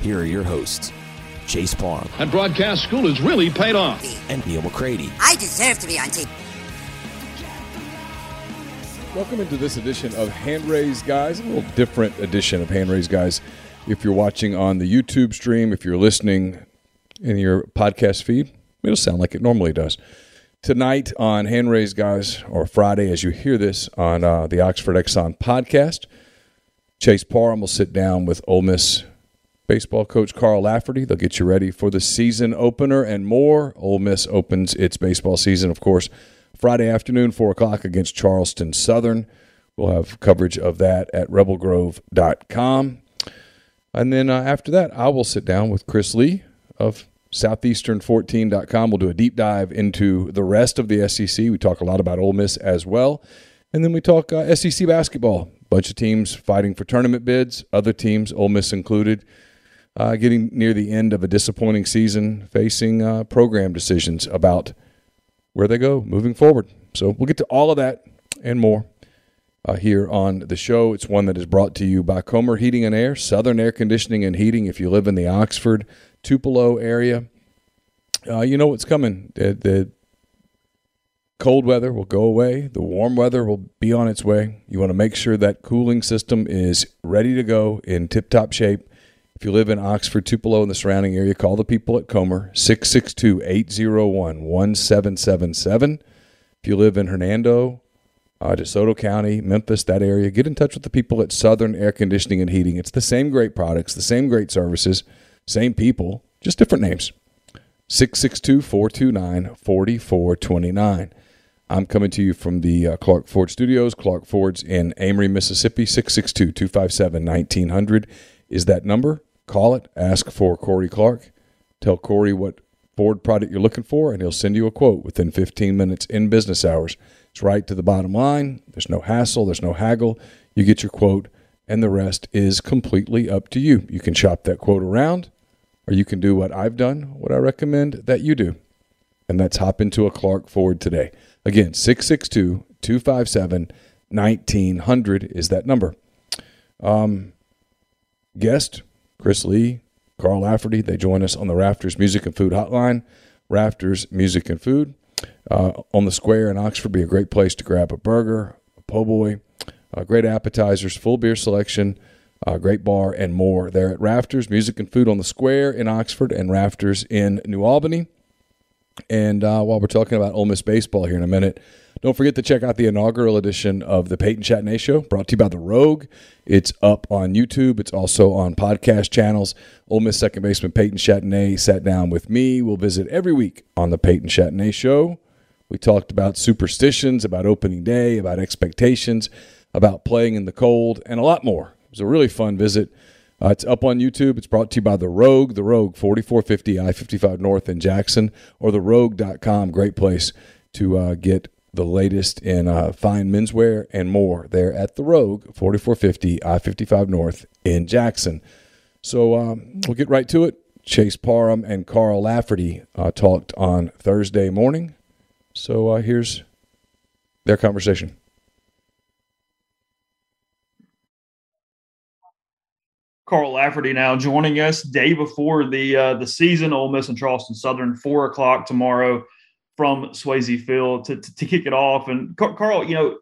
here are your hosts, Chase Parham And broadcast school has really paid off. and Neal McCready. I deserve to be on TV. Welcome into this edition of Hand Raised Guys, a little different edition of Hand Raised Guys. If you're watching on the YouTube stream, if you're listening in your podcast feed, it'll sound like it normally does. Tonight on Hand Raised Guys, or Friday as you hear this on uh, the Oxford Exxon podcast, Chase Parham will sit down with Ole Miss baseball coach Carl Lafferty. They'll get you ready for the season opener and more. Ole Miss opens its baseball season, of course, Friday afternoon, 4 o'clock against Charleston Southern. We'll have coverage of that at rebelgrove.com. And then uh, after that, I will sit down with Chris Lee of southeastern14.com. We'll do a deep dive into the rest of the SEC. We talk a lot about Ole Miss as well. And then we talk uh, SEC basketball. Bunch of teams fighting for tournament bids, other teams, Ole Miss included, uh, getting near the end of a disappointing season, facing uh, program decisions about where they go moving forward. So we'll get to all of that and more uh, here on the show. It's one that is brought to you by Comer Heating and Air, Southern Air Conditioning and Heating. If you live in the Oxford, Tupelo area, uh, you know what's coming. The, the cold weather will go away. The warm weather will be on its way. You want to make sure that cooling system is ready to go in tip-top shape. If you live in Oxford, Tupelo, and the surrounding area, call the people at Comer, 662-801-1777. If you live in Hernando, uh, DeSoto County, Memphis, that area, get in touch with the people at Southern Air Conditioning and Heating. It's the same great products, the same great services, same people, just different names. 662 429 4429. I'm coming to you from the uh, Clark Ford Studios. Clark Ford's in Amory, Mississippi. 662 257 1900 is that number. Call it. Ask for Corey Clark. Tell Corey what Ford product you're looking for, and he'll send you a quote within 15 minutes in business hours. It's right to the bottom line. There's no hassle, there's no haggle. You get your quote, and the rest is completely up to you. You can shop that quote around, or you can do what I've done, what I recommend that you do, and that's hop into a Clark Ford today. Again, 662 257 1900 is that number. Um, guest, Chris Lee, Carl Lafferty, they join us on the Rafters Music and Food Hotline. Rafters Music and Food uh, on the square in Oxford be a great place to grab a burger, a po' boy, uh, great appetizers, full beer selection, uh, great bar, and more. They're at Rafters Music and Food on the square in Oxford and Rafters in New Albany. And uh, while we're talking about Ole Miss baseball here in a minute, don't forget to check out the inaugural edition of the Peyton Chatagnier Show, brought to you by The Rogue. It's up on YouTube. It's also on podcast channels. Ole Miss second baseman Peyton Chatagnier sat down with me. We'll visit every week on the Peyton Chatagnier Show. We talked about superstitions, about opening day, about expectations, about playing in the cold, and a lot more. It was a really fun visit. Uh, it's up on YouTube. It's brought to you by The Rogue, The Rogue, 4450 I 55 North in Jackson, or TheRogue.com. Great place to uh, get the latest in uh, fine menswear and more there at The Rogue, 4450 I 55 North in Jackson. So um, we'll get right to it. Chase Parham and Carl Lafferty uh, talked on Thursday morning. So uh, here's their conversation. Carl Lafferty now joining us day before the uh, the season. Ole Miss and Charleston Southern, four o'clock tomorrow from Swayze Field to, to, to kick it off. And Carl, you know,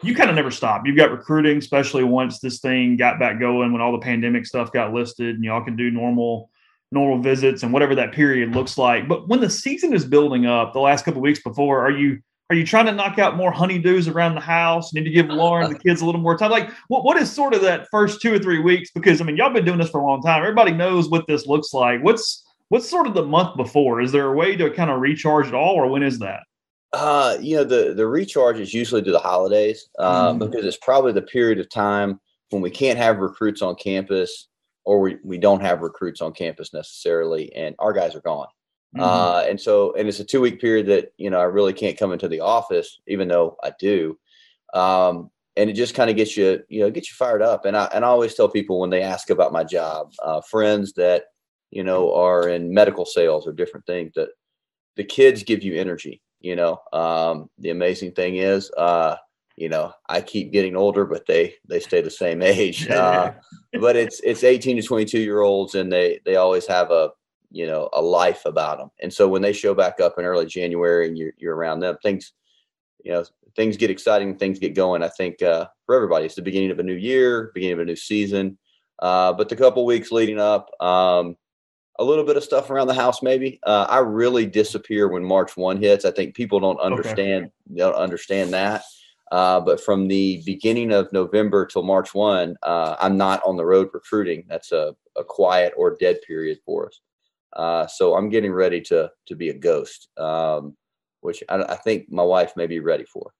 you kind of never stop. You've got recruiting, especially once this thing got back going, when all the pandemic stuff got listed, and y'all can do normal normal visits and whatever that period looks like. But when the season is building up, the last couple weeks before, are you are you trying to knock out more honeydews around the house? Need to give Lauren the kids a little more time? Like, what, what is sort of that first two or three weeks? Because I mean, y'all been doing this for a long time. Everybody knows what this looks like. What's what's sort of the month before? Is there a way to kind of recharge at all, or when is that? Uh, you know, the the recharge is usually to the holidays uh, mm. because it's probably the period of time when we can't have recruits on campus or we, we don't have recruits on campus necessarily, and our guys are gone. Mm-hmm. Uh, and so, and it's a two week period that, you know, I really can't come into the office, even though I do. Um, and it just kind of gets you, you know, get you fired up. And I, and I always tell people when they ask about my job, uh, friends that, you know, are in medical sales or different things that the kids give you energy, you know, um, the amazing thing is, uh, you know, I keep getting older, but they, they stay the same age. Uh, but it's, it's 18 to 22 year olds and they, they always have a, you know a life about them and so when they show back up in early january and you're, you're around them things you know things get exciting things get going i think uh, for everybody it's the beginning of a new year beginning of a new season uh, but the couple weeks leading up um, a little bit of stuff around the house maybe uh, i really disappear when march 1 hits i think people don't understand okay. don't understand that uh, but from the beginning of November till March 1, uh, I'm not on the road recruiting. That's a, a quiet or dead period for us. Uh, so I'm getting ready to to be a ghost, um, which I, I, think my wife may be ready for.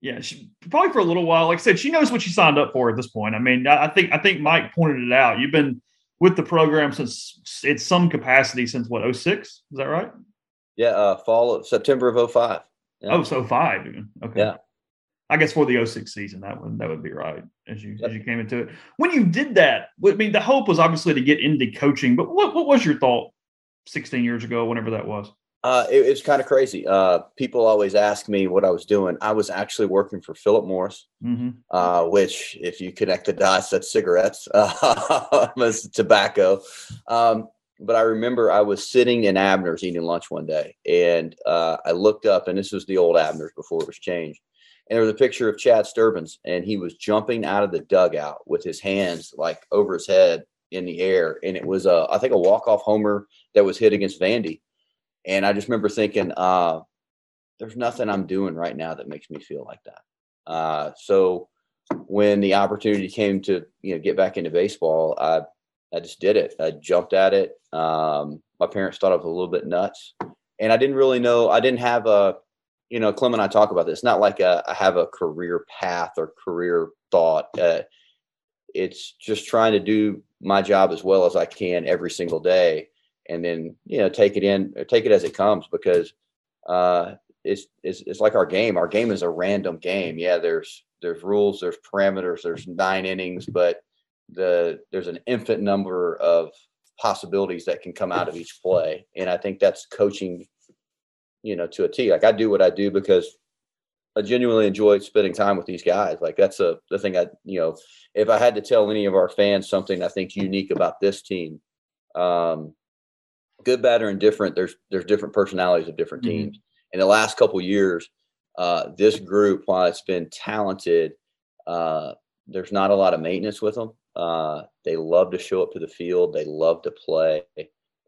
Yeah, she, probably for a little while. Like I said, she knows what she signed up for at this point. I mean, I, think I think Mike pointed it out. You've been with the program since it's some capacity since what 06? Is that right? Yeah, uh, fall of September of 05. Yeah. Oh, so five. Okay. Yeah. I guess for the 06 season, that would that would be right as you yep. as you came into it. When you did that, I mean, the hope was obviously to get into coaching, but what what was your thought 16 years ago, whenever that was? Uh, it, it's kind of crazy. Uh, people always ask me what I was doing. I was actually working for Philip Morris, mm-hmm. uh, which, if you connect the dots, that's cigarettes, uh, tobacco. Um, but I remember I was sitting in Abner's eating lunch one day, and uh, I looked up, and this was the old Abner's before it was changed. And there was a picture of Chad Sturbins, and he was jumping out of the dugout with his hands like over his head in the air, and it was a I think a walk off homer that was hit against Vandy, and I just remember thinking, uh, "There's nothing I'm doing right now that makes me feel like that." Uh, so when the opportunity came to you know get back into baseball, I I just did it. I jumped at it. Um, my parents thought I was a little bit nuts, and I didn't really know. I didn't have a you know, Clem and I talk about this. It's not like a, I have a career path or career thought. Uh, it's just trying to do my job as well as I can every single day, and then you know take it in, take it as it comes because uh, it's, it's it's like our game. Our game is a random game. Yeah, there's there's rules, there's parameters, there's nine innings, but the there's an infinite number of possibilities that can come out of each play, and I think that's coaching, you know, to a T. Like I do what I do because I genuinely enjoy spending time with these guys. Like that's a the thing I you know, if I had to tell any of our fans something I think unique about this team, um, good, bad, or indifferent, there's there's different personalities of different mm-hmm. teams. In the last couple years, uh, this group, while it's been talented, uh, there's not a lot of maintenance with them. Uh, they love to show up to the field. They love to play.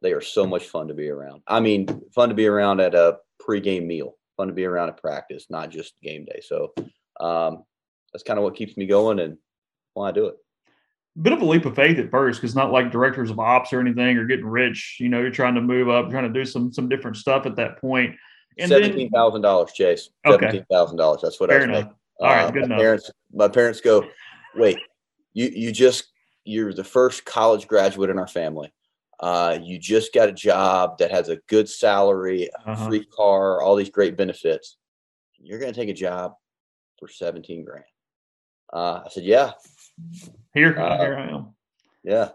They are so much fun to be around. I mean, fun to be around at a pregame meal fun to be around at practice, not just game day. So um, that's kind of what keeps me going and why I do it. Bit of a leap of faith at first, because not like directors of ops or anything or getting rich. You know, you're trying to move up, trying to do some some different stuff at that point. And Seventeen thousand dollars, Chase. Okay. Seventeen thousand dollars. That's what Fair I was enough. making. All right, uh, good my enough. Parents, my parents go, wait, you you just you're the first college graduate in our family uh, you just got a job that has a good salary, a uh-huh. free car, all these great benefits. You're going to take a job for 17 grand. Uh, I said, yeah. Here, uh, here I am. Yeah.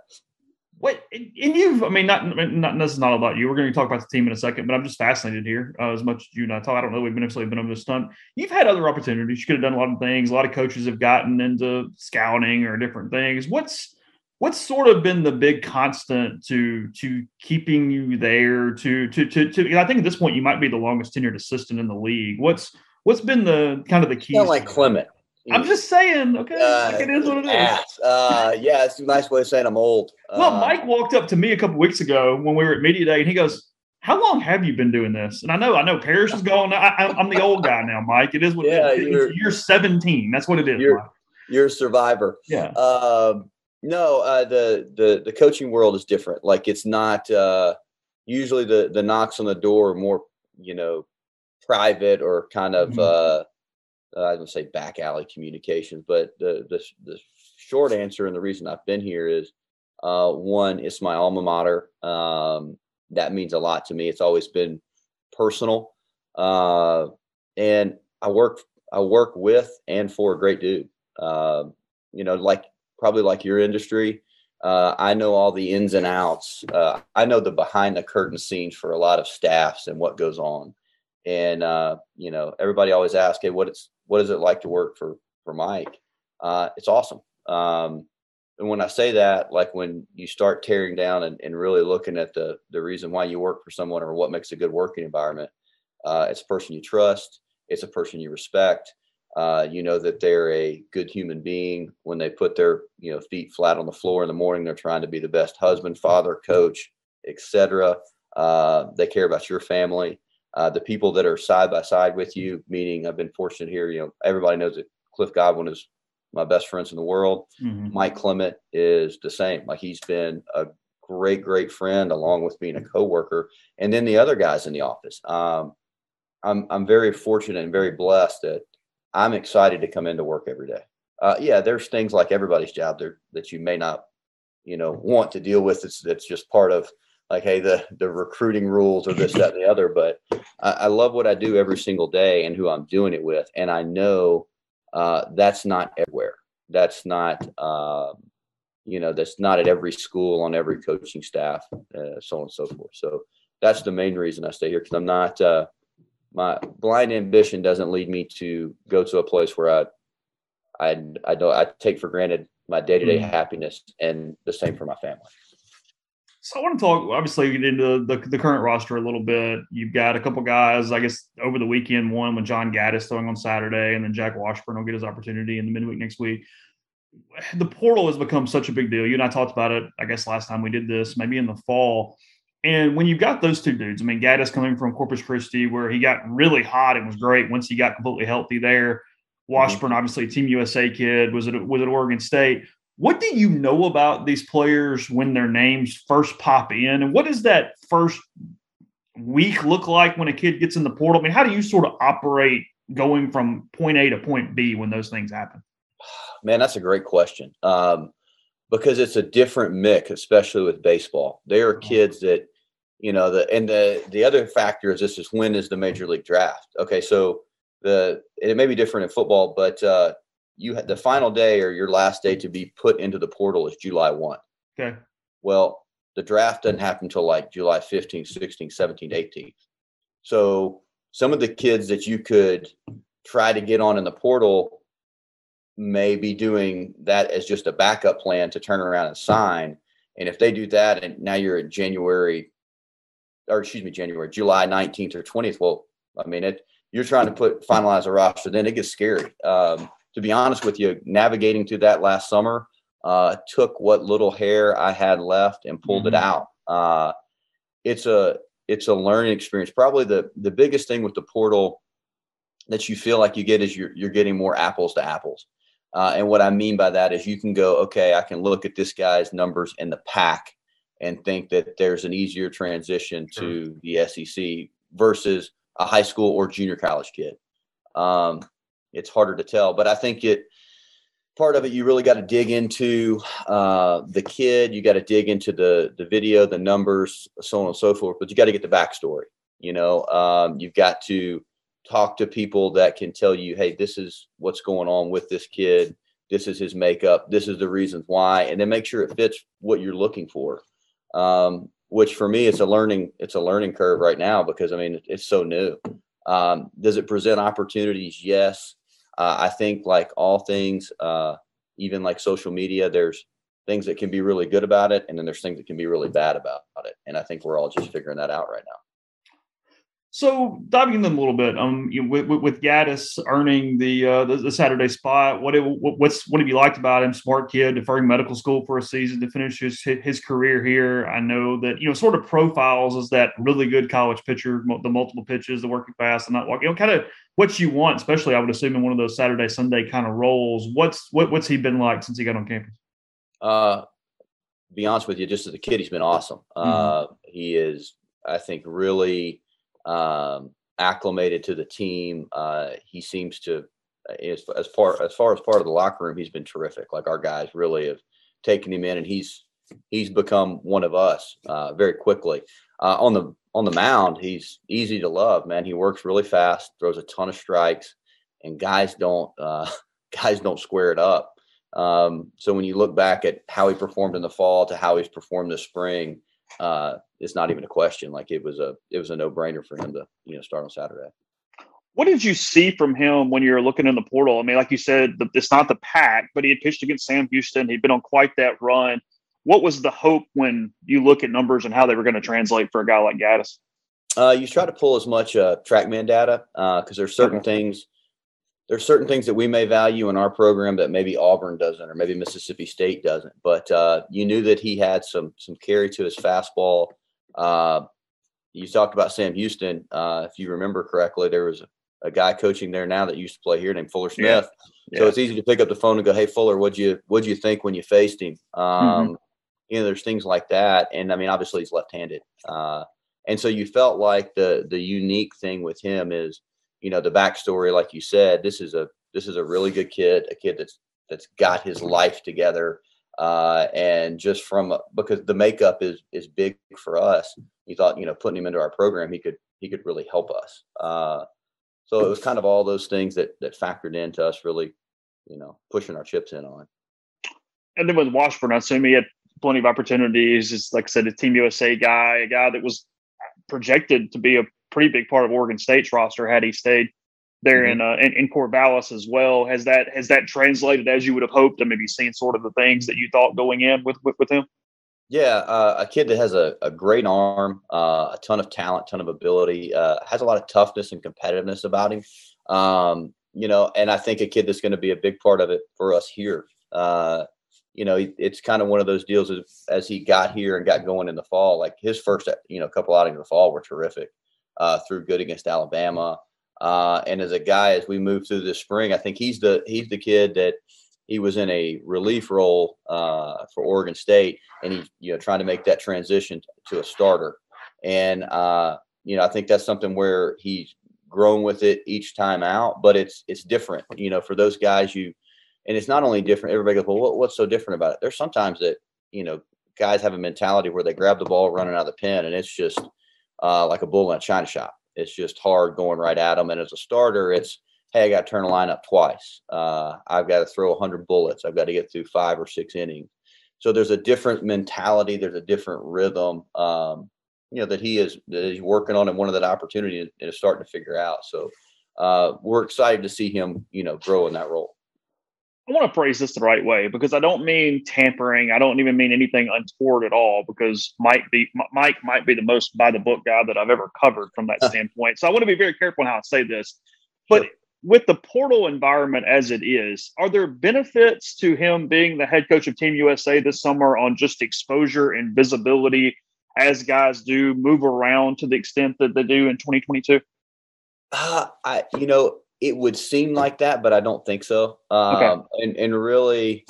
what and you've I mean not not this is not about you. We're going to talk about the team in a second, but I'm just fascinated here uh, as much as you and I talk. I don't know we've been necessarily been on this stunt. You've had other opportunities. You could have done a lot of things. A lot of coaches have gotten into scouting or different things. What's what's sort of been the big constant to to keeping you there to to to, to I think at this point you might be the longest tenured assistant in the league. What's what's been the kind of the key? like Clement. I'm just saying, okay, uh, like it is what it is. Uh, yeah, it's a nice way of saying I'm old. Well, uh, Mike walked up to me a couple weeks ago when we were at media day, and he goes, "How long have you been doing this?" And I know, I know, Parrish is gone. I, am the old guy now, Mike. It is what yeah, it is. You're, you're 17. That's what it is. You're, you're a survivor. Yeah. Um, no, uh, the the the coaching world is different. Like it's not uh, usually the the knocks on the door are more you know private or kind of. Mm-hmm. Uh, uh, I don't say back alley communications, but the, the, the short answer and the reason I've been here is uh, one, it's my alma mater. Um, that means a lot to me. It's always been personal, uh, and I work I work with and for a great dude. Uh, you know, like probably like your industry. Uh, I know all the ins and outs. Uh, I know the behind the curtain scenes for a lot of staffs and what goes on. And uh, you know, everybody always asks, "Hey, what it's what is it like to work for for Mike? Uh, it's awesome. Um, and when I say that, like when you start tearing down and, and, really looking at the the reason why you work for someone or what makes a good working environment, uh, it's a person you trust. It's a person you respect. Uh, you know that they're a good human being when they put their you know feet flat on the floor in the morning. They're trying to be the best husband, father, coach, etc. Uh, they care about your family uh, the people that are side by side with you. Meaning, I've been fortunate here. You know, everybody knows that Cliff Godwin is my best friends in the world. Mm-hmm. Mike Clement is the same. Like he's been a great, great friend, along with being a coworker, and then the other guys in the office. Um, I'm I'm very fortunate and very blessed that I'm excited to come into work every day. Uh, yeah, there's things like everybody's job there that you may not, you know, want to deal with. It's that's just part of like hey the the recruiting rules or this that and the other but I, I, love what i do every single day and who i'm doing it with and i know uh, that's not everywhere that's not um, you know that's not at every school on every coaching staff uh, so on and so forth so that's the main reason i stay here because i'm not uh, my blind ambition doesn't lead me to go to a place where i i i don't i take for granted my day-to-day mm-hmm. happiness and the same for my family so I want to talk, obviously, get into the, the current roster a little bit. You've got a couple guys, I guess, over the weekend, one with John Gaddis throwing on Saturday, and then Jack Washburn will get his opportunity in the midweek next week. The portal has become such a big deal. You and I talked about it, I guess, last time we did this, maybe in the fall. And when you've got those two dudes, I mean, Gaddis coming from Corpus Christi, where he got really hot and was great once he got completely healthy there. Mm-hmm. Washburn, obviously, Team USA kid, was it was at Oregon State. What do you know about these players when their names first pop in? And what does that first week look like when a kid gets in the portal? I mean, how do you sort of operate going from point A to point B when those things happen? Man, that's a great question. Um, because it's a different mix, especially with baseball. There are uh-huh. kids that, you know, the and the the other factor is this is when is the major league draft? Okay, so the it may be different in football, but uh, you had the final day or your last day to be put into the portal is July 1. Okay. Well, the draft doesn't happen until like July 15, 16, 17, 18. So some of the kids that you could try to get on in the portal may be doing that as just a backup plan to turn around and sign. And if they do that and now you're in January or excuse me, January, July 19th or 20th, well, I mean, it, you're trying to put finalize a roster, then it gets scary. Um, to be honest with you, navigating through that last summer uh, took what little hair I had left and pulled mm-hmm. it out. Uh, it's a it's a learning experience. Probably the the biggest thing with the portal that you feel like you get is you're you're getting more apples to apples. Uh, and what I mean by that is you can go, okay, I can look at this guy's numbers in the pack and think that there's an easier transition to the SEC versus a high school or junior college kid. Um, it's harder to tell. But I think it part of it you really got to dig into uh, the kid. You got to dig into the the video, the numbers, so on and so forth. But you got to get the backstory. You know, um, you've got to talk to people that can tell you, hey, this is what's going on with this kid. this is his makeup, this is the reasons why, and then make sure it fits what you're looking for. Um, which for me, it's a learning it's a learning curve right now because I mean it's so new. Um, does it present opportunities? Yes. Uh, I think like all things, uh, even like social media, there's things that can be really good about it, and then there's things that can be really bad about it. And I think we're all just figuring that out right now. So diving in a little bit, um, you know, with, with Gaddis earning the, uh, the, the Saturday spot, what, it, what's what have you liked about him? Smart kid, deferring medical school for a season to finish his his career here. I know that you know sort of profiles as that really good college pitcher, the multiple pitches, the working fast, and not walking. You know, kind of what you want, especially I would assume in one of those Saturday Sunday kind of roles. What's what what's he been like since he got on campus? Uh, be honest with you, just as a kid, he's been awesome. Mm-hmm. Uh, he is, I think, really um, acclimated to the team. Uh, he seems to, as, as far as far as part of the locker room, he's been terrific. Like our guys really have taken him in, and he's he's become one of us uh, very quickly. Uh, on the on the mound, he's easy to love. Man, he works really fast, throws a ton of strikes, and guys don't uh, guys don't square it up. Um, so when you look back at how he performed in the fall to how he's performed this spring, uh, it's not even a question. Like it was a it was a no brainer for him to you know start on Saturday. What did you see from him when you were looking in the portal? I mean, like you said, it's not the pack, but he had pitched against Sam Houston. He'd been on quite that run. What was the hope when you look at numbers and how they were going to translate for a guy like Gaddis? Uh, you try to pull as much uh, TrackMan data uh because uh, there's certain okay. things there's certain things that we may value in our program that maybe Auburn doesn't or maybe Mississippi State doesn't. But uh, you knew that he had some some carry to his fastball. Uh, you talked about Sam Houston. Uh, if you remember correctly, there was a, a, guy coaching there now that used to play here named Fuller Smith. Yeah. So it's easy to pick up the phone and go, "Hey Fuller, what'd you what'd you think when you faced him?" Um, mm-hmm. You know, there's things like that, and I mean, obviously he's left-handed, uh, and so you felt like the the unique thing with him is you know the backstory like you said this is a this is a really good kid a kid that's that's got his life together uh, and just from because the makeup is is big for us we thought you know putting him into our program he could he could really help us uh, so it was kind of all those things that that factored into us really you know pushing our chips in on. And then with washburn i assume he had plenty of opportunities it's like i said a team usa guy a guy that was projected to be a pretty big part of Oregon State's roster had he stayed there mm-hmm. in, uh, in, in Corvallis as well. Has that has that translated as you would have hoped, I and maybe seen sort of the things that you thought going in with with, with him? Yeah, uh, a kid that has a, a great arm, uh, a ton of talent, ton of ability, uh, has a lot of toughness and competitiveness about him. Um, you know, and I think a kid that's going to be a big part of it for us here. Uh, you know, it's kind of one of those deals as, as he got here and got going in the fall. Like his first, you know, couple outings in the fall were terrific uh, through good against Alabama. Uh, and as a guy, as we move through this spring, I think he's the he's the kid that he was in a relief role uh, for Oregon State, and he's you know trying to make that transition to a starter. And uh, you know, I think that's something where he's grown with it each time out, but it's it's different. You know, for those guys, you and it's not only different. Everybody goes, well, what, what's so different about it? There's sometimes that you know guys have a mentality where they grab the ball running out of the pen, and it's just uh, like a bull in a china shop. It's just hard going right at them. And as a starter, it's hey, I got to turn a line up twice. Uh, I've got to throw 100 bullets. I've got to get through five or six innings. So there's a different mentality. There's a different rhythm. Um, you know that he is that he's working on and one of that opportunity and is starting to figure out. So uh, we're excited to see him, you know, grow in that role. I want to phrase this the right way because I don't mean tampering. I don't even mean anything untoward at all because Mike be Mike might be the most by the book guy that I've ever covered from that standpoint. So I want to be very careful on how I say this. But sure. with the portal environment as it is, are there benefits to him being the head coach of Team USA this summer on just exposure and visibility as guys do move around to the extent that they do in 2022? Uh, I you know it would seem like that, but I don't think so. Um, okay. and, and really,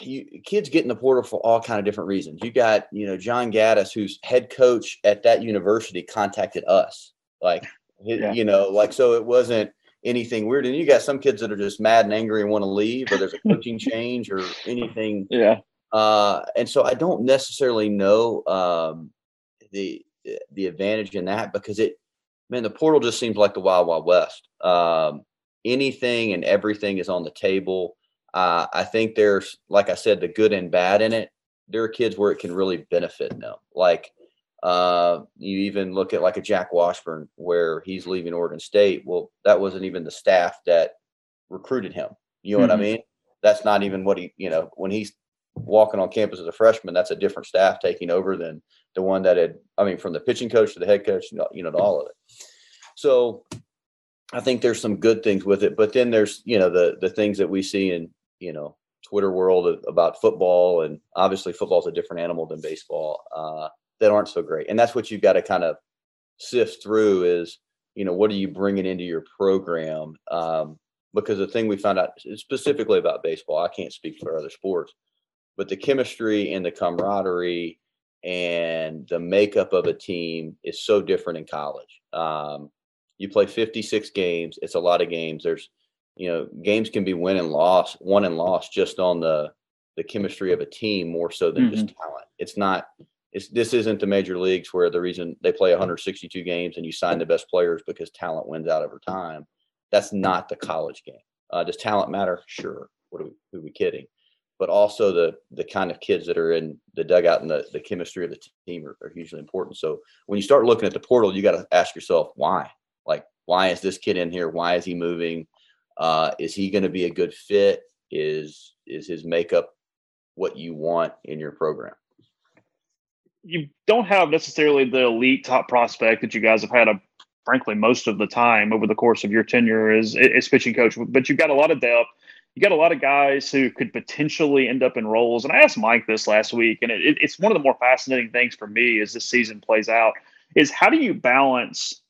you, kids get in the portal for all kind of different reasons. You got, you know, John Gaddis, who's head coach at that university, contacted us. Like, yeah. you know, like so it wasn't anything weird. And you got some kids that are just mad and angry and want to leave, or there's a coaching change or anything. Yeah. Uh, and so I don't necessarily know um, the the advantage in that because it man, the portal just seems like the wild, wild west. Um, anything and everything is on the table. Uh, I think there's, like I said, the good and bad in it. There are kids where it can really benefit them. Like uh, you even look at like a Jack Washburn where he's leaving Oregon State. Well, that wasn't even the staff that recruited him. You know mm-hmm. what I mm-hmm. mean? That's not even what he, you know, when he's walking on campus as a freshman, that's a different staff taking over than the one that had, I mean, from the pitching coach to the head coach, you know, to all of it. So I think there's some good things with it, but then there's, you know, the, the things that we see in, you know, Twitter world about football. And obviously football is a different animal than baseball uh, that aren't so great. And that's what you've got to kind of sift through is, you know, what are you bringing into your program? Um, because the thing we found out specifically about baseball, I can't speak for other sports, but the chemistry and the camaraderie and the makeup of a team is so different in college. Um, you play 56 games; it's a lot of games. There's, you know, games can be win and loss, won and lost just on the the chemistry of a team more so than mm-hmm. just talent. It's not. It's this isn't the major leagues where the reason they play 162 games and you sign the best players because talent wins out over time. That's not the college game. Uh, does talent matter? Sure. What are we, who are we kidding? But also the the kind of kids that are in the dugout and the, the chemistry of the team are, are hugely important. So when you start looking at the portal, you got to ask yourself why. Like, why is this kid in here? Why is he moving? Uh, is he going to be a good fit? Is is his makeup what you want in your program? You don't have necessarily the elite top prospect that you guys have had a frankly most of the time over the course of your tenure as, as pitching coach, but you've got a lot of depth you got a lot of guys who could potentially end up in roles. And I asked Mike this last week, and it, it's one of the more fascinating things for me as this season plays out is how do you balance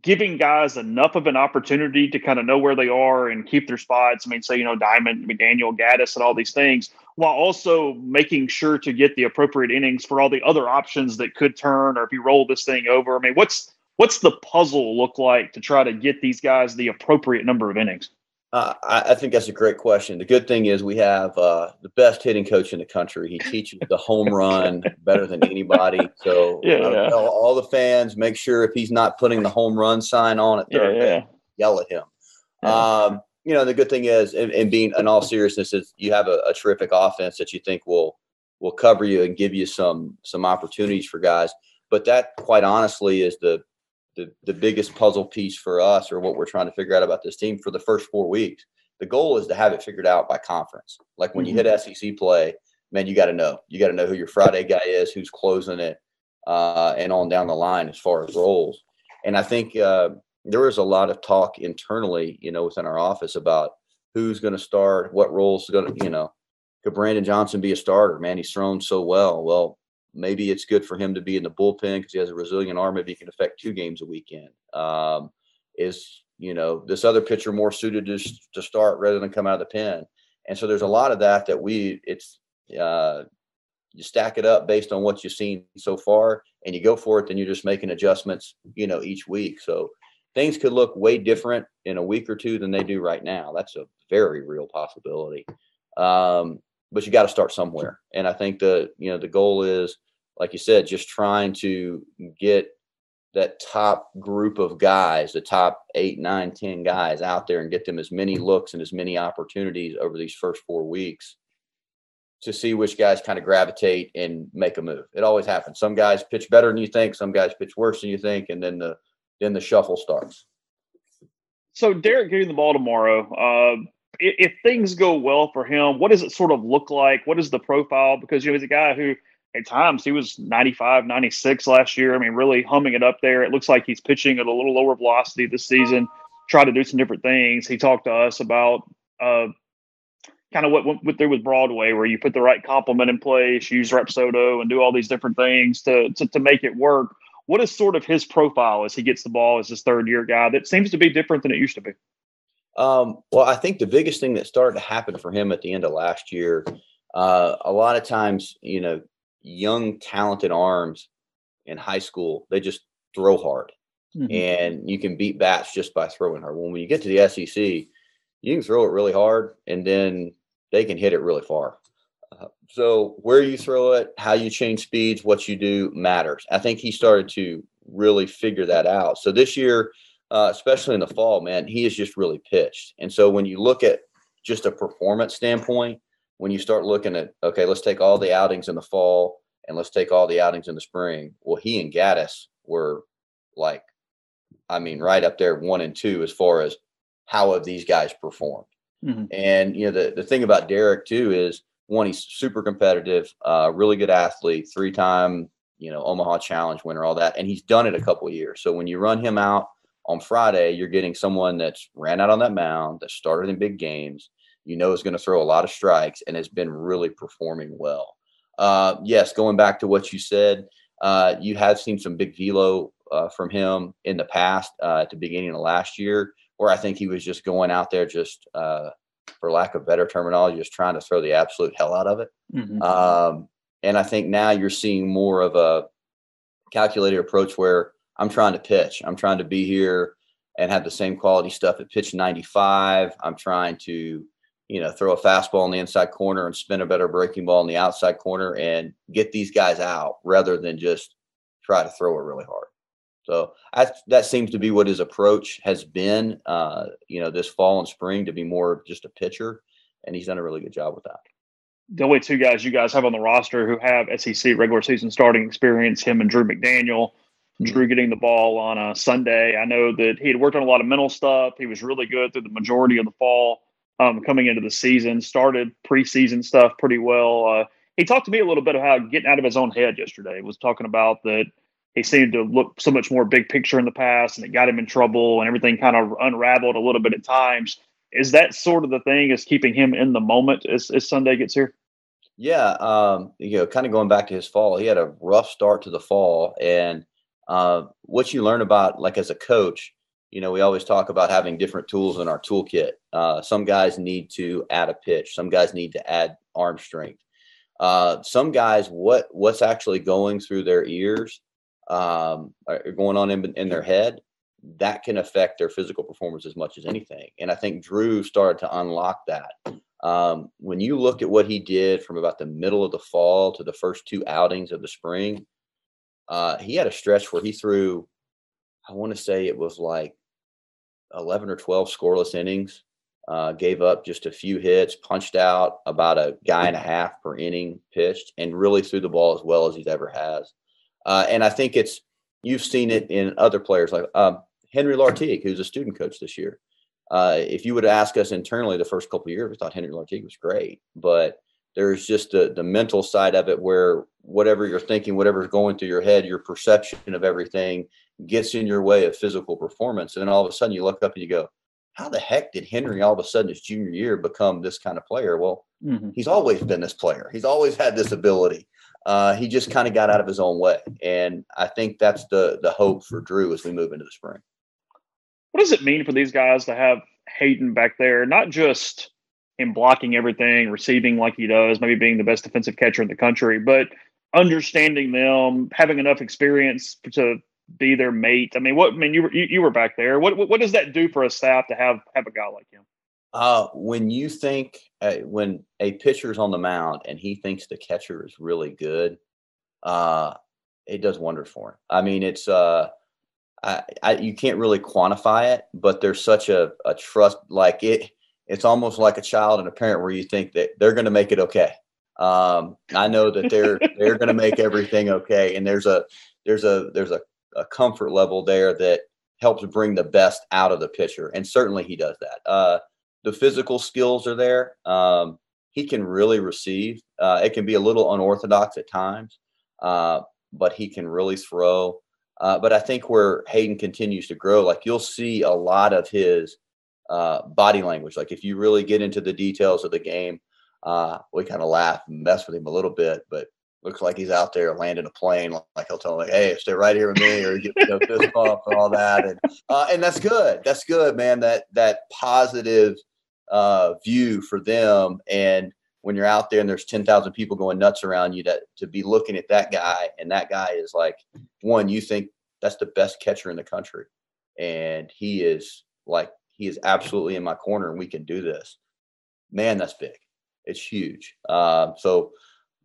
giving guys enough of an opportunity to kind of know where they are and keep their spots. I mean, say, you know, Diamond, McDaniel, Gaddis, and all these things, while also making sure to get the appropriate innings for all the other options that could turn or if you roll this thing over. I mean, what's what's the puzzle look like to try to get these guys the appropriate number of innings? Uh, I, I, think that's a great question. The good thing is we have uh, the best hitting coach in the country. He teaches the home run better than anybody. So yeah, yeah. all the fans make sure if he's not putting the home run sign on at third, yeah, yeah. yell at him. Um, you know, the good thing is, and, and, being in all seriousness, is you have a, a terrific offense that you think will will cover you and give you some some opportunities for guys. But that, quite honestly, is the the, the biggest puzzle piece for us or what we're trying to figure out about this team for the first four weeks. The goal is to have it figured out by conference. Like when mm-hmm. you hit SEC play, man, you got to know. You got to know who your Friday guy is, who's closing it, uh, and on down the line as far as roles. And I think uh, there was a lot of talk internally, you know, within our office about who's going to start, what roles going to, you know, could Brandon Johnson be a starter? Man, he's thrown so well. Well, maybe it's good for him to be in the bullpen because he has a resilient arm. Maybe he can affect two games a weekend. Um, is you know this other pitcher more suited to, to start rather than come out of the pen? And so there's a lot of that that we it's uh, you stack it up based on what you've seen so far, and you go for it. Then you're just making adjustments, you know, each week. So things could look way different in a week or two than they do right now. That's a very real possibility. Um, but you got to start somewhere. And I think the you know the goal is, like you said, just trying to get that top group of guys, the top eight, nine, ten guys out there, and get them as many looks and as many opportunities over these first four weeks to see which guys kind of gravitate and make a move. It always happens. Some guys pitch better than you think, some guys pitch worse than you think, and then the then the shuffle starts. So Derek getting the ball tomorrow. Uh, if things go well for him, what does it sort of look like? What is the profile? Because, you know, he's a guy who at times he was 95, 96 last year. I mean, really humming it up there. It looks like he's pitching at a little lower velocity this season, try to do some different things. He talked to us about uh, kind of what went through with Broadway, where you put the right complement in place, use Rapsodo, and do all these different things to, to, to make it work. What is sort of his profile as he gets the ball as this third year guy that seems to be different than it used to be? Um, well, I think the biggest thing that started to happen for him at the end of last year, uh, a lot of times, you know, young talented arms in high school, they just throw hard, mm-hmm. and you can beat bats just by throwing hard. When you get to the SEC, you can throw it really hard, and then they can hit it really far. Uh, so where you throw it, how you change speeds, what you do matters. I think he started to really figure that out. So this year uh, especially in the fall, man, he is just really pitched. And so when you look at just a performance standpoint, when you start looking at okay, let's take all the outings in the fall and let's take all the outings in the spring. Well, he and Gaddis were like, I mean, right up there, one and two as far as how have these guys performed. Mm-hmm. And you know, the the thing about Derek too is one, he's super competitive, uh, really good athlete, three time you know Omaha Challenge winner, all that, and he's done it a couple years. So when you run him out on Friday, you're getting someone that's ran out on that mound, that started in big games. You know is going to throw a lot of strikes and has been really performing well. Uh, yes, going back to what you said, uh, you have seen some big velo uh, from him in the past uh, at the beginning of last year, where I think he was just going out there, just uh, for lack of better terminology, just trying to throw the absolute hell out of it. Mm-hmm. Um, and I think now you're seeing more of a calculated approach where I'm trying to pitch, I'm trying to be here and have the same quality stuff at pitch 95. I'm trying to you know, throw a fastball in the inside corner and spin a better breaking ball in the outside corner and get these guys out rather than just try to throw it really hard. So I, that seems to be what his approach has been, uh, you know, this fall and spring to be more just a pitcher, and he's done a really good job with that. The only two guys you guys have on the roster who have SEC regular season starting experience, him and Drew McDaniel. Drew getting the ball on a Sunday. I know that he had worked on a lot of mental stuff. He was really good through the majority of the fall um, coming into the season. Started preseason stuff pretty well. Uh, he talked to me a little bit about getting out of his own head yesterday. He was talking about that he seemed to look so much more big picture in the past, and it got him in trouble, and everything kind of unraveled a little bit at times. Is that sort of the thing is keeping him in the moment as, as Sunday gets here? Yeah, um, you know, kind of going back to his fall, he had a rough start to the fall, and uh, what you learn about, like as a coach, you know, we always talk about having different tools in our toolkit. Uh, some guys need to add a pitch. Some guys need to add arm strength. Uh, some guys, what what's actually going through their ears, um, going on in, in their head, that can affect their physical performance as much as anything. And I think Drew started to unlock that. Um, when you look at what he did from about the middle of the fall to the first two outings of the spring, uh, he had a stretch where he threw, I want to say it was like 11 or 12 scoreless innings, uh, gave up just a few hits, punched out about a guy and a half per inning pitched, and really threw the ball as well as he's ever has. Uh, and I think it's you've seen it in other players like uh, Henry Lartigue, who's a student coach this year. Uh, if you would ask us internally the first couple of years, we thought Henry Lartigue was great, but there's just the, the mental side of it where whatever you're thinking, whatever's going through your head, your perception of everything gets in your way of physical performance. And then all of a sudden you look up and you go, how the heck did Henry all of a sudden his junior year become this kind of player? Well, mm-hmm. he's always been this player. He's always had this ability. Uh, he just kind of got out of his own way. And I think that's the the hope for Drew as we move into the spring. What does it mean for these guys to have Hayden back there? Not just in blocking everything, receiving like he does, maybe being the best defensive catcher in the country, but understanding them, having enough experience to be their mate? I mean, what? I mean, you were you, you were back there. What, what, what does that do for a staff to have have a guy like him? Uh, when you think uh, when a pitcher's on the mound and he thinks the catcher is really good, uh, it does wonders for him. I mean, it's uh, I, I you can't really quantify it, but there's such a, a trust. Like it, it's almost like a child and a parent where you think that they're going to make it okay. Um, I know that they're they're going to make everything okay, and there's a there's a there's a a comfort level there that helps bring the best out of the pitcher, and certainly he does that. Uh, the physical skills are there. Um, he can really receive. Uh, it can be a little unorthodox at times, uh, but he can really throw. Uh, but I think where Hayden continues to grow, like you'll see a lot of his uh, body language. Like if you really get into the details of the game, uh, we kind of laugh and mess with him a little bit, but looks like he's out there landing a plane. Like he'll tell him, like, "Hey, stay right here with me," or get you know, fist bump and all that, and uh, and that's good. That's good, man. That that positive uh, view for them. And when you're out there and there's ten thousand people going nuts around you, that to be looking at that guy, and that guy is like one you think that's the best catcher in the country, and he is like he is absolutely in my corner, and we can do this. Man, that's big. It's huge. Uh, so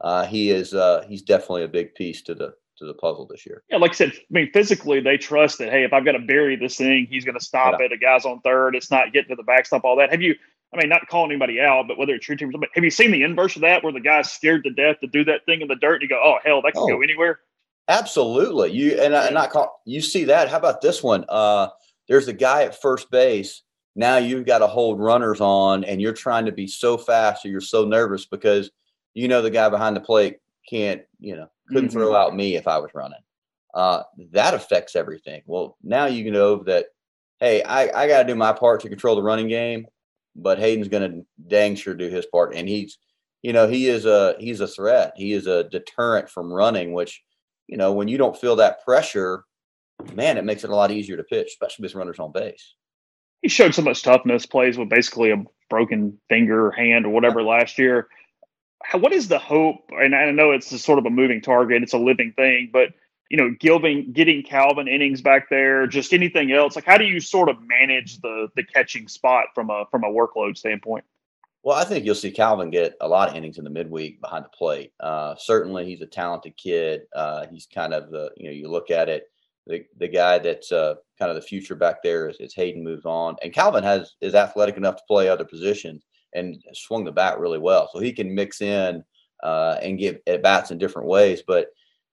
uh, he is uh, he's definitely a big piece to the to the puzzle this year. Yeah, like I said, I mean, physically they trust that. Hey, if I've got to bury this thing, he's going to stop yeah. it. A guy's on third. It's not getting to the backstop. All that. Have you? I mean, not calling anybody out, but whether it's your team, but have you seen the inverse of that, where the guy's scared to death to do that thing in the dirt, and you go, "Oh hell, that can oh, go anywhere." Absolutely. You and I, and not call. You see that? How about this one? Uh, there's a guy at first base. Now you've got to hold runners on, and you're trying to be so fast, or you're so nervous because you know the guy behind the plate can't, you know, couldn't mm-hmm. throw out me if I was running. Uh, that affects everything. Well, now you know that, hey, I, I got to do my part to control the running game, but Hayden's going to dang sure do his part, and he's, you know, he is a he's a threat. He is a deterrent from running, which, you know, when you don't feel that pressure, man, it makes it a lot easier to pitch, especially with runners on base. He showed so much toughness, plays with basically a broken finger, hand, or whatever last year what is the hope? And I know it's a sort of a moving target; it's a living thing, but you know, giving getting Calvin innings back there, just anything else. Like, how do you sort of manage the the catching spot from a from a workload standpoint? Well, I think you'll see Calvin get a lot of innings in the midweek behind the plate. Uh, certainly, he's a talented kid. Uh, he's kind of the you know you look at it, the the guy that's uh, kind of the future back there is, is Hayden moves on, and Calvin has is athletic enough to play other positions and swung the bat really well. So he can mix in uh, and give at bats in different ways. But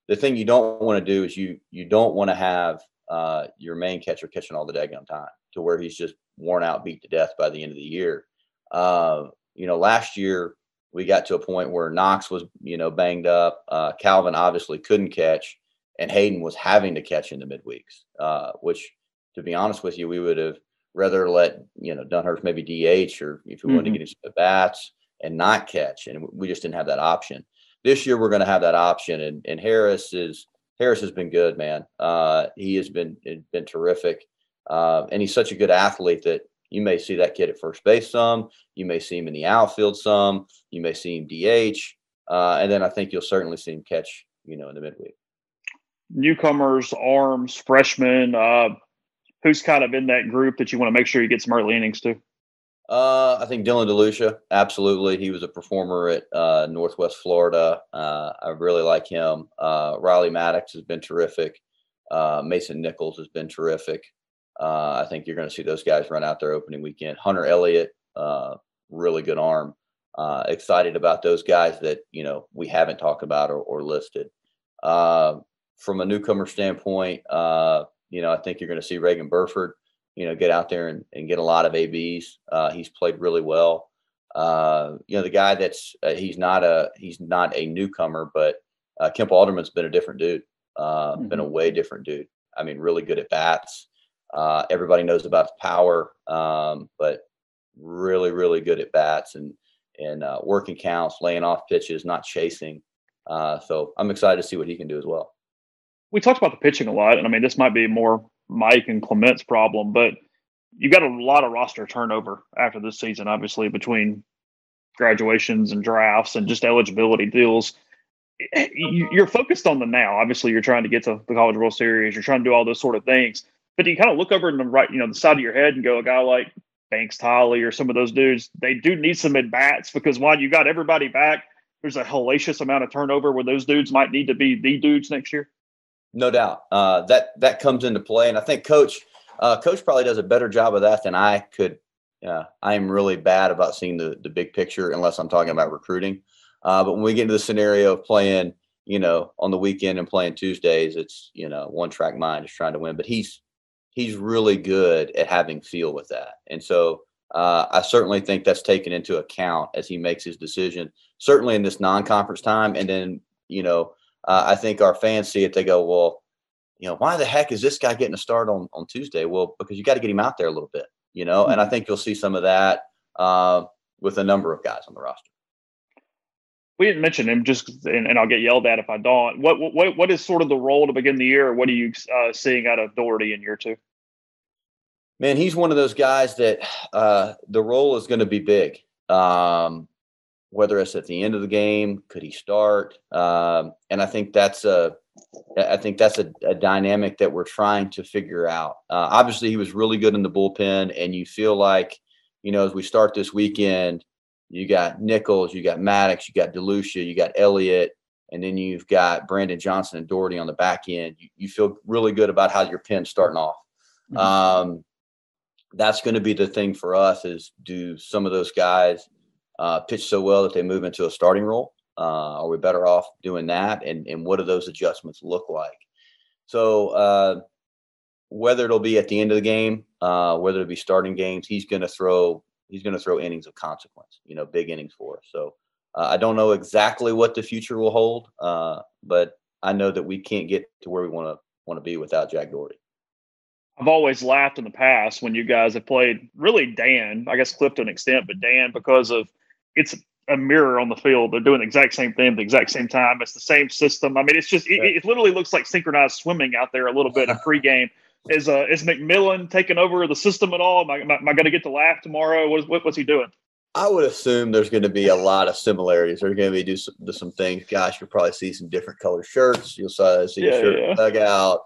the thing you don't want to do is you you don't want to have uh, your main catcher catching all the daggone time to where he's just worn out, beat to death by the end of the year. Uh, you know, last year we got to a point where Knox was you know banged up. Uh, Calvin obviously couldn't catch, and Hayden was having to catch in the midweeks, uh, which to be honest with you, we would have rather let you know Dunhurst maybe DH or if we mm-hmm. wanted to get his bats and not catch, and we just didn't have that option. This year we're going to have that option, and and Harris is Harris has been good, man. Uh, he has been been terrific, uh, and he's such a good athlete that you may see that kid at first base some, you may see him in the outfield some, you may see him DH, uh, and then I think you'll certainly see him catch, you know, in the midweek. Newcomers, arms, freshmen. Uh, who's kind of in that group that you want to make sure you get some early innings to? Uh, I think Dylan DeLucia, absolutely. He was a performer at uh, Northwest Florida. Uh, I really like him. Uh, Riley Maddox has been terrific. Uh, Mason Nichols has been terrific. Uh, I think you're going to see those guys run out there opening weekend. Hunter Elliott, really good arm. excited about those guys that you know we haven't talked about or, or listed. From a newcomer standpoint, you know, I think you're going to see Reagan Burford, you know, get out there and, and get a lot of ABs. Uh, he's played really well. Uh, you know, the guy that's uh, he's not a he's not a newcomer, but uh, Kemp Alderman's been a different dude. Mm-hmm. Been a way different dude. I mean, really good at bats. Uh, everybody knows about the power, um, but really, really good at bats and and uh, working counts, laying off pitches, not chasing. so I'm excited to see what he can do as well we talked about the pitching a lot, and I mean this might be more Mike and Clement's problem, but you got a lot of roster turnover after this season, obviously between graduations and drafts and just eligibility deals. You're focused on the now. Obviously, you're trying to get to the College World Series. You're trying to do all those sort of things. But you kind of look over in the right, you know, the side of your head and go, a guy like Banks Tolley or some of those dudes, they do need some at bats because while you got everybody back, there's a hellacious amount of turnover where those dudes might need to be the dudes next year no doubt. Uh, that that comes into play, and I think coach uh, coach probably does a better job of that than I could. Uh, I am really bad about seeing the the big picture unless I'm talking about recruiting. Uh, but when we get into the scenario of playing, you know, on the weekend and playing Tuesdays, it's you know one track mind is trying to win. But he's he's really good at having feel with that, and so uh, I certainly think that's taken into account as he makes his decision. Certainly in this non-conference time, and then you know uh, I think our fans see it, they go, well, you know, why the heck is this guy getting a start on on Tuesday? Well, because you got to get him out there a little bit, you know. Mm-hmm. And I mm-hmm. think you'll see some of that uh, with a number of guys on the roster. We didn't mention him, just and, and, I'll get yelled at if I don't. What what what is sort of the role to begin the year? What are you uh, seeing out of Dougherty in year two? Man, he's one of those guys that uh, the role is going to be big. Um, whether it's at the end of the game, could he start? Um, and I think that's a, I think that's a, a dynamic that we're trying to figure out. Uh, obviously, he was really good in the bullpen, and you feel like, you know, as we start this weekend, you got Nichols, you got Maddox, you got DeLucia, you got Elliott, and then you've got Brandon Johnson and Dougherty on the back end, you, you feel really good about how your pen's starting off. Mm-hmm. Um, that's going to be the thing for us is do some of those guys uh, pitch so well that they move into a starting role? Uh, are we better off doing that? And, and what do those adjustments look like? So uh, whether it'll be at the end of the game, uh, whether it'll be starting games, he's going to throw he's going to throw innings of consequence, you know, big innings for us. So uh, I don't know exactly what the future will hold, uh, but I know that we can't get to where we want to want to be without Jack Dougherty. I've always laughed in the past when you guys have played really Dan, I guess Cliff to an extent, but Dan because of it's a mirror on the field. They're doing the exact same thing at the exact same time. It's the same system. I mean, it's just it, it literally looks like synchronized swimming out there a little bit in pregame. Is uh is McMillan taking over the system at all? Am I, am I, going to get to laugh tomorrow? What, what, what's he doing? I would assume there's going to be a lot of similarities. There's going to be do some, do some things. Gosh, you'll probably see some different color shirts. You'll see yeah, a shirt yeah. dugout.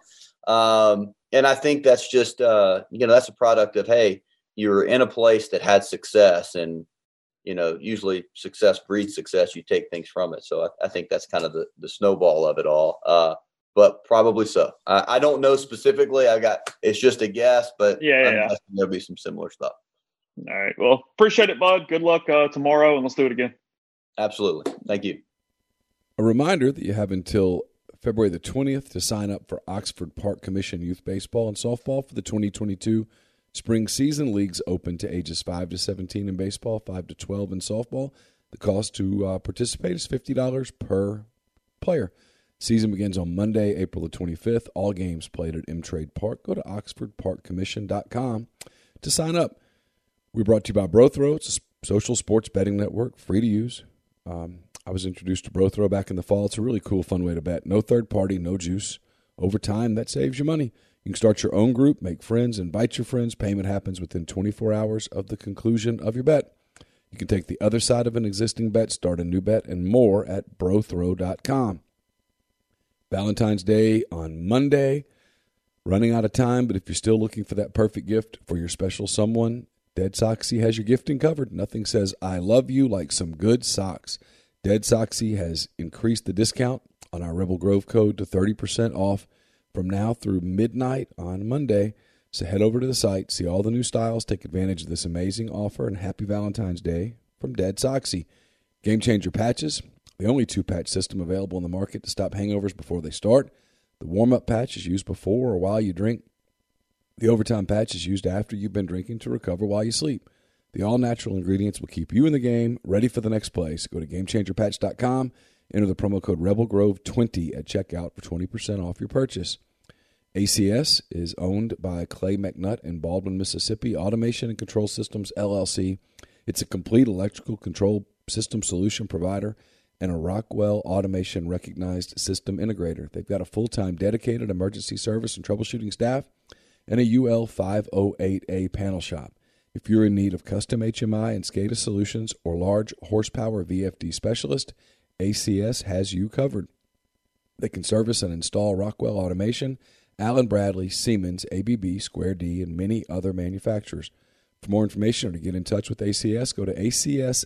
Um, and I think that's just uh, you know that's a product of hey, you're in a place that had success, and you know usually success breeds success. You take things from it. So I, I think that's kind of the the snowball of it all. Uh, but probably so. I, I, don't know specifically. I got it's just a guess, but yeah, yeah. there'll be some similar stuff. All right. Well, appreciate it, bud. Good luck uh, tomorrow, and let's do it again. Absolutely. Thank you. A reminder that you have until February the 20th to sign up for Oxford Park Commission Youth Baseball and Softball for the 2022 spring season. Leagues open to ages 5 to 17 in baseball, 5 to 12 in softball. The cost to uh, participate is $50 per player. Season begins on Monday, April the 25th. All games played at M Trade Park. Go to oxfordparkcommission.com to sign up. We're brought to you by Brothrow. Social sports betting network, free to use. Um, I was introduced to Brothrow back in the fall. It's a really cool, fun way to bet. No third party, no juice. Over time, that saves you money. You can start your own group, make friends, invite your friends. Payment happens within 24 hours of the conclusion of your bet. You can take the other side of an existing bet, start a new bet, and more at brothrow.com. Valentine's Day on Monday. Running out of time, but if you're still looking for that perfect gift for your special someone, Dead Soxy has your gifting covered. Nothing says I love you like some good socks. Dead Soxy has increased the discount on our Rebel Grove code to 30% off from now through midnight on Monday. So head over to the site, see all the new styles, take advantage of this amazing offer, and happy Valentine's Day from Dead Soxy. Game Changer patches the only two patch system available in the market to stop hangovers before they start. The warm up patch is used before or while you drink. The overtime patch is used after you've been drinking to recover while you sleep. The all natural ingredients will keep you in the game, ready for the next place. Go to GameChangerPatch.com, enter the promo code RebelGrove20 at checkout for 20% off your purchase. ACS is owned by Clay McNutt in Baldwin, Mississippi, Automation and Control Systems LLC. It's a complete electrical control system solution provider and a Rockwell Automation recognized system integrator. They've got a full time dedicated emergency service and troubleshooting staff and a UL 508A panel shop. If you're in need of custom HMI and SCADA solutions or large horsepower VFD specialist, ACS has you covered. They can service and install Rockwell Automation, Allen Bradley, Siemens, ABB, Square D, and many other manufacturers. For more information or to get in touch with ACS, go to acsllcms.com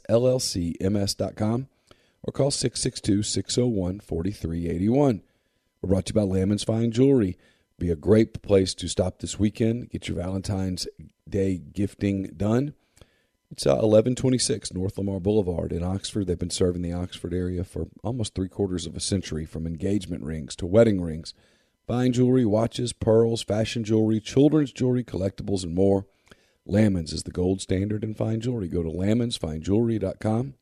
or call 662 601 4381. We're brought to you by Lamons Fine Jewelry. Be a great place to stop this weekend. Get your Valentine's Day gifting done. It's uh, 1126 North Lamar Boulevard in Oxford. They've been serving the Oxford area for almost three quarters of a century, from engagement rings to wedding rings, fine jewelry, watches, pearls, fashion jewelry, children's jewelry, collectibles, and more. Lamons is the gold standard in fine jewelry. Go to lamonsfinejewelry.com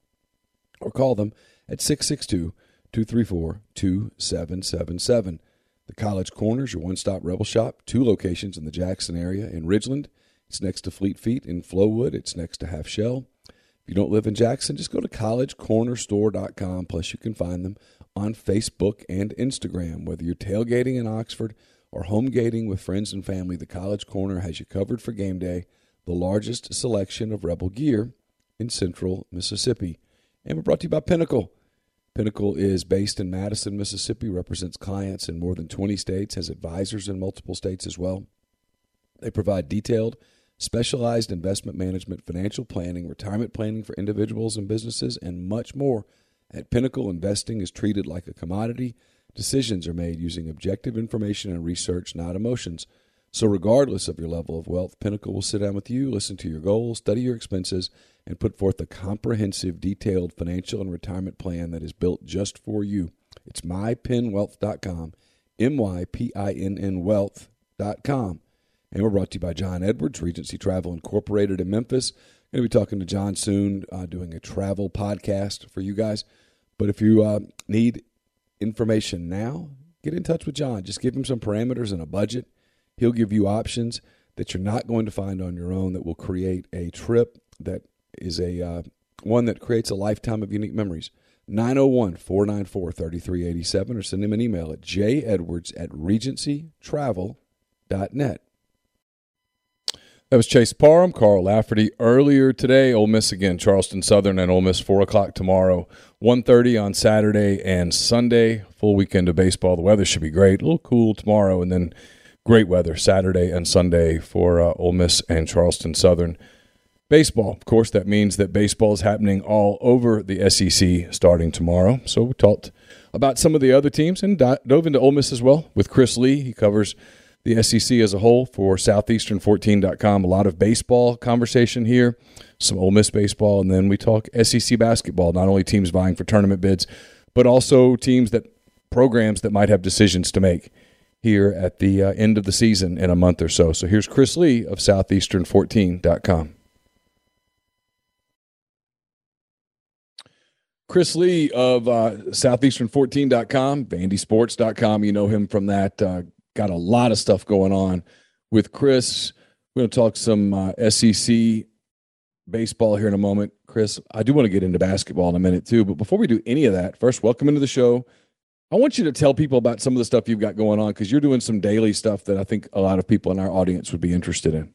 or call them at 662 234 2777. The College Corners, your one stop rebel shop, two locations in the Jackson area in Ridgeland. It's next to Fleet Feet in Flowood, it's next to Half Shell. If you don't live in Jackson, just go to collegecornerstore.com. Plus, you can find them on Facebook and Instagram. Whether you're tailgating in Oxford or home gating with friends and family, the College Corner has you covered for game day, the largest selection of Rebel gear in central Mississippi. And we're brought to you by Pinnacle. Pinnacle is based in Madison, Mississippi, represents clients in more than 20 states, has advisors in multiple states as well. They provide detailed, specialized investment management, financial planning, retirement planning for individuals and businesses, and much more At Pinnacle, investing is treated like a commodity. Decisions are made using objective information and research, not emotions. So, regardless of your level of wealth, Pinnacle will sit down with you, listen to your goals, study your expenses, and put forth a comprehensive, detailed financial and retirement plan that is built just for you. It's mypinnwealth.com, M Y P I N N wealth.com. And we're brought to you by John Edwards, Regency Travel Incorporated in Memphis. Going to be talking to John soon, uh, doing a travel podcast for you guys. But if you uh, need information now, get in touch with John. Just give him some parameters and a budget. He'll give you options that you're not going to find on your own that will create a trip that is a uh, one that creates a lifetime of unique memories. 901 494 3387 or send him an email at jedwards at regencytravel.net. That was Chase Parham, Carl Lafferty. Earlier today, Ole Miss again, Charleston Southern and Ole Miss, 4 o'clock tomorrow, 1.30 on Saturday and Sunday. Full weekend of baseball. The weather should be great. A little cool tomorrow, and then great weather Saturday and Sunday for uh, Ole Miss and Charleston Southern. Baseball, of course, that means that baseball is happening all over the SEC starting tomorrow. So we talked about some of the other teams and dove into Ole Miss as well with Chris Lee. He covers – the SEC as a whole for Southeastern14.com. A lot of baseball conversation here, some Ole Miss baseball, and then we talk SEC basketball. Not only teams vying for tournament bids, but also teams that programs that might have decisions to make here at the uh, end of the season in a month or so. So here's Chris Lee of Southeastern14.com. Chris Lee of uh, Southeastern14.com, VandySports.com. You know him from that uh, got a lot of stuff going on with Chris. We're going to talk some uh, SEC baseball here in a moment. Chris, I do want to get into basketball in a minute too. But before we do any of that, first, welcome into the show. I want you to tell people about some of the stuff you've got going on because you're doing some daily stuff that I think a lot of people in our audience would be interested in.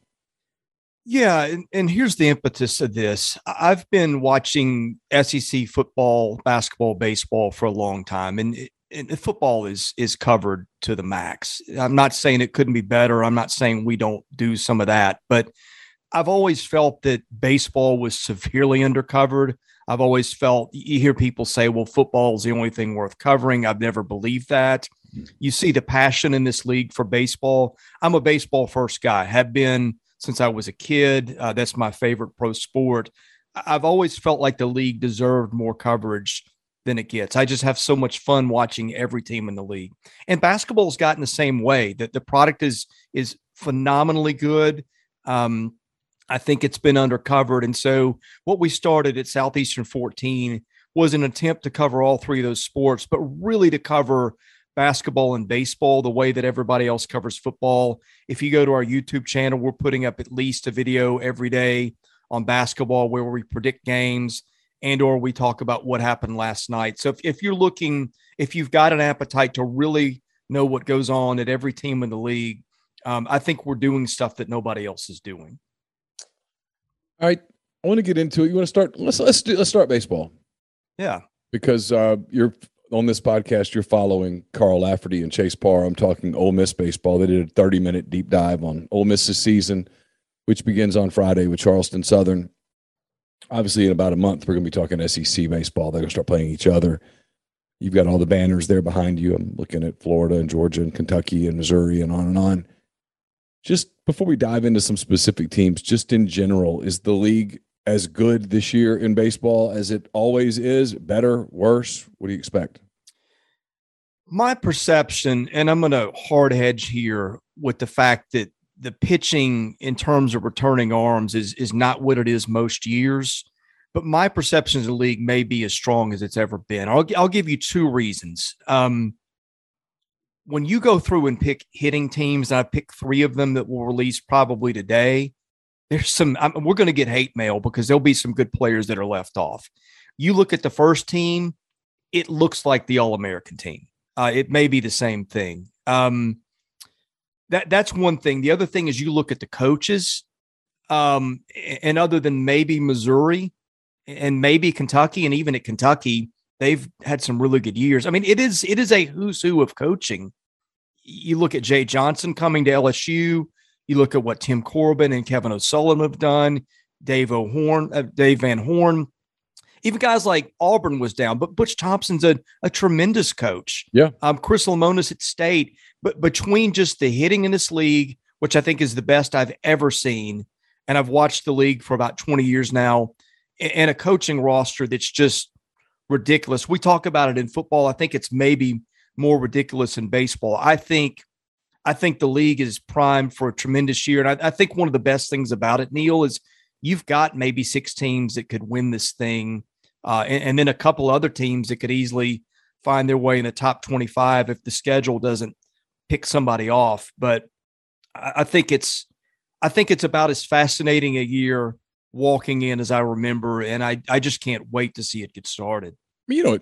Yeah, and, and, here's the impetus of this. I've been watching SEC football, basketball, baseball for a long time, and and football is is covered to the max. I'm not saying it couldn't be better. I'm not saying we don't do some of that, but I've always felt that baseball was severely undercovered. I've always felt you hear people say, "Well, football is the only thing worth covering." I've never believed that. You see the passion in this league for baseball. I'm a baseball first guy. Have been since I was a kid. Uh, that's my favorite pro sport. I've always felt like the league deserved more coverage than it gets. I just have so much fun watching every team in the league. And basketball's gotten the same way. That the product is is phenomenally good. Um, I think it's been undercovered. And so what we started at Southeastern 14 was an attempt to cover all three of those sports, but really to cover basketball and baseball the way that everybody else covers football. If you go to our YouTube channel, we're putting up at least a video every day on basketball where we predict games and or we talk about what happened last night. So if, if you're looking, if you've got an appetite to really know what goes on at every team in the league, um, I think we're doing stuff that nobody else is doing. All right, I want to get into it. You want to start? Let's let's do, let's start baseball. Yeah, because uh, you're on this podcast. You're following Carl Lafferty and Chase Parr. I'm talking Ole Miss baseball. They did a 30 minute deep dive on Ole Miss's season, which begins on Friday with Charleston Southern obviously in about a month we're going to be talking SEC baseball. They're going to start playing each other. You've got all the banners there behind you. I'm looking at Florida and Georgia and Kentucky and Missouri and on and on. Just before we dive into some specific teams, just in general, is the league as good this year in baseball as it always is? Better, worse? What do you expect? My perception, and I'm going to hard hedge here with the fact that the pitching in terms of returning arms is is not what it is most years. But my perception of the league may be as strong as it's ever been. I'll I'll give you two reasons. Um, when you go through and pick hitting teams, I pick three of them that will release probably today. There's some. I we're going to get hate mail because there'll be some good players that are left off. You look at the first team; it looks like the All American team. Uh, it may be the same thing. Um, that that's one thing. The other thing is you look at the coaches, um, and other than maybe Missouri and maybe Kentucky, and even at Kentucky, they've had some really good years. I mean, it is it is a who's who of coaching. You look at Jay Johnson coming to LSU. You look at what Tim Corbin and Kevin O'Sullivan have done. Dave O'Horn, uh, Dave Van Horn, Even guys like Auburn was down, but Butch Thompson's a, a tremendous coach. Yeah. Um, Chris Lemonis at State, but between just the hitting in this league, which I think is the best I've ever seen, and I've watched the league for about 20 years now, and a coaching roster that's just ridiculous. We talk about it in football. I think it's maybe more ridiculous in baseball. I think I think the league is primed for a tremendous year. And I, I, think one of the best things about it, Neal, is you've got maybe six teams that could win this thing, uh, and, and, then a couple other teams that could easily find their way in the top 25 if the schedule doesn't pick somebody off. But I, I think it's I think it's about as fascinating a year walking in as I remember, and I I just can't wait to see it get started. You know,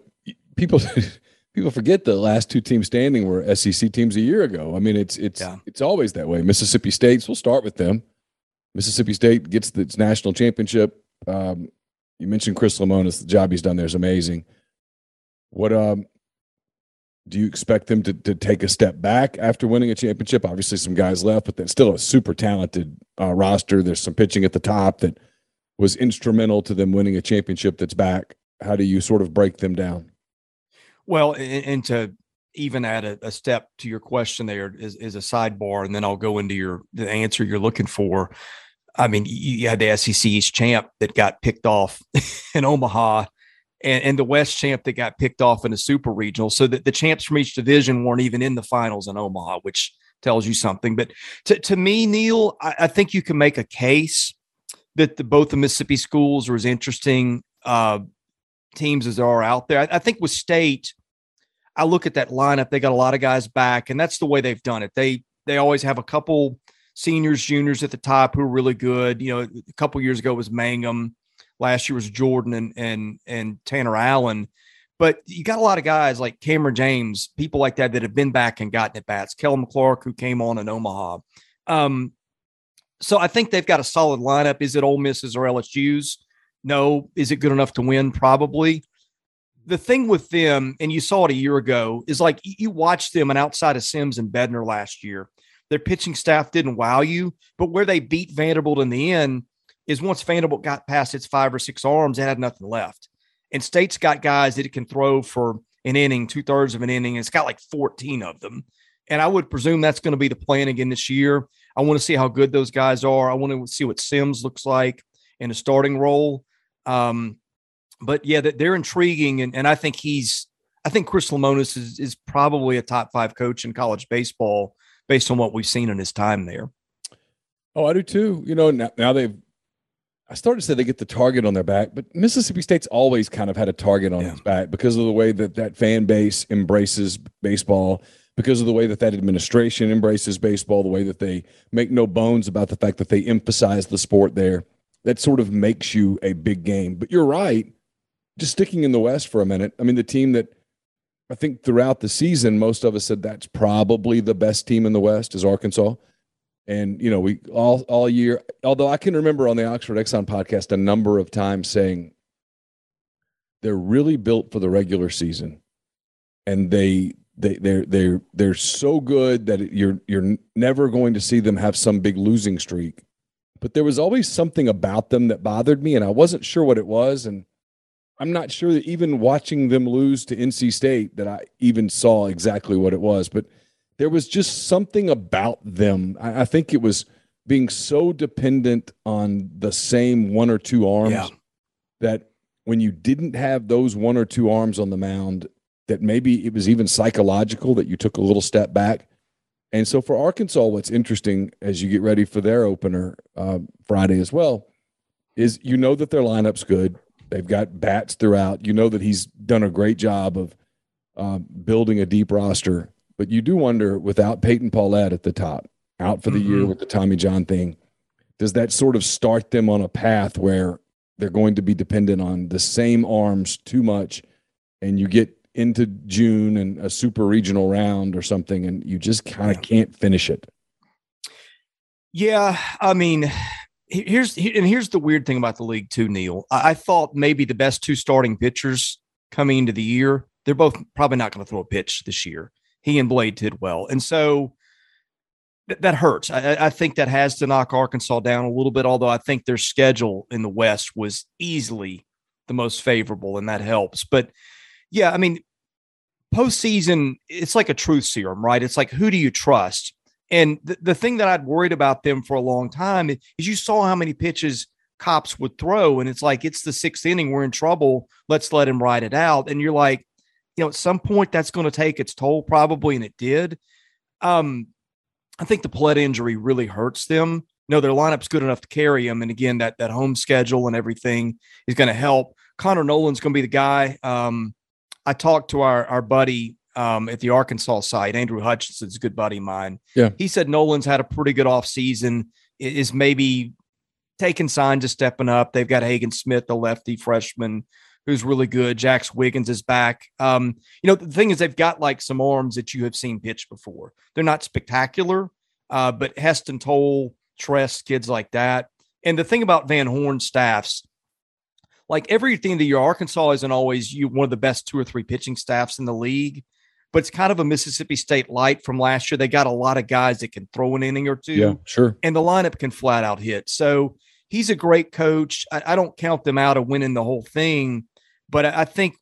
people people forget the last two teams standing were SEC teams a year ago. I mean, it's it's yeah. it's always that way. Mississippi State's. We'll start with them. Mississippi State gets the national championship. Um, you mentioned Chris Lemonis. The job he's done there is amazing. What um, do you expect them to, to take a step back after winning a championship? Obviously, some guys left, but that's still a super talented uh, roster. There's some pitching at the top that was instrumental to them winning a championship that's back. How do you sort of break them down? Well, and, and to even add a, a, step to your question there is, is a sidebar, and then I'll go into your the answer you're looking for. I mean, you had the SEC East champ that got picked off in Omaha, and, and the West champ that got picked off in a super regional. So that the champs from each division weren't even in the finals in Omaha, which tells you something. But to, to me, Neal, I, I think you can make a case that the, both the Mississippi schools are as interesting uh, teams as there are out there. I, I think with State, I look at that lineup. They got a lot of guys back, and that's the way they've done it. They they always have a couple seniors, juniors at the top who are really good. You know, a couple years ago was Mangum. Last year was Jordan and and and Tanner Allen. But you got a lot of guys like Kamren James, people like that that have been back and gotten at bats. Kellum Clark, who came on in Omaha. Um, so I think they've got a solid lineup. Is it Ole Misses or LSU's? No. Is it good enough to win? Probably. The thing with them, and you saw it a year ago, is like you watched them and outside of Sims and Bednar last year, their pitching staff didn't wow you, but where they beat Vanderbilt in the end is once Vanderbilt got past its five or six arms, it had nothing left. And State's got guys that it can throw for an inning, two thirds of an inning. It's got like 14 of them. And I would presume that's going to be the plan again this year. I want to see how good those guys are. I want to see what Sims looks like in a starting role. Um, but yeah, they're intriguing, and, and I think he's I think Chris Lemonis is is probably a top five coach in college baseball based on what we've seen in his time there. Oh, I do too. You know, now, now they've I started to say they get the target on their back, but Mississippi State's always kind of had a target on yeah. its back because of the way that that fan base embraces baseball, because of the way that that administration embraces baseball, the way that they make no bones about the fact that they emphasize the sport there that sort of makes you a big game. But you're right. Just sticking in the West for a minute. I mean, the team that I think throughout the season, most of us said that's probably the best team in the West is Arkansas. And you know, we all all year. Although I can remember on the Oxford Exxon podcast a number of times saying they're really built for the regular season, and they they they're they're they're so good that you're you're never going to see them have some big losing streak but there was always something about them that bothered me, and I wasn't sure what it was. And I'm not sure that even watching them lose to NC State that I even saw exactly what it was. But there was just something about them. I, I think it was being so dependent on the same one or two arms yeah. that when you didn't have those one or two arms on the mound, that maybe it was even psychological that you took a little step back and so for Arkansas, what's interesting as you get ready for their opener uh, Friday as well is you know that their lineup's good. They've got bats throughout. You know that he's done a great job of uh, building a deep roster. But you do wonder, without Peyton Pallette at the top, out for the mm-hmm. year with the Tommy John thing, does that sort of start them on a path where they're going to be dependent on the same arms too much, and you get into June and a super regional round or something, and you just kind of can't finish it. Yeah, I mean, here's and here's the weird thing about the league too, Neal. I, thought maybe the best two starting pitchers coming into the year, they're both probably not going to throw a pitch this year. He and Blade Tidwell, and so th- that hurts. I, I think that has to knock Arkansas down a little bit. Although I think their schedule in the West was easily the most favorable, and that helps. But yeah, I mean, postseason, it's like a truth serum, right? It's like who do you trust? And the, the thing that I'd worried about them for a long time is you saw how many pitches Kopps would throw, and it's like it's the sixth inning, we're in trouble. Let's let him ride it out. And you're like, you know, at some point that's going to take its toll, probably, and it did. Um, I think the Plett injury really hurts them. No, their lineup's good enough to carry them, and again, that that home schedule and everything is going to help. Connor Noland's going to be the guy. Um, I talked to our our buddy um, at the Arkansas site, Andrew Hutchinson's a good buddy of mine. Yeah, he said Nolan's had a pretty good off season. Is maybe taking signs of stepping up. They've got Hagen Smith, the lefty freshman, who's really good. Jax Wiggins is back. Um, you know, the thing is, they've got like some arms that you have seen pitch before. They're not spectacular, uh, but Heston Toll, Tress, kids like that. And the thing about Van Horn staffs, like everything that your Arkansas isn't always you one of the best two or three pitching staffs in the league, but it's kind of a Mississippi State light from last year. They got a lot of guys that can throw an inning or two. Yeah, sure. And the lineup can flat out hit. So he's a great coach. I, I don't count them out of winning the whole thing, but I, think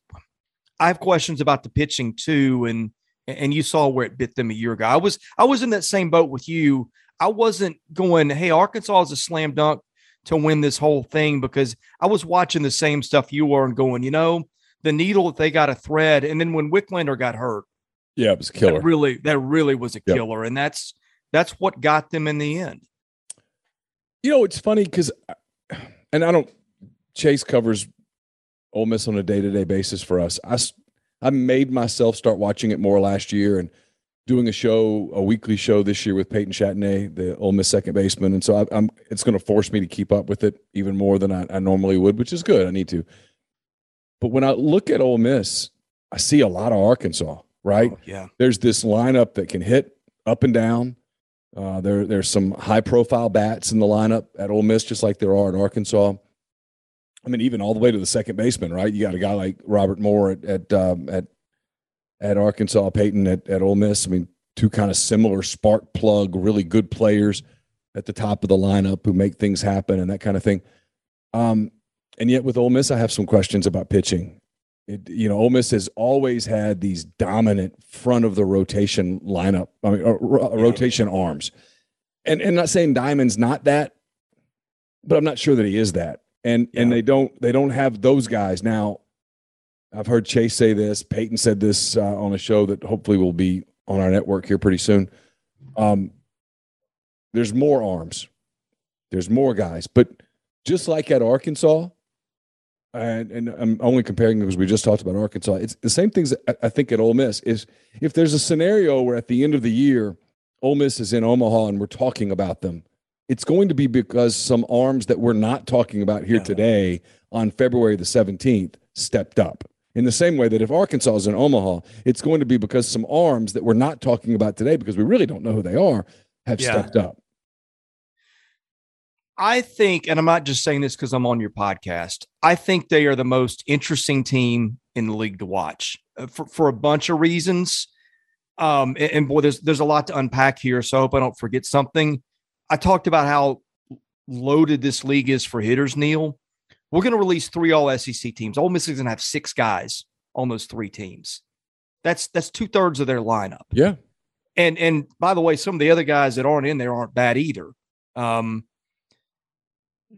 I have questions about the pitching too. And and you saw where it bit them a year ago. I was I was in that same boat with you. I wasn't going, hey, Arkansas is a slam dunk to win this whole thing because I was watching the same stuff you were and going, you know, the needle that they got a thread. And then when Wicklander got hurt, yeah, it was a killer. That really, that really was a yep. killer, and that's that's what got them in the end. You know, it's funny because, and I don't. Chase covers Ole Miss on a day to day basis for us. I I made myself start watching it more last year and doing a show, a weekly show this year with Peyton Chatagnier, the Ole Miss second baseman, and so I, am it's going to force me to keep up with it even more than I, I, normally would, which is good. I need to. But when I look at Ole Miss, I see a lot of Arkansas. Right? Oh, yeah. There's this lineup that can hit up and down. Uh, there, there's some high profile bats in the lineup at Ole Miss, just like there are at Arkansas. I mean, even all the way to the second baseman, right? You got a guy like Robert Moore at at um, at at Arkansas, Peyton at, at Ole Miss. I mean, two kind of similar spark plug, really good players at the top of the lineup who make things happen and that kind of thing. Um, and yet with Ole Miss, I have some questions about pitching. It, you know, Ole Miss has always had these dominant front of the rotation lineup, I mean, uh, rotation arms. And and not saying Diamond's not that, but I'm not sure that he is that. And yeah. and they don't they don't have those guys now. I've heard Chase say this. Peyton said this uh, on a show that hopefully will be on our network here pretty soon. Um, there's more arms, there's more guys, but just like at Arkansas, and, and I'm only comparing because we just talked about Arkansas. It's the same things I think at Ole Miss is if there's a scenario where at the end of the year, Ole Miss is in Omaha and we're talking about them, it's going to be because some arms that we're not talking about here yeah. today on February the 17th stepped up. In the same way that if Arkansas is in Omaha, it's going to be because some arms that we're not talking about today because we really don't know who they are have yeah. stepped up. I think, and I'm not just saying this because I'm on your podcast, I think they are the most interesting team in the league to watch uh, for, for a bunch of reasons. Um, and, and boy, there's there's a lot to unpack here, so I hope I don't forget something. I talked about how loaded this league is for hitters, Neal. We're going to release three all SEC teams. Ole Miss is going to have six guys on those three teams. That's that's two thirds of their lineup. Yeah. And and by the way, some of the other guys that aren't in there aren't bad either. Um,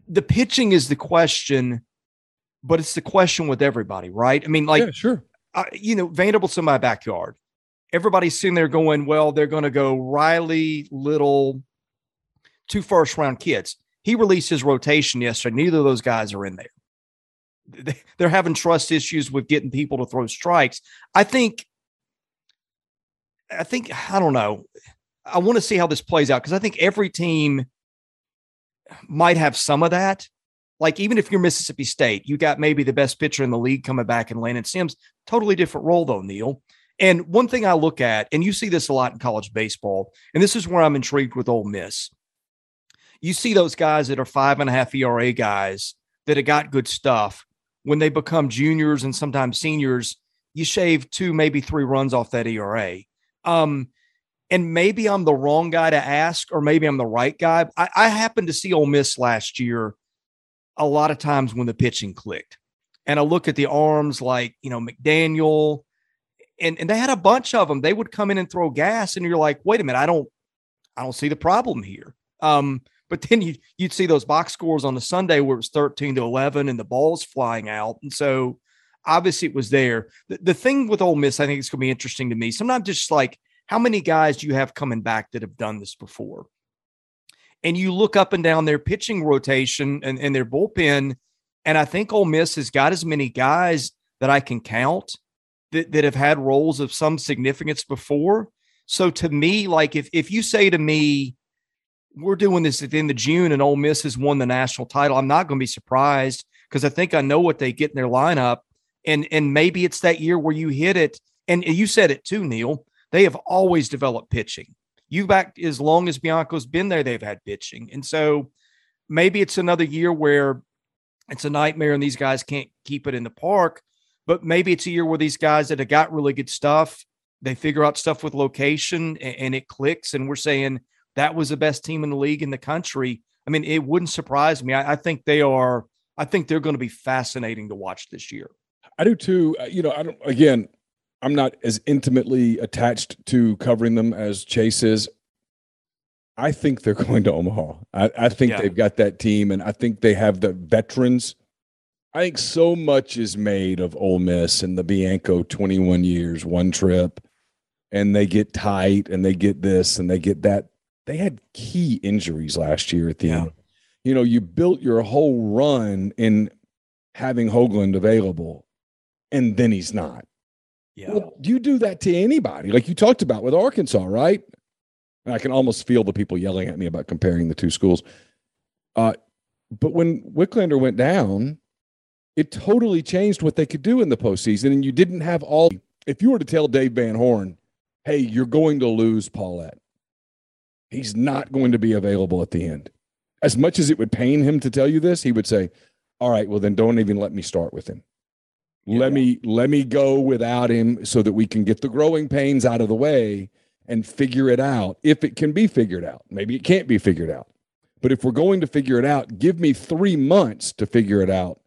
the pitching is the question, but it's the question with everybody, right? I mean, like, yeah, sure. Uh, you know, Vanderbilt's in my backyard. Everybody's sitting there going, well, they're going to go Riley, Little, two first round kids. He released his rotation yesterday. Neither of those guys are in there. They're having trust issues with getting people to throw strikes. I think, I think, I don't know. I want to see how this plays out because I think every team might have some of that. Like even if you're Mississippi State, you got maybe the best pitcher in the league coming back in Landon Sims. Totally different role though, Neal. And one thing I look at, and you see this a lot in college baseball, and this is where I'm intrigued with Ole Miss. You see those guys that are five and a half ERA guys that have got good stuff. When they become juniors and sometimes seniors, you shave two, maybe three runs off that ERA. Um, and maybe I'm the wrong guy to ask, or maybe I'm the right guy. I, I happened to see Ole Miss last year a lot of times when the pitching clicked. and I look at the arms like, you know, McDaniel, and, and they had a bunch of them. They would come in and throw gas, and you're like, wait a minute, I don't, I don't see the problem here. Um, but then you you'd see those box scores on the Sunday where it was 13 to 11 and the balls flying out. And so obviously it was there. The, the thing with Ole Miss, I think it's going to be interesting to me. Sometimes just like how many guys do you have coming back that have done this before? And you look up and down their pitching rotation and, and their bullpen, and I think Ole Miss has got as many guys that I can count that, that have had roles of some significance before. So to me, like if if you say to me, we're doing this at the end of June and Ole Miss has won the national title, I'm not going to be surprised because I think I know what they get in their lineup. And and maybe it's that year where you hit it. And you said it too, Neal. They have always developed pitching. You back as long as Bianco's been there, they've had pitching. And so maybe it's another year where it's a nightmare and these guys can't keep it in the park. But maybe it's a year where these guys that have got really good stuff, they figure out stuff with location and, and it clicks. And we're saying that was the best team in the league in the country. I mean, it wouldn't surprise me. I, I think they are. I think they're going to be fascinating to watch this year. I do too. Uh, you know, I don't. Again, I'm not as intimately attached to covering them as Chase is. I think they're going to Omaha. I, I think yeah. they've got that team, and I think they have the veterans. I think so much is made of Ole Miss and the Bianco 21 years, one trip, and they get tight and they get this and they get that they had key injuries last year at the yeah. end. You know, you built your whole run in having Hoglund available, and then he's not. Yeah. Well, you do that to anybody, like you talked about with Arkansas, right? And I can almost feel the people yelling at me about comparing the two schools. Uh, but when Wicklander went down, it totally changed what they could do in the postseason. And you didn't have all. If you were to tell Dave Van Horn, hey, you're going to lose Pallette, He's not going to be available at the end. As much as it would pain him to tell you this, he would say, "All right, well then don't even let me start with him. Yeah. Let me let me go without him so that we can get the growing pains out of the way and figure it out if it can be figured out. Maybe it can't be figured out. But if we're going to figure it out, give me 3 months to figure it out,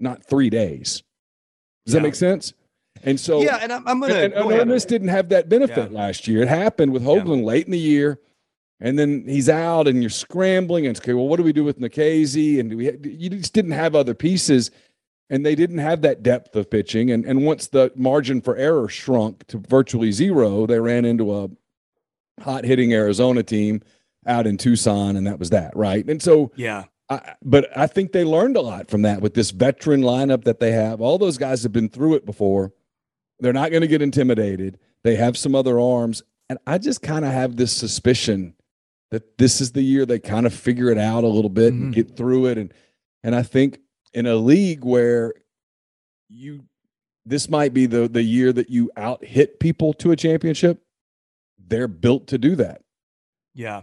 not 3 days." Does yeah. that make sense? And so, yeah, and I'm, I'm going to. And, and Ole Miss didn't have that benefit yeah. last year. It happened with Hoglund yeah. late in the year and then he's out and you're scrambling and it's okay well what do we do with Nikhazy and do we you just didn't have other pieces and they didn't have that depth of pitching and and once the margin for error shrunk to virtually zero they ran into a hot hitting Arizona team out in Tucson and that was that right? And so yeah. I, but I think they learned a lot from that with this veteran lineup that they have. All those guys have been through it before. They're not going to get intimidated. They have some other arms and I just kind of have this suspicion that this is the year they kind of figure it out a little bit mm-hmm. and get through it. And and I think in a league where you this might be the the year that you out hit people to a championship, they're built to do that. Yeah.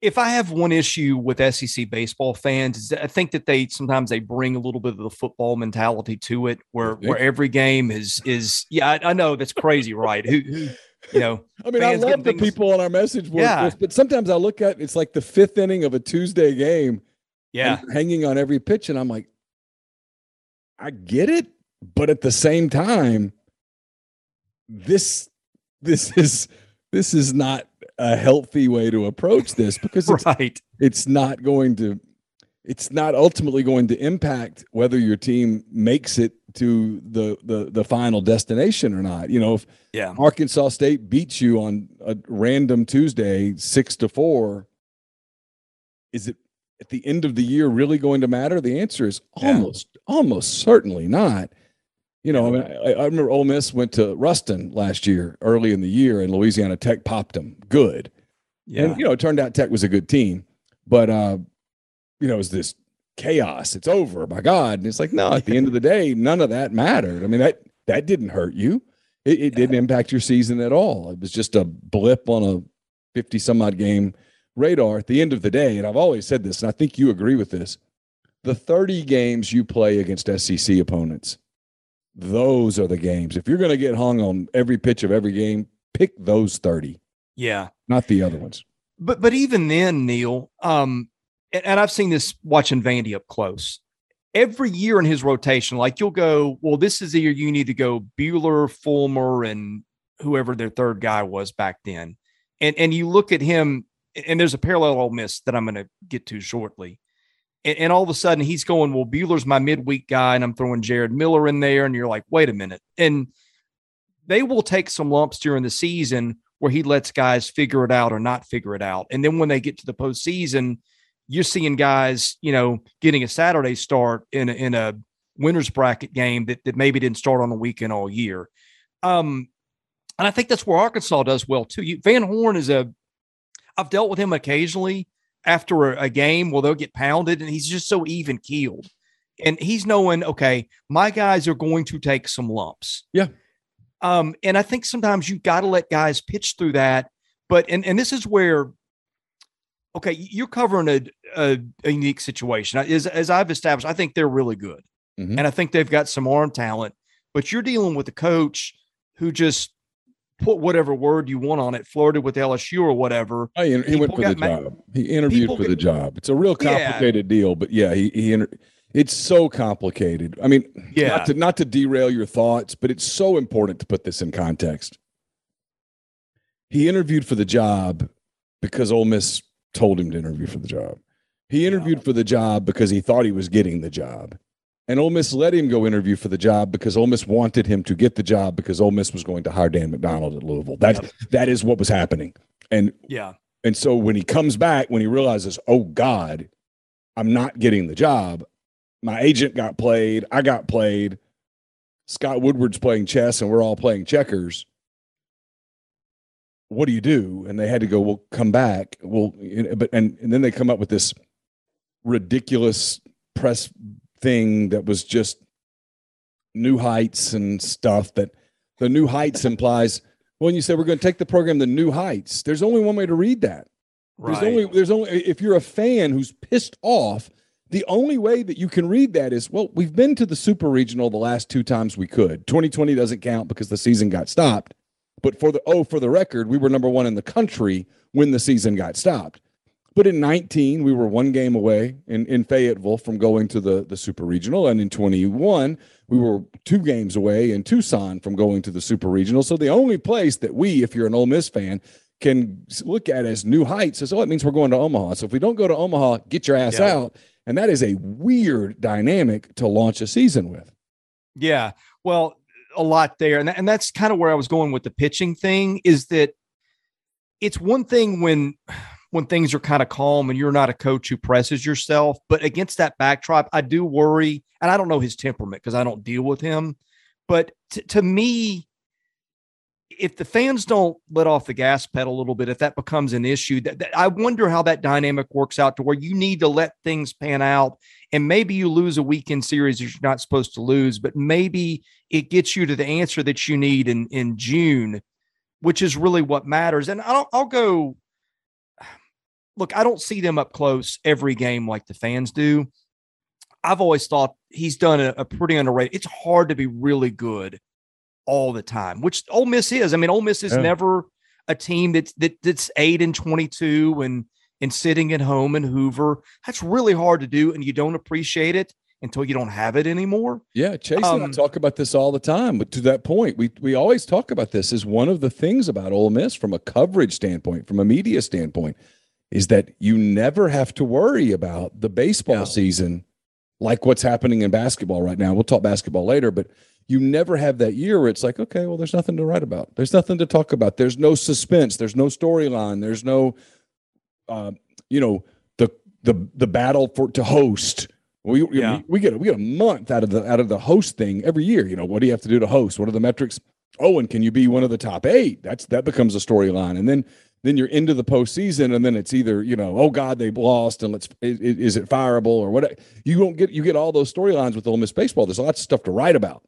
If I have one issue with SEC baseball fans, is I think that they sometimes they bring a little bit of the football mentality to it, where where every game is is yeah. I, I know that's crazy, right? Who, who you know, I mean, I love the things... people on our message board, yeah. but sometimes I look at it's like the fifth inning of a Tuesday game. Yeah. Hanging on every pitch. And I'm like, I get it. But at the same time, this this is this is not a healthy way to approach this because it's, right. it's not going to it's not ultimately going to impact whether your team makes it to the the the final destination or not. You know, if yeah. Arkansas State beats you on a random Tuesday six to four, is it at the end of the year really going to matter? The answer is almost yeah. almost certainly not. You know, I, mean, I, I remember Ole Miss went to Ruston last year, early in the year, and Louisiana Tech popped them good. Yeah, and you know, it turned out Tech was a good team, but uh, you know, is this chaos. It's over. My God. And it's like, no, at the end of the day, none of that mattered. I mean, that that didn't hurt you. It, it didn't impact your season at all. It was just a blip on a 50 some odd game radar at the end of the day. And I've always said this, and I think you agree with this. The 30 games you play against SEC opponents, those are the games. If you're going to get hung on every pitch of every game, pick those 30. Yeah. Not the other ones. But but even then, Neal, um, and I've seen this watching Vandy up close. every year in his rotation, like you'll go, well, this is the year you need to go Buehler, Fulmer, and whoever their third guy was back then. And and you look at him, and there's a parallel Ole Miss that I'm going to get to shortly. And, and all of a sudden he's going, well, Buehler's my midweek guy, and I'm throwing Jared Miller in there, and you're like, wait a minute. And they will take some lumps during the season where he lets guys figure it out or not figure it out. And then when they get to the postseason, you're seeing guys, you know, getting a Saturday start in a, in a winners bracket game that, that maybe didn't start on the weekend all year. Um, and I think that's where Arkansas does well too. You, Van Horn is a, I've dealt with him occasionally after a, a game where they'll get pounded, and he's just so even keeled. And he's knowing, okay, my guys are going to take some lumps. Yeah. Um, and I think sometimes you've got to let guys pitch through that. But and and this is where okay, you're covering a, a, a, unique situation. As, as I've established, I think they're really good. Mm-hmm. And I think they've got some arm talent, but you're dealing with a coach who just put whatever word you want on it, flirted with LSU or whatever. Oh, he, he went for the mad. job. He interviewed People for get, the job. It's a real complicated yeah. deal, but yeah, he, he inter- it's so complicated. I mean, yeah, not to, not to derail your thoughts, but it's so important to put this in context. He interviewed for the job because Ole Miss told him to interview for the job. He interviewed for the job because he thought he was getting the job. And Ole Miss let him go interview for the job because Ole Miss wanted him to get the job because Ole Miss was going to hire Dan McDonnell at Louisville. That's yep. that is what was happening. And yeah. And so when he comes back, when he realizes, oh God, I'm not getting the job. My agent got played. I got played. Scott Woodward's playing chess and we're all playing checkers what do you do? And they had to go, well, come back. Well, but and and then they come up with this ridiculous press thing that was just new heights and stuff. That the new heights implies. Well, when you say we're going to take the program to new heights, there's only one way to read that. Right. There's only there's only if you're a fan who's pissed off, the only way that you can read that is well, we've been to the super regional the last two times we could. 2020 doesn't count because the season got stopped. But for the oh, for the record, we were number one in the country when the season got stopped. But in 19, we were one game away in, in Fayetteville from going to the, the Super Regional. And in 21, we were two games away in Tucson from going to the Super Regional. So the only place that we, if you're an Ole Miss fan, can look at as new heights is, oh, it means we're going to Omaha. So if we don't go to Omaha, get your ass yeah. out. And that is a weird dynamic to launch a season with. Yeah. Well, a lot there. And, and that's kind of where I was going with the pitching thing is that it's one thing when when things are kind of calm and you're not a coach who presses yourself, but against that backdrop, I do worry. And I don't know his temperament because I don't deal with him. But t- to me, if the fans don't let off the gas pedal a little bit, if that becomes an issue, that, that, I wonder how that dynamic works out to where you need to let things pan out, and maybe you lose a weekend series that you're not supposed to lose, but maybe it gets you to the answer that you need in in June, which is really what matters. And I'll I'll go. Look, I don't see them up close every game like the fans do. I've always thought he's done a, a pretty underrated. It's hard to be really good all the time, which Ole Miss is. I mean, Ole Miss is yeah. never a team that's that, that's eight and twenty two and and sitting at home in Hoover. That's really hard to do, and you don't appreciate it until you don't have it anymore. Yeah, Chase um, and I um, talk about this all the time. But to that point, we we always talk about this as one of the things about Ole Miss from a coverage standpoint, from a media standpoint, is that you never have to worry about the baseball yeah. season like what's happening in basketball right now. We'll talk basketball later, but you never have that year where it's like, okay, well, there's nothing to write about. There's nothing to talk about. There's no suspense. There's no storyline. There's no, uh, you know, the the the battle for to host. We yeah. we get we get a month out of the out of the host thing every year. You know, what do you have to do to host? What are the metrics? Oh, and can you be one of the top eight? That's that becomes a storyline, and then then you're into the postseason, and then it's either you know, oh God, they've lost, and let's is, is it fireable or what? You don't get you get all those storylines with Ole Miss baseball. There's lots of stuff to write about.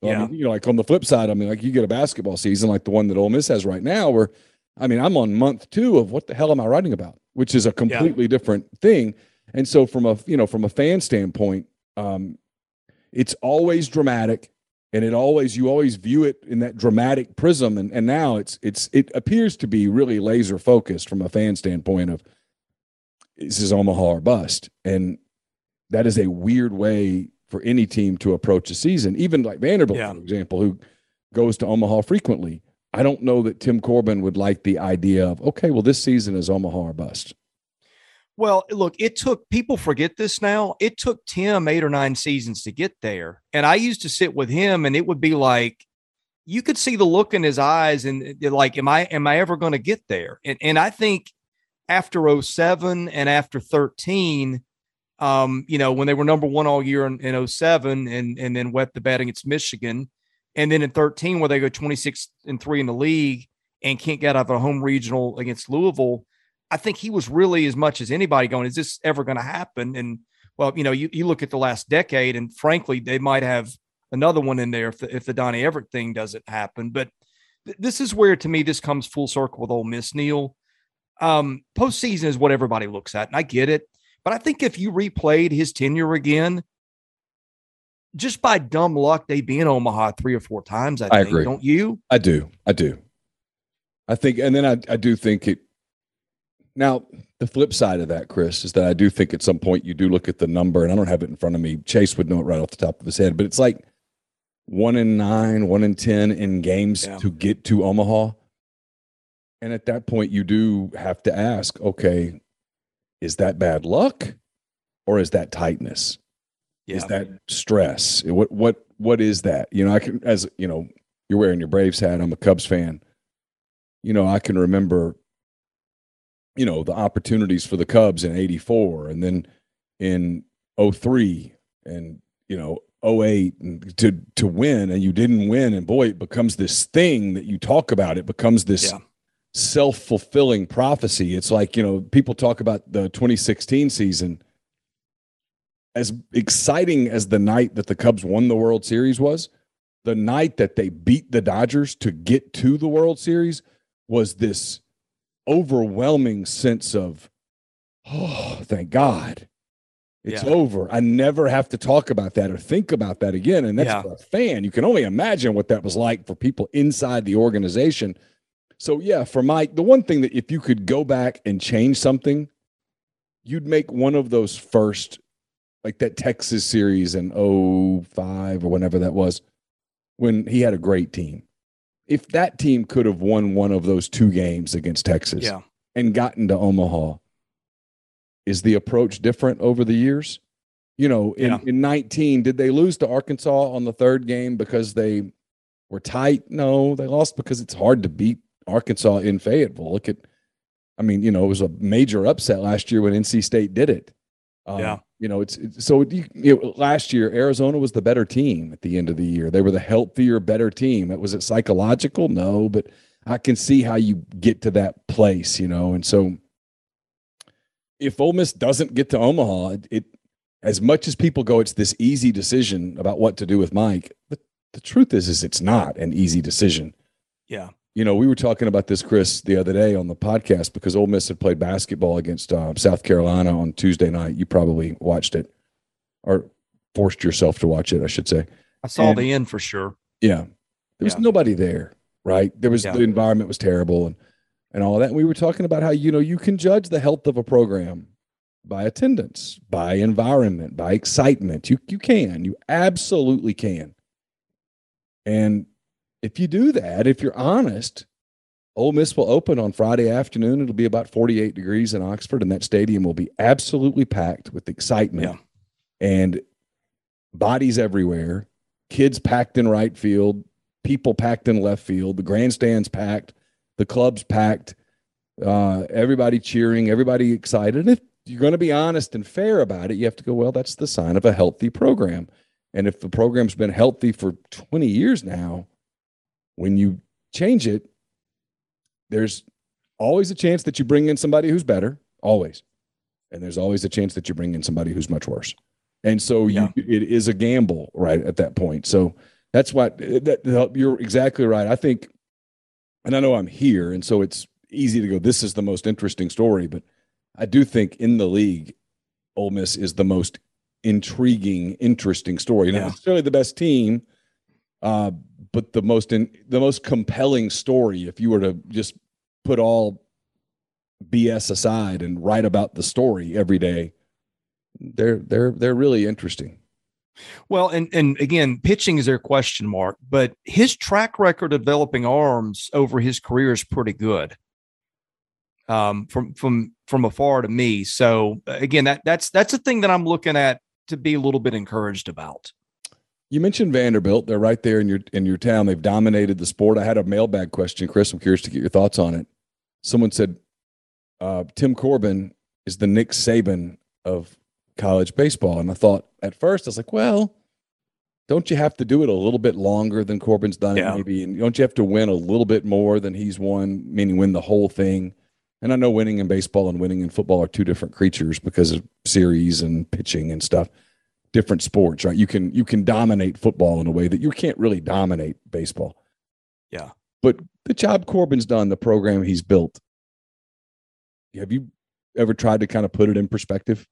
Yeah. I mean, you know, like on the flip side, I mean, like you get a basketball season like the one that Ole Miss has right now, where I mean, I'm on month two of what the hell am I writing about, which is a completely yeah. different thing. And so, from a you know, from a fan standpoint, um, it's always dramatic, and it always you always view it in that dramatic prism. And and now it's it's it appears to be really laser focused from a fan standpoint of this is Omaha or bust, and that is a weird way for any team to approach a season. Even like Vanderbilt, yeah. for example, who goes to Omaha frequently. I don't know that Tim Corbin would like the idea of okay, well, this season is Omaha or bust. Well, look, it took people forget this now. It took Tim eight or nine seasons to get there. And I used to sit with him and it would be like you could see the look in his eyes and like, am I am I ever going to get there? And and I think after 07 and after 13, um, you know, when they were number one all year in, in 07 and and then wet the bed against Michigan, and then in 13 where they go 26 and 3 in the league and can't get out of a home regional against Louisville I think he was really as much as anybody going, is this ever going to happen? And well, you know, you, you look at the last decade, and frankly, they might have another one in there if the, if the Donny Everett thing doesn't happen. But th- this is where, to me, this comes full circle with Ole Miss. Neal, um, postseason is what everybody looks at, and I get it. But I think if you replayed his tenure again, just by dumb luck, they'd be in Omaha three or four times. I, I think, agree. Don't you? I do. I do. I think, and then I, I do think it now, the flip side of that, Chris, is that I do think at some point you do look at the number, and I don't have it in front of me. Chase would know it right off the top of his head, but it's like one in nine, one in 10 in games yeah. to get to Omaha. And at that point, you do have to ask, okay, is that bad luck or is that tightness? Yeah. Is that stress? What, what, what is that? You know, I can, as you know, you're wearing your Braves hat. I'm a Cubs fan. You know, I can remember you know, the opportunities for the Cubs in 84 and then in 03 and, you know, 08 and to to win and you didn't win and boy it becomes this thing that you talk about it becomes this yeah. self-fulfilling prophecy it's like you know people talk about the 2016 season as exciting as the night that the Cubs won the World Series was the night that they beat the Dodgers to get to the World Series was this overwhelming sense of, oh, thank God. It's yeah. over. I never have to talk about that or think about that again. And that's yeah. for a fan. You can only imagine what that was like for people inside the organization. So, yeah, for Mike, the one thing that if you could go back and change something, you'd make one of those first, like that Texas series in 05 or whenever that was, when he had a great team if that team could have won one of those two games against Texas yeah. and gotten to Omaha, is the approach different over the years? You know, in, yeah. in 19, did they lose to Arkansas on the third game because they were tight? No, they lost because it's hard to beat Arkansas in Fayetteville. Look at, I mean, you know, it was a major upset last year when NC State did it. Um, yeah. You know, it's, it's so you, you know, last year Arizona was the better team at the end of the year. They were the healthier, better team. It was it psychological? No, but I can see how you get to that place. You know, and so if Ole Miss doesn't get to Omaha, it, it as much as people go, it's this easy decision about what to do with Mike. But the truth is, is it's not an easy decision. Yeah you know, we were talking about this, Chris, the other day on the podcast because Ole Miss had played basketball against uh, South Carolina on Tuesday night. You probably watched it or forced yourself to watch it, I should say. I saw and, the end for sure. Yeah. There was yeah. nobody there, right? There was yeah. the environment was terrible and and all that. And we were talking about how, you know, you can judge the health of a program by attendance, by environment, by excitement. You you can. You absolutely can. And if you do that, if you're honest, Ole Miss will open on Friday afternoon. It'll be about 48 degrees in Oxford, and that stadium will be absolutely packed with excitement yeah. and bodies everywhere, kids packed in right field, people packed in left field, the grandstands packed, the clubs packed, uh, everybody cheering, everybody excited. And if you're going to be honest and fair about it, you have to go, well, that's the sign of a healthy program. And if the program's been healthy for 20 years now, when you change it, there's always a chance that you bring in somebody who's better, always. And there's always a chance that you bring in somebody who's much worse. And so yeah. you, it is a gamble, right, at that point. So that's what that, you're exactly right. I think, and I know I'm here, and so it's easy to go, this is the most interesting story, but I do think in the league, Ole Miss is the most intriguing, interesting story. Not necessarily the best team, uh, but the most in, the most compelling story, if you were to just put all BS aside and write about the story every day, they're they're they're really interesting. Well, and and again, pitching is their question mark, but his track record of developing arms over his career is pretty good. Um, from from from afar to me. So again, that that's that's a thing that I'm looking at to be a little bit encouraged about. You mentioned Vanderbilt. They're right there in your in your town. They've dominated the sport. I had a mailbag question, Chris. I'm curious to get your thoughts on it. Someone said uh, Tim Corbin is the Nick Saban of college baseball, and I thought at first I was like, well, don't you have to do it a little bit longer than Corbin's done yeah. it maybe, and don't you have to win a little bit more than he's won, meaning win the whole thing? And I know winning in baseball and winning in football are two different creatures because of series and pitching and stuff different sports, right? You can you can dominate football in a way that you can't really dominate baseball. Yeah. But the job Corbin's done, the program he's built, have you ever tried to kind of put it in perspective?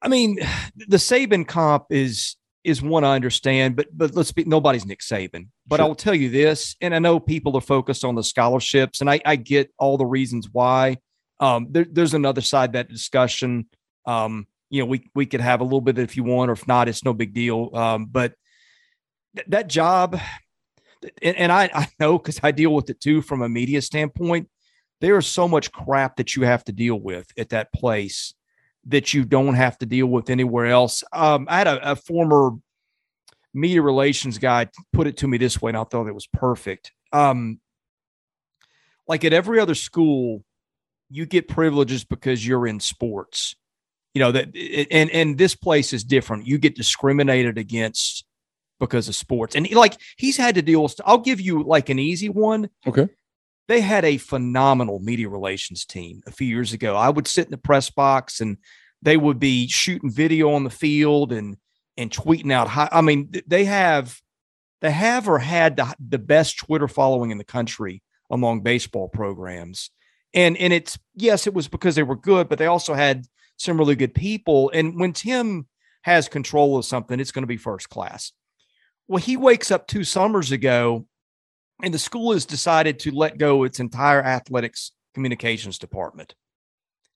I mean, the Saban comp is is one I understand, but but let's be nobody's Nick Saban. But sure. I will tell you this, and I know people are focused on the scholarships, and I, I get all the reasons why. Um, there, there's another side that discussion. Um, you know, we we could have a little bit if you want, or if not, it's no big deal. Um, but th- that job, and, and I, I know because I deal with it too from a media standpoint. There is so much crap that you have to deal with at that place that you don't have to deal with anywhere else. Um, I had a, a former media relations guy put it to me this way, and I thought it was perfect. Um, like at every other school, you get privileges because you're in sports you know that and and this place is different. You get discriminated against because of sports. And like he's had to deal with i'll give you like an easy one. Okay. They had a phenomenal media relations team a few years ago. I would sit in the press box and they would be shooting video on the field and and tweeting out high, i mean they have they have or had the, the best twitter following in the country among baseball programs. And and it's yes it was because they were good but they also had some really good people. And when Tim has control of something, it's going to be first class. Well, he wakes up two summers ago and the school has decided to let go its entire athletics communications department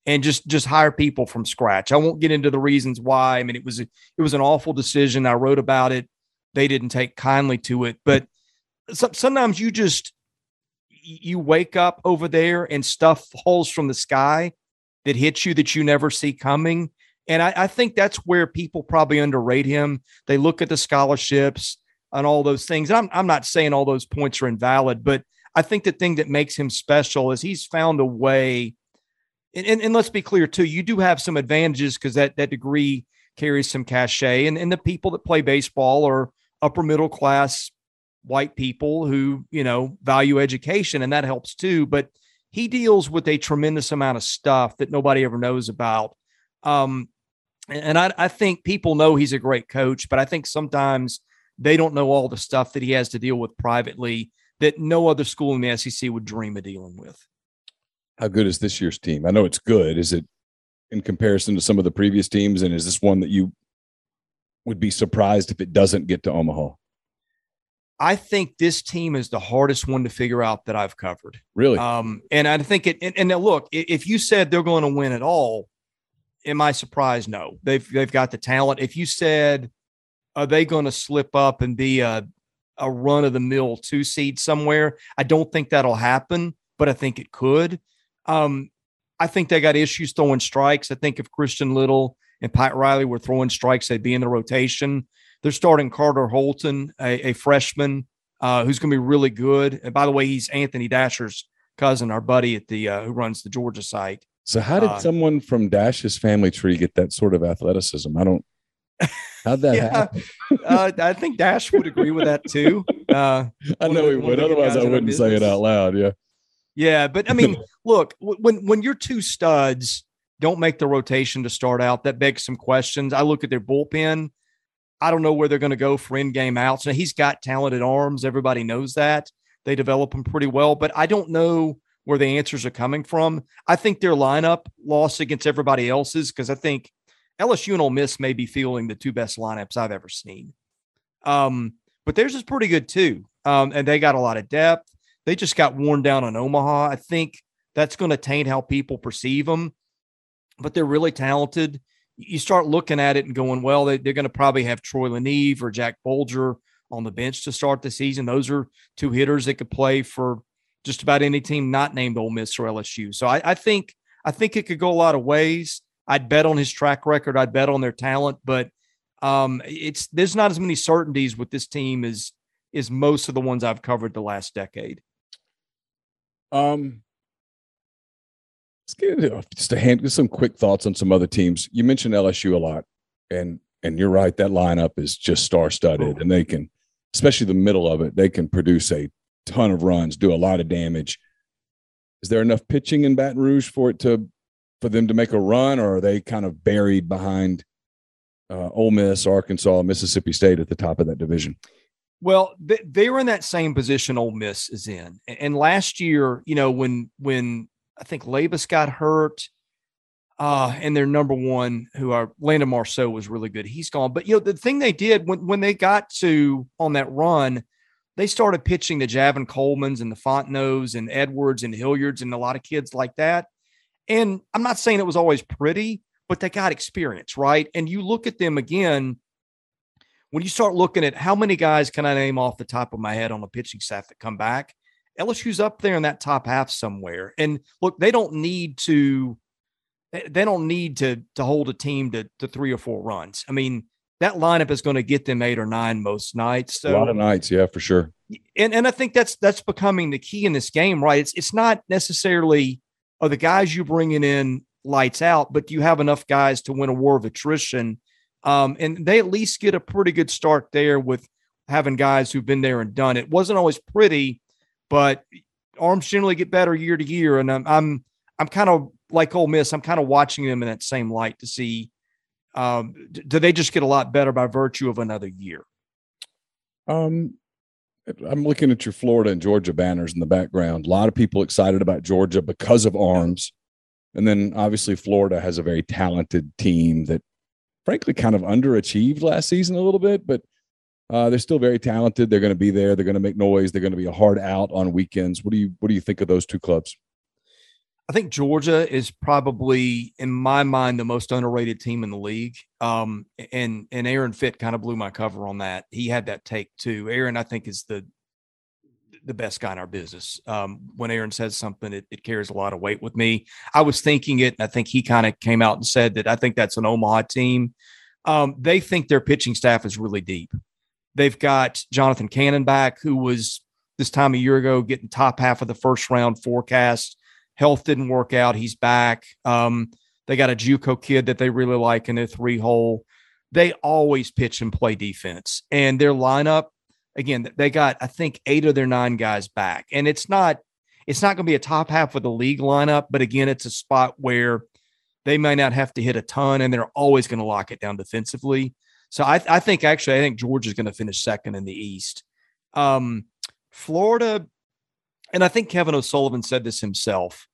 and just just hire people from scratch. I won't get into the reasons why. I mean, it was a, it was an awful decision. I wrote about it. They didn't take kindly to it, but so, sometimes you just you wake up over there and stuff falls from the sky that hits you that you never see coming. And I, I, think that's where people probably underrate him. They look at the scholarships and all those things. And I'm, I'm not saying all those points are invalid, but I think the thing that makes him special is he's found a way. And, and, and let's be clear too, you do have some advantages because that that degree carries some cachet, and, and the people that play baseball are upper middle class white people who you know value education, and that helps too. But he deals with a tremendous amount of stuff that nobody ever knows about. Um, and I, I think people know he's a great coach, but I think sometimes they don't know all the stuff that he has to deal with privately that no other school in the SEC would dream of dealing with. How good is this year's team? I know it's good. Is it in comparison to some of the previous teams? And is this one that you would be surprised if it doesn't get to Omaha? I think this team is the hardest one to figure out that I've covered. Really? Um, and I think it. And, and now look, if you said they're going to win at all, am I surprised? No, they've they've got the talent. If you said, are they going to slip up and be a a run of the mill two seed somewhere? I don't think that'll happen, but I think it could. Um, I think they got issues throwing strikes. I think if Christian Little and Pat Reilly were throwing strikes, they'd be in the rotation. They're starting Carter Holton, a, a freshman uh, who's going to be really good. And by the way, he's Anthony Dasher's cousin, our buddy at the uh, who runs the Georgia site. So, how did uh, someone from Dash's family tree get that sort of athleticism? I don't. How'd that yeah, happen? uh, I think Dash would agree with that too. Uh, I know he would. Otherwise, I wouldn't say it out loud. Yeah. Yeah, but I mean, look, when when your two studs don't make the rotation to start out, that begs some questions. I look at their bullpen. I don't know where they're going to go for in game outs. Now, he's got talented arms. Everybody knows that. They develop them pretty well, but I don't know where the answers are coming from. I think their lineup lost against everybody else's because I think LSU and Ole Miss may be feeling the two best lineups I've ever seen. Um, but theirs is pretty good too. Um, and they got a lot of depth. They just got worn down on Omaha. I think that's going to taint how people perceive them, but they're really talented. You start looking at it and going, well, they, are going to probably have Troy LaNeve or Jack Bulger on the bench to start the season. Those are two hitters that could play for just about any team not named Ole Miss or LSU. So I, I think I think it could go a lot of ways. I'd bet on his track record. I'd bet on their talent, but um, it's there's not as many certainties with this team as is most of the ones I've covered the last decade. Um, just a hand, just some quick thoughts on some other teams. You mentioned LSU a lot, and and you're right. That lineup is just star studded, and they can, especially the middle of it, they can produce a ton of runs, do a lot of damage. Is there enough pitching in Baton Rouge for it to for them to make a run, or are they kind of buried behind uh, Ole Miss, Arkansas, Mississippi State at the top of that division? Well, they, they were in that same position Ole Miss is in, and last year, you know, when when I think Labas got hurt, uh, and their number one, who are Landon Marceaux, was really good. He's gone, but you know, the thing they did when when they got to on that run, they started pitching the Javen Coleman's and the Fontenot's and Edwards and Hilliards and a lot of kids like that. And I'm not saying it was always pretty, but they got experience, right? And you look at them again, when you start looking at how many guys can I name off the top of my head on the pitching staff that come back, LSU's up there in that top half somewhere. And look, they don't need to they don't need to to hold a team to to three or four runs. I mean, that lineup is going to get them eight or nine most nights. So, a lot of nights, yeah, for sure. And and I think that's that's becoming the key in this game, right? It's it's not necessarily are the guys you bringing in lights out, but do you have enough guys to win a war of attrition? Um, and they at least get a pretty good start there with having guys who've been there and done it. Wasn't always pretty, but arms generally get better year to year. And I'm I'm I'm kind of like Ole Miss. I'm kind of watching them in that same light to see um, do they just get a lot better by virtue of another year? Um, I'm looking at your Florida and Georgia banners in the background. A lot of people excited about Georgia because of arms. And then obviously Florida has a very talented team that frankly kind of underachieved last season a little bit, but uh, they're still very talented. They're going to be there. They're going to make noise. They're going to be a hard out on weekends. What do you what do you think of those two clubs? I think Georgia is probably, in my mind, the most underrated team in the league. Um, and and Aaron Fitt kind of blew my cover on that. He had that take too. Aaron, I think, is the the best guy in our business. Um, when Aaron says something, it, it, carries a lot of weight with me. I was thinking it, and I think he kind of came out and said that I think that's an Omaha team. Um, they think their pitching staff is really deep. They've got Jonathan Cannon back, who was this time a year ago getting top half of the first round forecast health didn't work out. He's back. Um, they got a JUCO kid that they really like in their three hole. They always pitch and play defense, and their lineup again. They got I think eight of their nine guys back, and it's not it's not going to be a top half of the league lineup, but again, it's a spot where they may not have to hit a ton, and they're always going to lock it down defensively. So I, I think actually I think Georgia's going to finish second in the East. Um, Florida and I think Kevin O'Sullivan said this himself.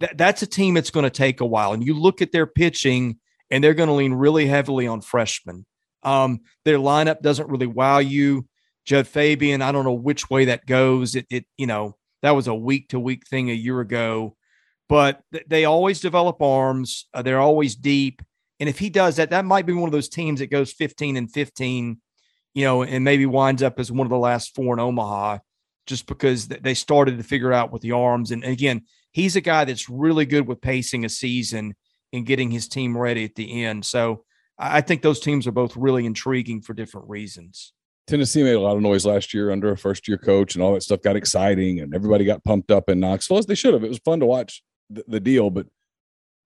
That that's a team that's going to take a while. And you look at their pitching, and they're going to lean really heavily on freshmen. Um, their lineup doesn't really wow you. Jud Fabian, I don't know which way that goes. It, it you know, that was a week to week thing a year ago, but th- they always develop arms. Uh, they're always deep. And if he does that, that might be one of those teams that goes 15 and 15, you know, and maybe winds up as one of the last four in Omaha just because they started to figure out with the arms. And again, he's a guy that's really good with pacing a season and getting his team ready at the end. So I think those teams are both really intriguing for different reasons. Tennessee made a lot of noise last year under a first year coach, and all that stuff got exciting, and everybody got pumped up in Knoxville as they should have. It was fun to watch the, the deal, but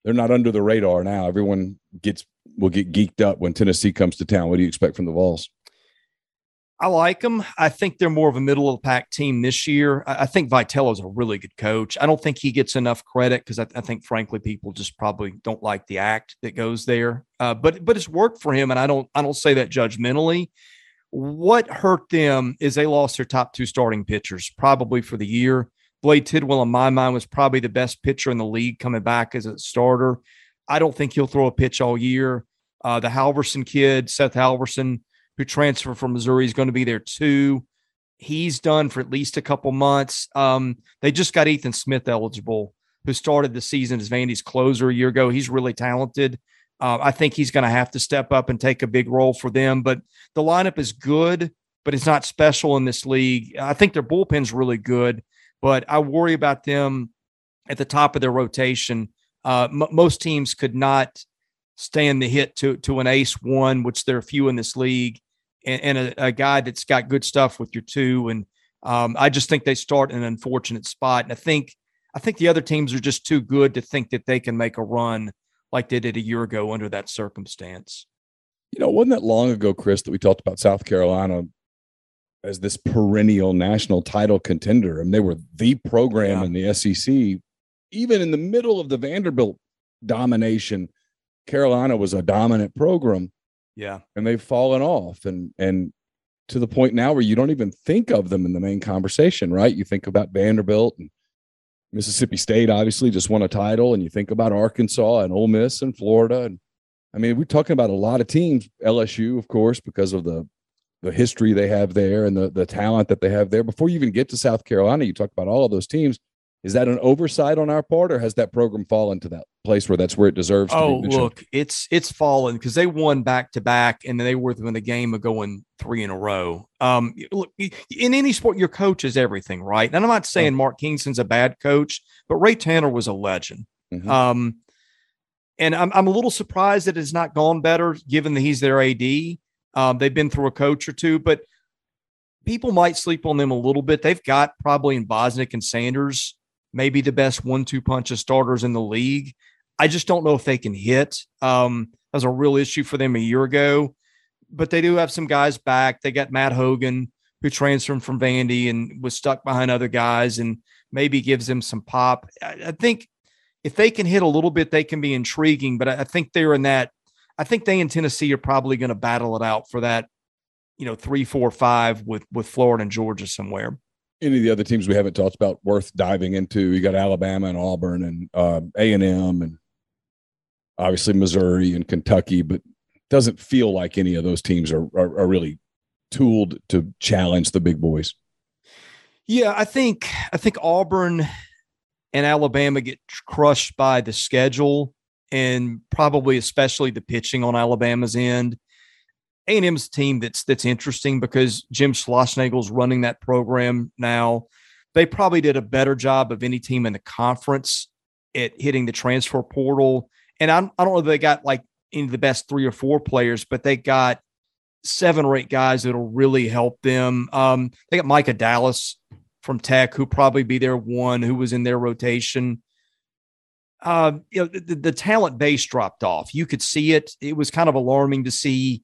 they're not under the radar now. Everyone gets will get geeked up when Tennessee comes to town. What do you expect from the Vols? I like them. I think they're more of a middle of the pack team this year. I, think Vitello's a really good coach. I don't think he gets enough credit because I, I, think, frankly, people just probably don't like the act that goes there. Uh, but but it's worked for him, and I don't I don't say that judgmentally. What hurt them is they lost their top two starting pitchers probably for the year. Blade Tidwell, in my mind, was probably the best pitcher in the league coming back as a starter. I don't think he'll throw a pitch all year. Uh, the Halvorsen kid, Seth Halvorsen who transferred from Missouri, is going to be there too. He's done for at least a couple months. Um, they just got Ethan Smith eligible, who started the season as Vandy's closer a year ago. He's really talented. Uh, I think he's going to have to step up and take a big role for them. But the lineup is good, but it's not special in this league. I think their bullpen's really good, but I worry about them at the top of their rotation. Uh, m- most teams could not stand the hit to to an ace one, which there are few in this league, and, and a, a, guy that's got good stuff with your two. And um, I just think they start in an unfortunate spot. And I think I think the other teams are just too good to think that they can make a run like they did a year ago under that circumstance. You know, wasn't that long ago, Chris, that we talked about South Carolina as this perennial national title contender, I and they were the program yeah. in the SEC. Even in the middle of the Vanderbilt domination, Carolina was a dominant program. Yeah, and they've fallen off, and and to the point now where you don't even think of them in the main conversation, right? You think about Vanderbilt and Mississippi State obviously just won a title, and you think about Arkansas and Ole Miss and Florida, and I mean we're talking about a lot of teams. LSU, of course, because of the the history they have there and the the talent that they have there. Before you even get to South Carolina, you talk about all of those teams. Is that an oversight on our part, or has that program fallen to that place where that's where it deserves? To be? Oh, look, it's it's fallen because they won back to back, and they were within the game of going three in a row. Um, look, in any sport, your coach is everything, right? And I'm not saying Mark Kingston's a bad coach, but Ray Tanner was a legend. Mm-hmm. Um, and I'm I'm a little surprised that it's not gone better, given that he's their AD. Um, they've been through a coach or two, but people might sleep on them a little bit. They've got probably in Bosnic and Sanders maybe the best one-two punch of starters in the league. I just don't know if they can hit. Um, that was a real issue for them a year ago, but they do have some guys back. They got Matt Hogan, who transferred from Vandy and was stuck behind other guys, and maybe gives them some pop. I, I think if they can hit a little bit, they can be intriguing. But I, I think they're in that. I think they in Tennessee are probably going to battle it out for that, you know, three, four, five with with Florida and Georgia somewhere any of the other teams we haven't talked about worth diving into? You got Alabama and Auburn and uh, A and M and obviously Missouri and Kentucky, but doesn't feel like any of those teams are, are, are really tooled to challenge the big boys. Yeah, I think I think Auburn and Alabama get crushed by the schedule and probably especially the pitching on Alabama's end. A&M's team that's that's interesting because Jim Schlossnagle's running that program now. They probably did a better job of any team in the conference at hitting the transfer portal. And I, I don't know if they got like any of the best three or four players, but they got seven or eight guys that'll really help them. Um, they got Micah Dallas from Tech, who probably be their one who was in their rotation. Uh, you know, the, the talent base dropped off. You could see it. It was kind of alarming to see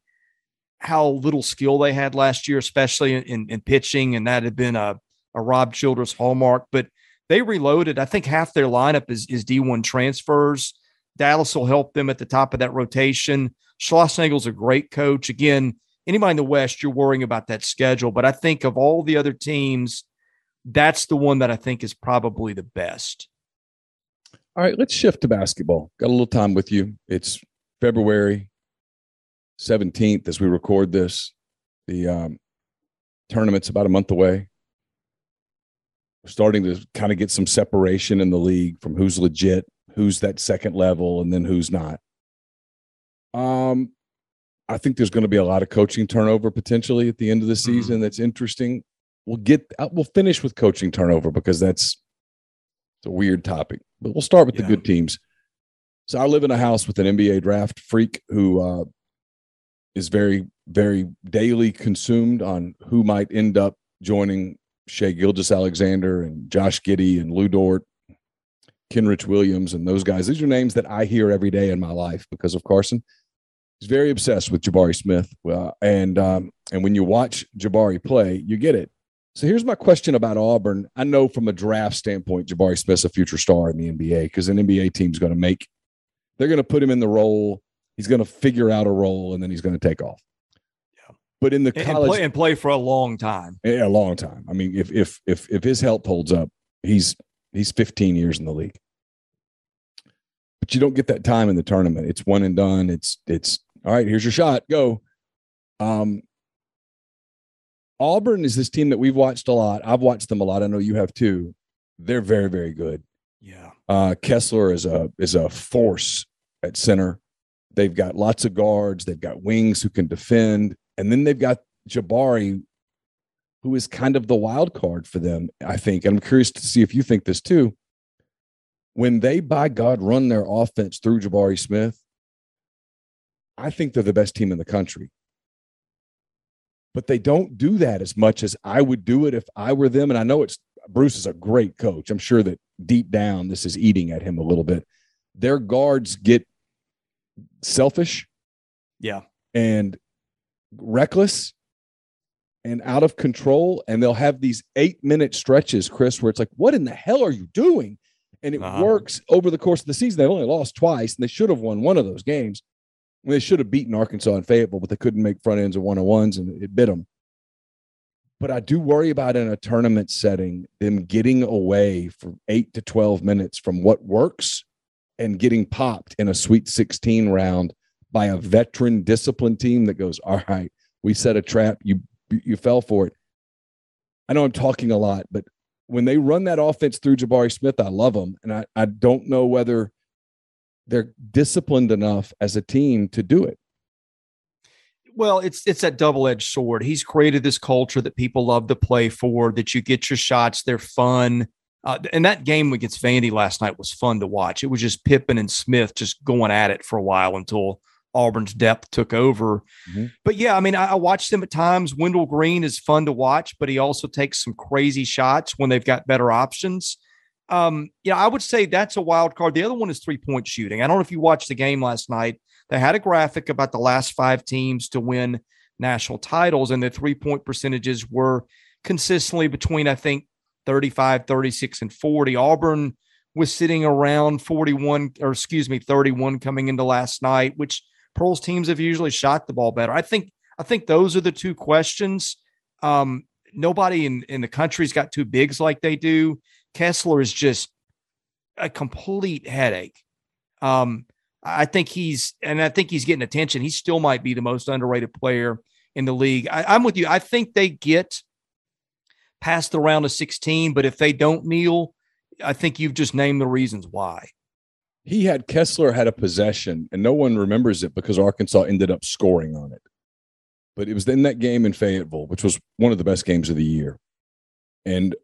how little skill they had last year, especially in, in pitching, and that had been a, a Rob Childress hallmark. But they reloaded. I think half their lineup is, is D1 transfers. Dallas will help them at the top of that rotation. Schlossnagle's a great coach. Again, anybody in the West, you're worrying about that schedule. But I think of all the other teams, that's the one that I think is probably the best. All right, let's shift to basketball. Got a little time with you. It's February. 17th as we record this. The um, tournament's about a month away. We're starting to kind of get some separation in the league from who's legit, who's that second level, and then who's not. Um, I think there's going to be a lot of coaching turnover potentially at the end of the mm-hmm. season. That's interesting. We'll get uh, we'll finish with coaching turnover because that's it's a weird topic. But we'll start with yeah. the good teams. So I live in a house with an NBA draft freak who uh, is very, very daily consumed on who might end up joining Shai Gilgeous-Alexander and Josh Giddey and Lu Dort, Kenrich Williams, and those guys. These are names that I hear every day in my life because of Carson. He's very obsessed with Jabari Smith, uh, and um, and when you watch Jabari play, you get it. So here's my question about Auburn. I know from a draft standpoint, Jabari Smith's a future star in the NBA because an NBA team's going to make, they're going to put him in the role He's going to figure out a role and then he's going to take off. Yeah. But in the and, college and play, and play for a long time. Yeah, a long time. I mean, if if if if his health holds up, he's he's 15 years in the league. But you don't get that time in the tournament. It's one and done. It's it's all right, here's your shot. Go. Um Auburn is this team that we've watched a lot. I've watched them a lot. I know you have too. They're very, very good. Yeah. Uh, Kessler is a is a force at center They've got lots of guards. They've got wings who can defend, and then they've got Jabari, who is kind of the wild card for them. I think. And I'm curious to see if you think this too. When they, by God, run their offense through Jabari Smith, I think they're the best team in the country. But they don't do that as much as I would do it if I were them. And I know it's Bruce is a great coach. I'm sure that deep down this is eating at him a little bit. Their guards get selfish. Yeah. And reckless and out of control. And they'll have these eight minute stretches, Chris, where it's like, what in the hell are you doing? And it uh-huh. works over the course of the season. They only lost twice, and they should have won one of those games. They should have beaten Arkansas and Fayetteville, but they couldn't make front ends of one on ones, and it bit them. But I do worry about in a tournament setting them getting away for eight to 12 minutes from what works and getting popped in a Sweet 16 round by a veteran disciplined team that goes, all right, we set a trap, you you fell for it. I know I'm talking a lot, but when they run that offense through Jabari Smith, I love them. And I, I don't know whether they're disciplined enough as a team to do it. Well, it's it's that double-edged sword. He's created this culture that people love to play for, that you get your shots, they're fun. Uh, and that game against Vandy last night was fun to watch. It was just Pippen and Smith just going at it for a while until Auburn's depth took over. Mm-hmm. But yeah, I mean, I, I watched them at times. Wendell Green is fun to watch, but he also takes some crazy shots when they've got better options. Um, yeah, I would say that's a wild card. The other one is three point shooting. I don't know if you watched the game last night. They had a graphic about the last five teams to win national titles, and the three point percentages were consistently between, I think, 35, 36, and 40. Auburn was sitting around 41, or excuse me, 31 coming into last night, which Pearl's teams have usually shot the ball better. I think I think those are the two questions. Um, nobody in, in the country's got two bigs like they do. Kessler is just a complete headache. Um, I think he's, and I think he's getting attention. He still might be the most underrated player in the league. I, am with you. I think they get past the round of 16, but if they don't kneel, I think you've just named the reasons why he had Kessler had a possession, and no one remembers it because Arkansas ended up scoring on it. But it was in that game in Fayetteville, which was one of the best games of the year. And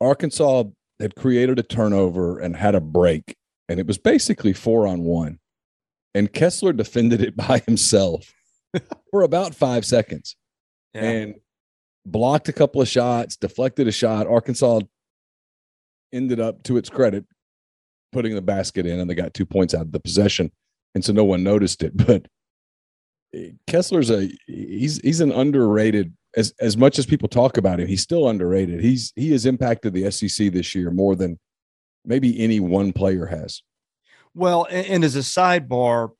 Arkansas had created a turnover and had a break, and it was basically four on one. And Kessler defended it by himself for about five seconds yeah. and blocked a couple of shots, deflected a shot. Arkansas ended up, to its credit, putting the basket in and they got two points out of the possession. And so no one noticed it. But eh, Kessler's a he's he's an underrated as as much as people talk about him, he's still underrated. He's he has impacted the SEC this year more than maybe any one player has. Well, and, and as a sidebar,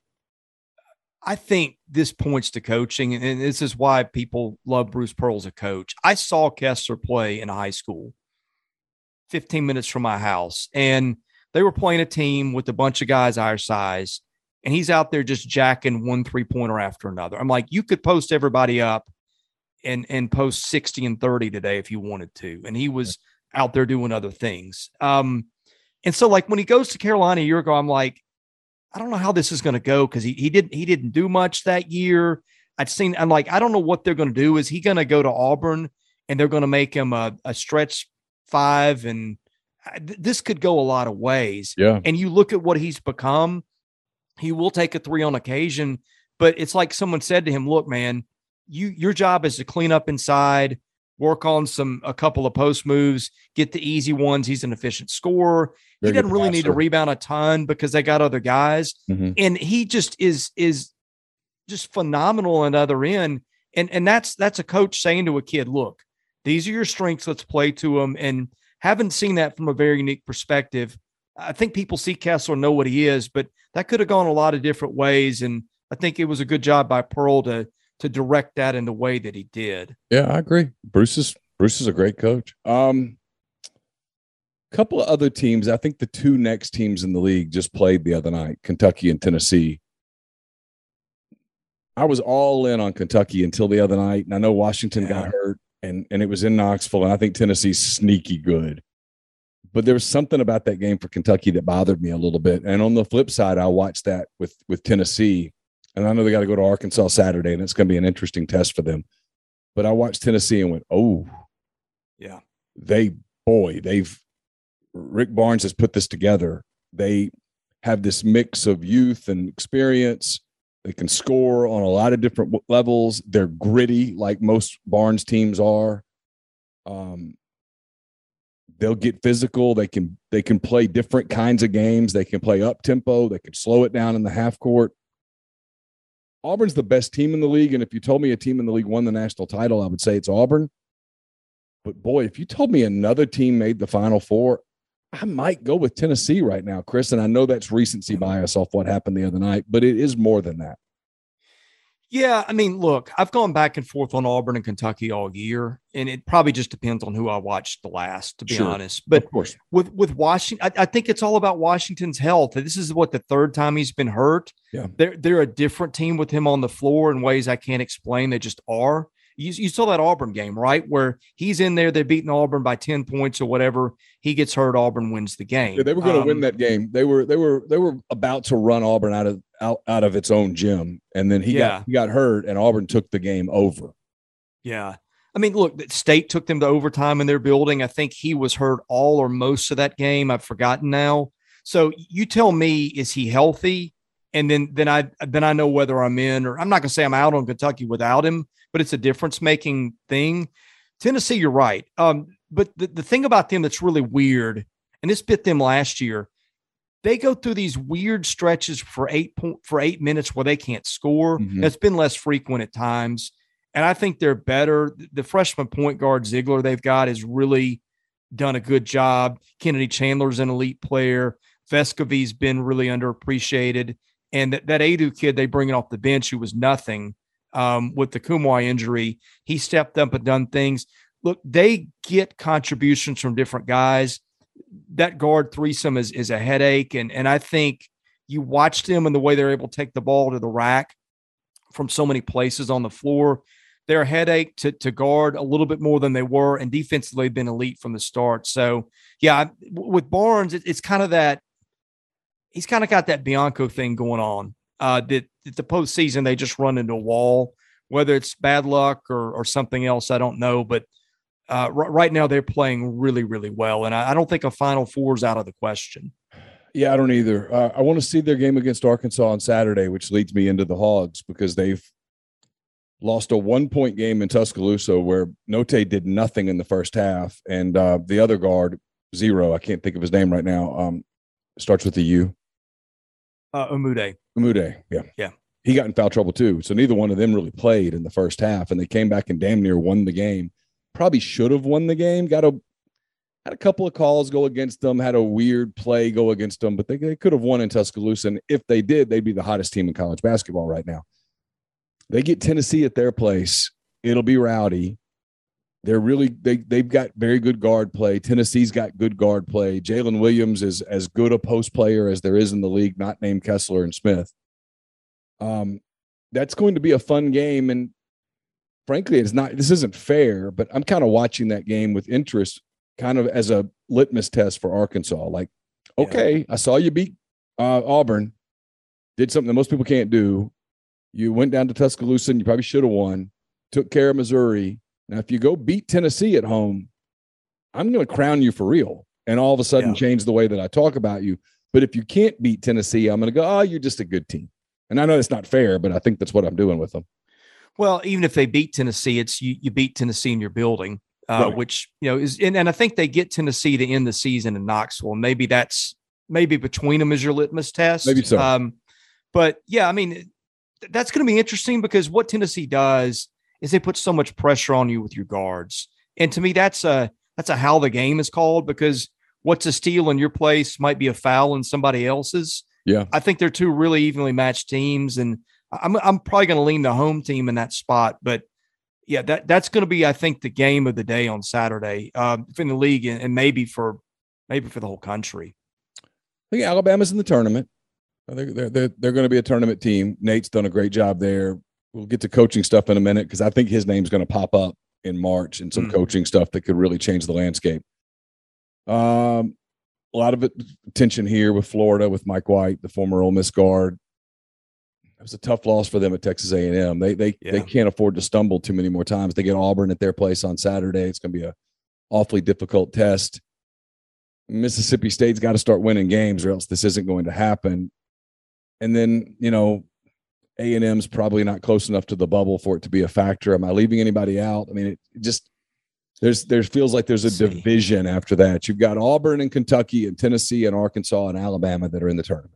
I think this points to coaching, and this is why people love Bruce Pearl as a coach. I saw Kessler play in high school, 15 minutes from my house, and they were playing a team with a bunch of guys our size, and he's out there just jacking one three pointer after another. I'm like, you could post everybody up and and post 60 and 30 today if you wanted to. And he was out there doing other things. Um, and so like when he goes to Carolina a year ago, I'm like, I don't know how this is going to go because he he didn't he didn't do much that year. I'd seen I'm like, I don't know what they're going to do. Is he going to go to Auburn and they're going to make him a, a stretch five and this could go a lot of ways. Yeah. And you look at what he's become, he will take a three on occasion, but it's like someone said to him, look, man, you your job is to clean up inside, work on some a couple of post moves, get the easy ones. He's an efficient scorer. Very he doesn't really need to rebound a ton because they got other guys. Mm-hmm. And he just is is just phenomenal on the other end. And and that's that's a coach saying to a kid, look, these are your strengths. Let's play to them. And haven't seen that from a very unique perspective. I think people see Kessler know what he is, but that could have gone a lot of different ways. And I think it was a good job by Pearl to to direct that in the way that he did. Yeah, I agree. Bruce is Bruce is a great coach. Um couple of other teams. I think the two next teams in the league just played the other night, Kentucky and Tennessee. I was all in on Kentucky until the other night, and I know Washington yeah. got hurt and and it was in Knoxville, and I think Tennessee's sneaky good. but there was something about that game for Kentucky that bothered me a little bit. And on the flip side, I watched that with with Tennessee, and I know they got to go to Arkansas Saturday, and it's going to be an interesting test for them. But I watched Tennessee and went, "Oh, yeah, they boy, they've Rick Barnes has put this together. They have this mix of youth and experience. They can score on a lot of different levels. They're gritty, like most Barnes teams are. Um, they'll get physical. They can they can play different kinds of games. They can play up tempo. They can slow it down in the half court. Auburn's the best team in the league, and if you told me a team in the league won the national title, I would say it's Auburn. But boy, if you told me another team made the Final Four, I might go with Tennessee right now, Chris. And I know that's recency bias off what happened the other night, but it is more than that. Yeah, I mean, look, I've gone back and forth on Auburn and Kentucky all year, and it probably just depends on who I watched the last, to be sure. honest. But of course, with with Washington, I, I, think it's all about Washington's health. This is what the third time he's been hurt. Yeah, they're they're a different team with him on the floor in ways I can't explain. They just are. You, you saw that Auburn game, right? Where he's in there, they're beating Auburn by 10 points or whatever. He gets hurt, Auburn wins the game. Yeah, they were going to um, win that game. They were they were they were about to run Auburn out of out, out of its own gym. And then he yeah. got he got hurt and Auburn took the game over. Yeah. I mean, look, state took them to overtime in their building. I think he was hurt all or most of that game. I've forgotten now. So you tell me, is he healthy? And then then I then I know whether I'm in or I'm not gonna say I'm out on Kentucky without him, but it's a difference making thing. Tennessee, you're right. Um, but the, the thing about them that's really weird, and this bit them last year, they go through these weird stretches for eight point for eight minutes where they can't score. Mm-hmm. That's been less frequent at times. And I think they're better. The freshman point guard Zeigler they've got has really done a good job. Kennedy Chandler's an elite player. Vescovi's been really underappreciated. And that, that Aidoo kid they bring it off the bench who was nothing um, with the Nkamhoua injury. He stepped up and done things. Look, they get contributions from different guys. That guard threesome is is a headache, and and I think you watch them and the way they're able to take the ball to the rack from so many places on the floor. They're a headache to, to guard a little bit more than they were, and defensively been elite from the start. So, yeah, with Barnes, it, it's kind of that he's kind of got that Bianco thing going on. Uh, that the postseason they just run into a wall, whether it's bad luck or or something else, I don't know. But uh, r- right now they're playing really, really well, and I, I, don't think a Final Four is out of the question. Yeah, I don't either. Uh, I want to see their game against Arkansas on Saturday, which leads me into the Hogs because they've lost a one point game in Tuscaloosa where Notae did nothing in the first half, and uh, the other guard zero. I can't think of his name right now. Um, starts with a U. Uh, Umude. Umude, yeah, yeah. He got in foul trouble too. So neither one of them really played in the first half, and they came back and damn near won the game. Probably should have won the game. Got a had a couple of calls go against them, had a weird play go against them, but they, they could have won in Tuscaloosa. And if they did, they'd be the hottest team in college basketball right now. They get Tennessee at their place. It'll be rowdy. They're really they they've got very good guard play. Tennessee's got good guard play. Jaylin Williams is as good a post player as there is in the league, not named Kessler and Smith. Um, that's going to be a fun game, and frankly, it's not. This isn't fair, but I'm kind of watching that game with interest, kind of as a litmus test for Arkansas. Like, okay, yeah. I saw you beat uh, Auburn, did something that most people can't do. You went down to Tuscaloosa, and you probably should have won. Took care of Missouri now, if you go beat Tennessee at home, I'm going to crown you for real and all of a sudden yeah. change the way that I talk about you. But if you can't beat Tennessee, I'm going to go, oh, you're just a good team. And I know it's not fair, but I think that's what I'm doing with them. Well, even if they beat Tennessee, it's you, you beat Tennessee in your building, uh, right. which, you know, is, and, and I think they get Tennessee to end the season in Knoxville. And maybe that's, maybe between them is your litmus test. Maybe so. Um, but yeah, I mean, that's going to be interesting because what Tennessee does is they put so much pressure on you with your guards. And to me, that's a that's a how the game is called because what's a steal in your place might be a foul in somebody else's. Yeah. I think they're two really evenly matched teams. And I'm I'm probably gonna lean the home team in that spot. But yeah, that that's gonna be, I think, the game of the day on Saturday uh, in the league and, and maybe for maybe for the whole country. I think Alabama's in the tournament. I think they're, they're, they're going to be a tournament team. Nate's done a great job there we'll get to coaching stuff in a minute because I think his name's going to pop up in March and some mm. coaching stuff that could really change the landscape. Um, a lot of attention here with Florida with Mike White, the former Ole Miss guard. It was a tough loss for them at Texas A&M. They they yeah. they can't afford to stumble too many more times. They get Auburn at their place on Saturday. It's going to be a awfully difficult test. Mississippi State's got to start winning games, or else this isn't going to happen. And then you know, A and M's probably not close enough to the bubble for it to be a factor. Am I leaving anybody out? I mean, it just there's there feels like there's a division after that. You've got Auburn and Kentucky and Tennessee and Arkansas and Alabama that are in the tournament.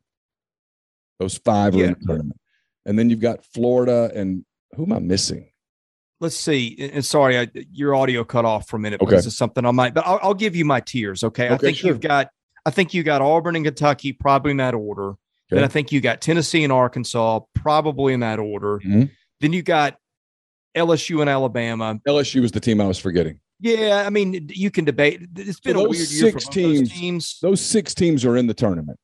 Those five yeah. are in the tournament, and then you've got Florida and who am I missing? Let's see. And sorry, I, your audio cut off for a minute okay. because of something I might. But I'll, I'll, give you my tiers. Okay? okay I think sure. you've got. I think you got Auburn and Kentucky probably in that order. Okay. Then I think you got Tennessee and Arkansas probably in that order. Mm-hmm. Then you got LSU and Alabama. LSU was the team I was forgetting. Yeah, I mean, you can debate. It's been so a weird year for teams, those teams. Those six teams are in the tournament.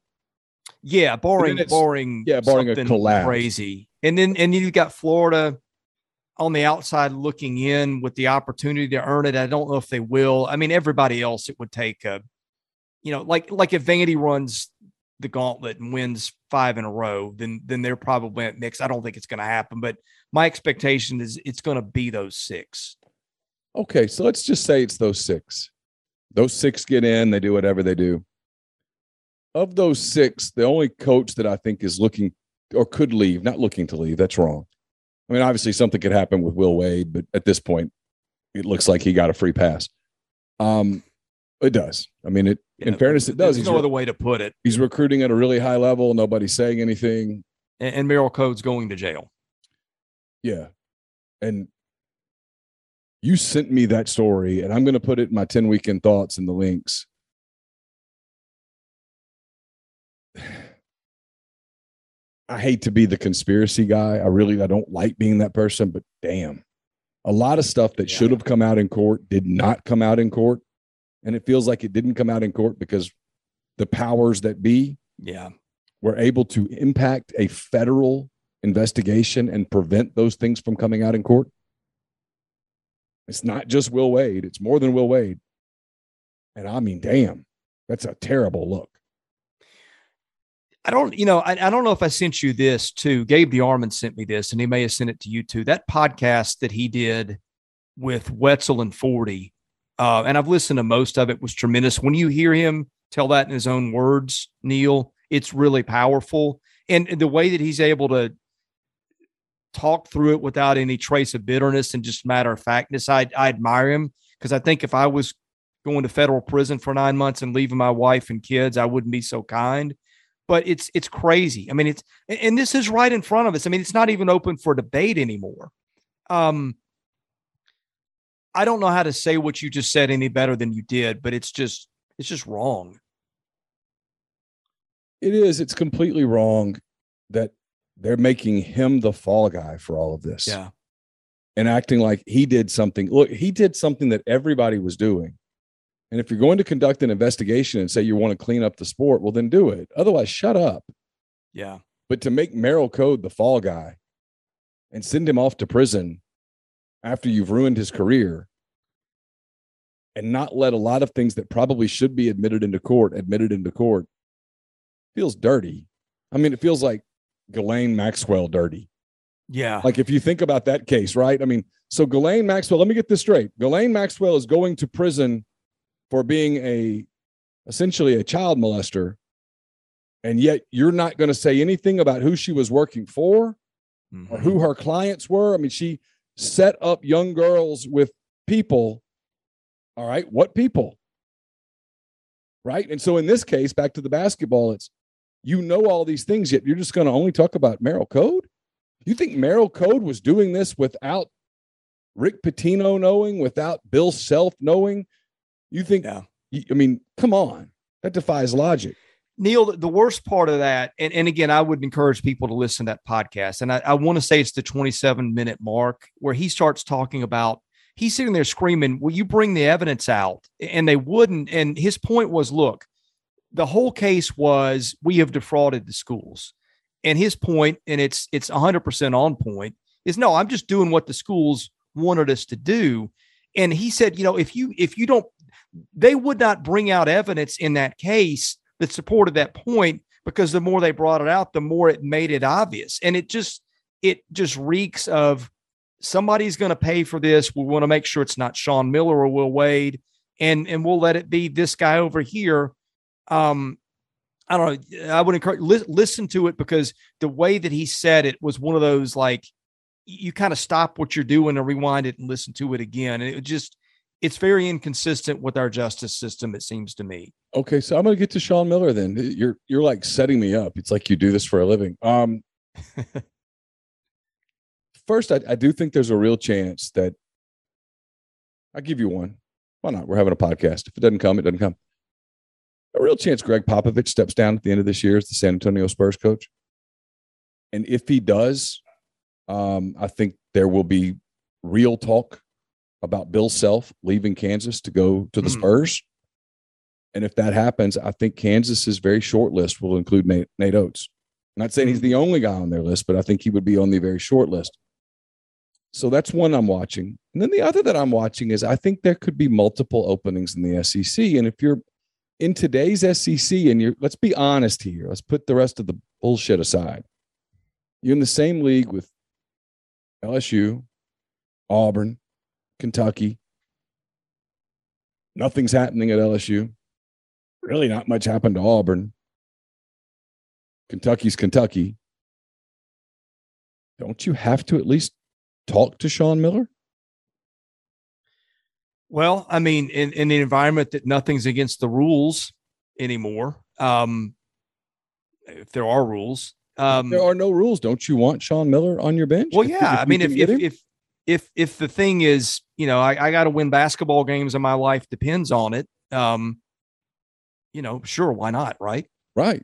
Yeah, boring, boring. Yeah, boring a collapse. Crazy. And then and then you've got Florida on the outside looking in with the opportunity to earn it. I don't know if they will. I mean, everybody else it would take a, you know, like like if Vandy runs the gauntlet and wins five in a row, then then they're probably at. I don't think it's going to happen, but my expectation is it's going to be those six. Okay, so let's just say it's those six. Those six get in, they do whatever they do. Of those six, the only coach that I think is looking or could leave, not looking to leave, that's wrong. I mean, obviously something could happen with Will Wade, but at this point, it looks like he got a free pass. Um, it does. I mean, it. Yeah, in fairness, it does. There's no re- other way to put it. He's recruiting at a really high level. Nobody's saying anything. And, and Merl Code's going to jail. Yeah, and you sent me that story, and I'm going to put it in my 10 weekend thoughts in the links. I hate to be the conspiracy guy. I really I don't like being that person, but damn. A lot of stuff that yeah. should have come out in court did not come out in court. And it feels like it didn't come out in court because the powers that be yeah were able to impact a federal investigation and prevent those things from coming out in court. It's not just Will Wade, it's more than Will Wade. And I mean, damn, that's a terrible look. I don't, you know, I, I don't know if I sent you this too. Gabe DeArmond sent me this, and he may have sent it to you too. That podcast that he did with Wetzel and Forde, uh, and I've listened to most of it, was tremendous. When you hear him tell that in his own words, Neal, it's really powerful. And the way that he's able to talk through it without any trace of bitterness and just matter of factness. I, I admire him because I think if I was going to federal prison for nine months and leaving my wife and kids, I wouldn't be so kind. But it's it's crazy. I mean, it's and this is right in front of us. I mean, it's not even open for debate anymore. Um, I don't know how to say what you just said any better than you did, but it's just it's just wrong. It is. It's completely wrong that they're making him the fall guy for all of this. Yeah. And acting like he did something. Look, he did something that everybody was doing. And if you're going to conduct an investigation and say you want to clean up the sport, well, then do it. Otherwise, shut up. Yeah. But to make Merl Code the fall guy and send him off to prison after you've ruined his career and not let a lot of things that probably should be admitted into court admitted into court feels dirty. I mean, it feels like Ghislaine Maxwell dirty. Yeah. Like if you think about that case, right? I mean, so Ghislaine Maxwell, let me get this straight. Ghislaine Maxwell is going to prison for being a essentially a child molester. And yet you're not going to say anything about who she was working for mm-hmm. or who mm-hmm. her clients were. I mean, she set up young girls with people. All right, what people? Right. And so in this case, back to the basketball, it's you know all these things, yet you're just going to only talk about Merl Code? You think Merl Code was doing this without Rick Pitino knowing, without Bill Self knowing? You think, yeah. I mean, come on. That defies logic. Neal, the worst part of that, and, and again, I would encourage people to listen to that podcast. And I, I want to say it's the 27 minute mark where he starts talking about he's sitting there screaming, Will you bring the evidence out? And they wouldn't. And his point was, look, the whole case was we have defrauded the schools. And his point, and it's it's 100% on point, is no, I'm just doing what the schools wanted us to do. And he said, you know, if you if you don't they would not bring out evidence in that case that supported that point because the more they brought it out, the more it made it obvious. And it just it just reeks of somebody's going to pay for this. We want to make sure it's not Sean Miller or Will Wade, and and we'll let it be this guy over here. Um, I don't know. I would encourage li- listen to it because the way that he said it was one of those like you kind of stop what you're doing and rewind it and listen to it again. And it just it's very inconsistent with our justice system. It seems to me. Okay, so I'm going to get to Sean Miller. Then you're you're like setting me up. It's like you do this for a living. Um, first, I, I do think there's a real chance that I give you one. Why not? We're having a podcast. If it doesn't come, it doesn't come. A real chance Gregg Popovich steps down at the end of this year as the San Antonio Spurs coach. And if he does, um, I think there will be real talk about Bill Self leaving Kansas to go to the mm. Spurs. And if that happens, I think Kansas's very short list will include Nate, Nate Oats. I'm not saying he's hmm. the only guy on their list, but I think he would be on the very short list. So that's one I'm watching. And then the other that I'm watching is I think there could be multiple openings in the SEC. And if you're in today's SEC and you're, let's be honest here, let's put the rest of the bullshit aside. You're in the same league with LSU, Auburn, Kentucky. Nothing's happening at LSU. Really, not much happened to Auburn. Kentucky's Kentucky. Don't you have to at least talk to Sean Miller? Well, I mean, in, in the environment that nothing's against the rules anymore, um, if there are rules, um, there are no rules. Don't you want Sean Miller on your bench? Well, yeah. I mean, if if, if if if the thing is, you know, I, I got to win basketball games and my life depends on it. Um, you know, sure, why not? Right. Right.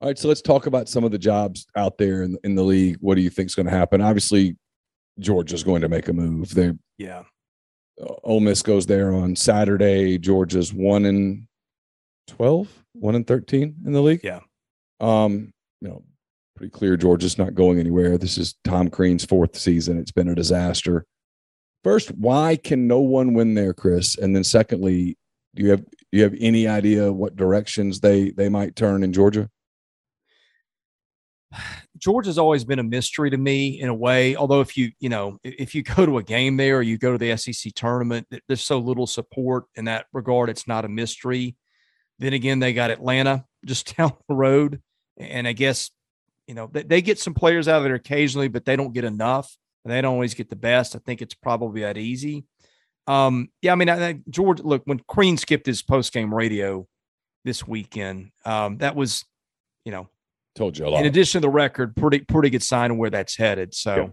All right, so let's talk about some of the jobs out there in, in the league. What do you think is going to happen? Obviously, Georgia's going to make a move. They yeah. Uh, Ole Miss goes there on Saturday. Georgia's one in 12, one in 13 in the league. Yeah. Um, you know, pretty clear Georgia's not going anywhere. This is Tom Crean's fourth season. It's been a disaster. First, why can no one win there, Chris? And then secondly, do you have do you have any idea what directions they they might turn in Georgia? Georgia's always been a mystery to me in a way. Although if you you know if you go to a game there or you go to the SEC tournament, there's so little support in that regard. It's not a mystery. Then again, they got Atlanta just down the road, and I guess you know they, they get some players out of there occasionally, but they don't get enough, and they don't always get the best. I think it's probably that easy. Um, yeah, I mean, I, I, George, look, when Crean skipped his post game radio this weekend, um, that was, you know, Told you a lot. In addition to the record, pretty pretty good sign of where that's headed. So.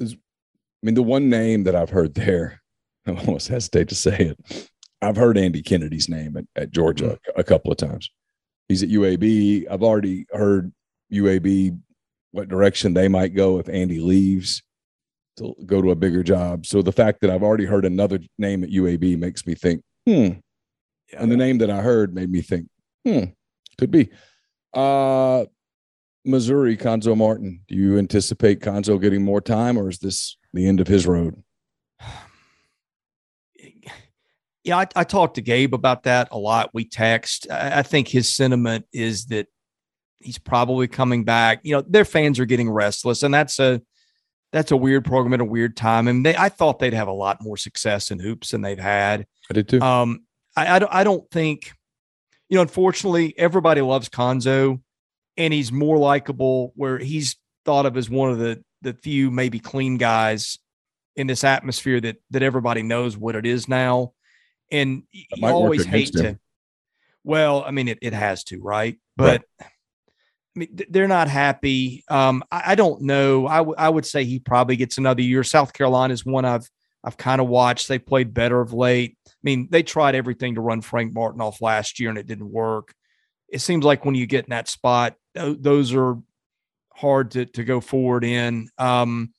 Yeah. I mean, the one name that I've heard there, I almost hesitate to say it. I've heard Andy Kennedy's name at, at Georgia mm-hmm. a couple of times. He's at UAB. I've already heard UAB what direction they might go if Andy leaves to go to a bigger job. So the fact that I've already heard another name at UAB makes me think, hmm, yeah. And the name that I heard made me think, hmm, could be. Uh, Missouri, Cuonzo Martin. Do you anticipate Cuonzo getting more time, or is this the end of his road? Yeah, I, I talked to Gabe about that a lot. We text. I, I think his sentiment is that he's probably coming back. You know, their fans are getting restless, and that's a that's a weird program at a weird time. And they I thought they'd have a lot more success in hoops than they've had. I did too. Um, I, I don't, I don't think, you know, unfortunately, everybody loves Cuonzo, and he's more likable. Where he's thought of as one of the the few maybe clean guys in this atmosphere that that everybody knows what it is now, and you always hate him. to. Well, I mean, it, it has to, right? But right. I mean, they're not happy. Um, I, I don't know. I, w- I would say he probably gets another year. South Carolina is one I've I've kind of watched. They played better of late. I mean, they tried everything to run Frank Martin off last year and it didn't work. It seems like when you get in that spot, those are hard to, to go forward in. Um,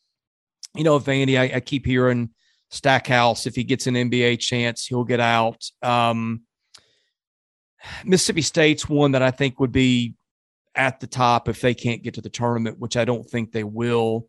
you know, Vandy, I, I keep hearing Stackhouse, if he gets an NBA chance, he'll get out. Um, Mississippi State's one that I think would be at the top if they can't get to the tournament, which I don't think they will.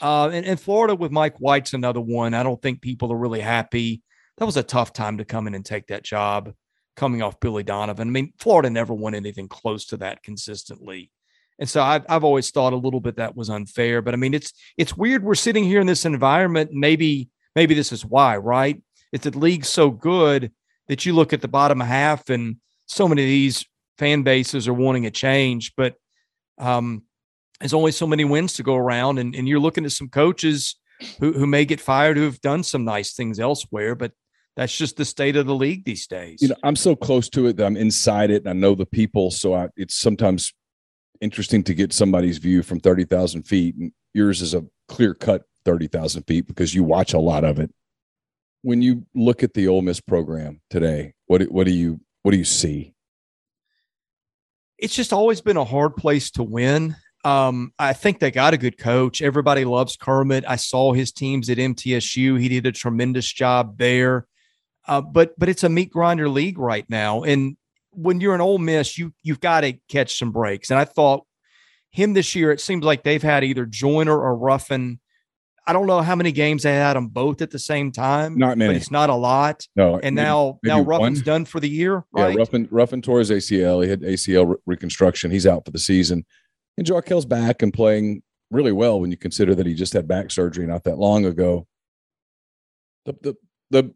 Uh, and, and Florida with Mike White's another one. I don't think people are really happy. That was a tough time to come in and take that job coming off Billy Donovan. I mean, Florida never won anything close to that consistently. And so I've, I've always thought a little bit that was unfair. But I mean, it's it's weird we're sitting here in this environment. Maybe maybe this is why, right? It's the league's so good that you look at the bottom half and so many of these fan bases are wanting a change. But um, there's only so many wins to go around, and, and you're looking at some coaches who, who may get fired who have done some nice things elsewhere, but that's just the state of the league these days. You know, I'm so close to it that I'm inside it and I know the people. So I, it's sometimes interesting to get somebody's view from 30,000 feet. And yours is a clear cut 30,000 feet because you watch a lot of it. When you look at the Ole Miss program today, what, what do you, what do you see? It's just always been a hard place to win. Um, I think they got a good coach. Everybody loves Kermit. I saw his teams at MTSU. He did a tremendous job there. Uh, but but it's a meat grinder league right now, and when you're an Ole Miss, you you've got to catch some breaks. And I thought him this year, it seems like they've had either Joiner or Ruffin. I don't know how many games they had them both at the same time. Not many. But it's not a lot. No. And maybe, now maybe now Ruffin's one. done for the year. Right? Yeah, Ruffin Ruffin tore his ACL. He had ACL re- reconstruction. He's out for the season. And Jarkel's back and playing really well when you consider that he just had back surgery not that long ago. The the the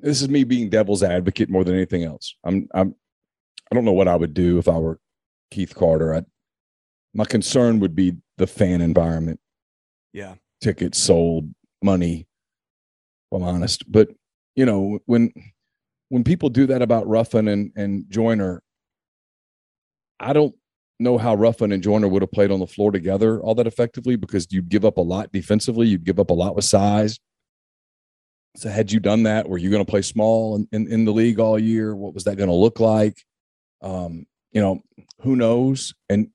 this is me being devil's advocate more than anything else. I'm I'm I don't know what I would do if I were Keith Carter. I, my concern would be the fan environment. Yeah. Tickets sold, money. If I'm honest. But you know, when when people do that about Ruffin and, and Joiner, I don't know how Ruffin and Joiner would have played on the floor together all that effectively because you'd give up a lot defensively, you'd give up a lot with size. So had you done that, were you going to play small in, in, in, the league all year? What was that going to look like? Um, you know, who knows? And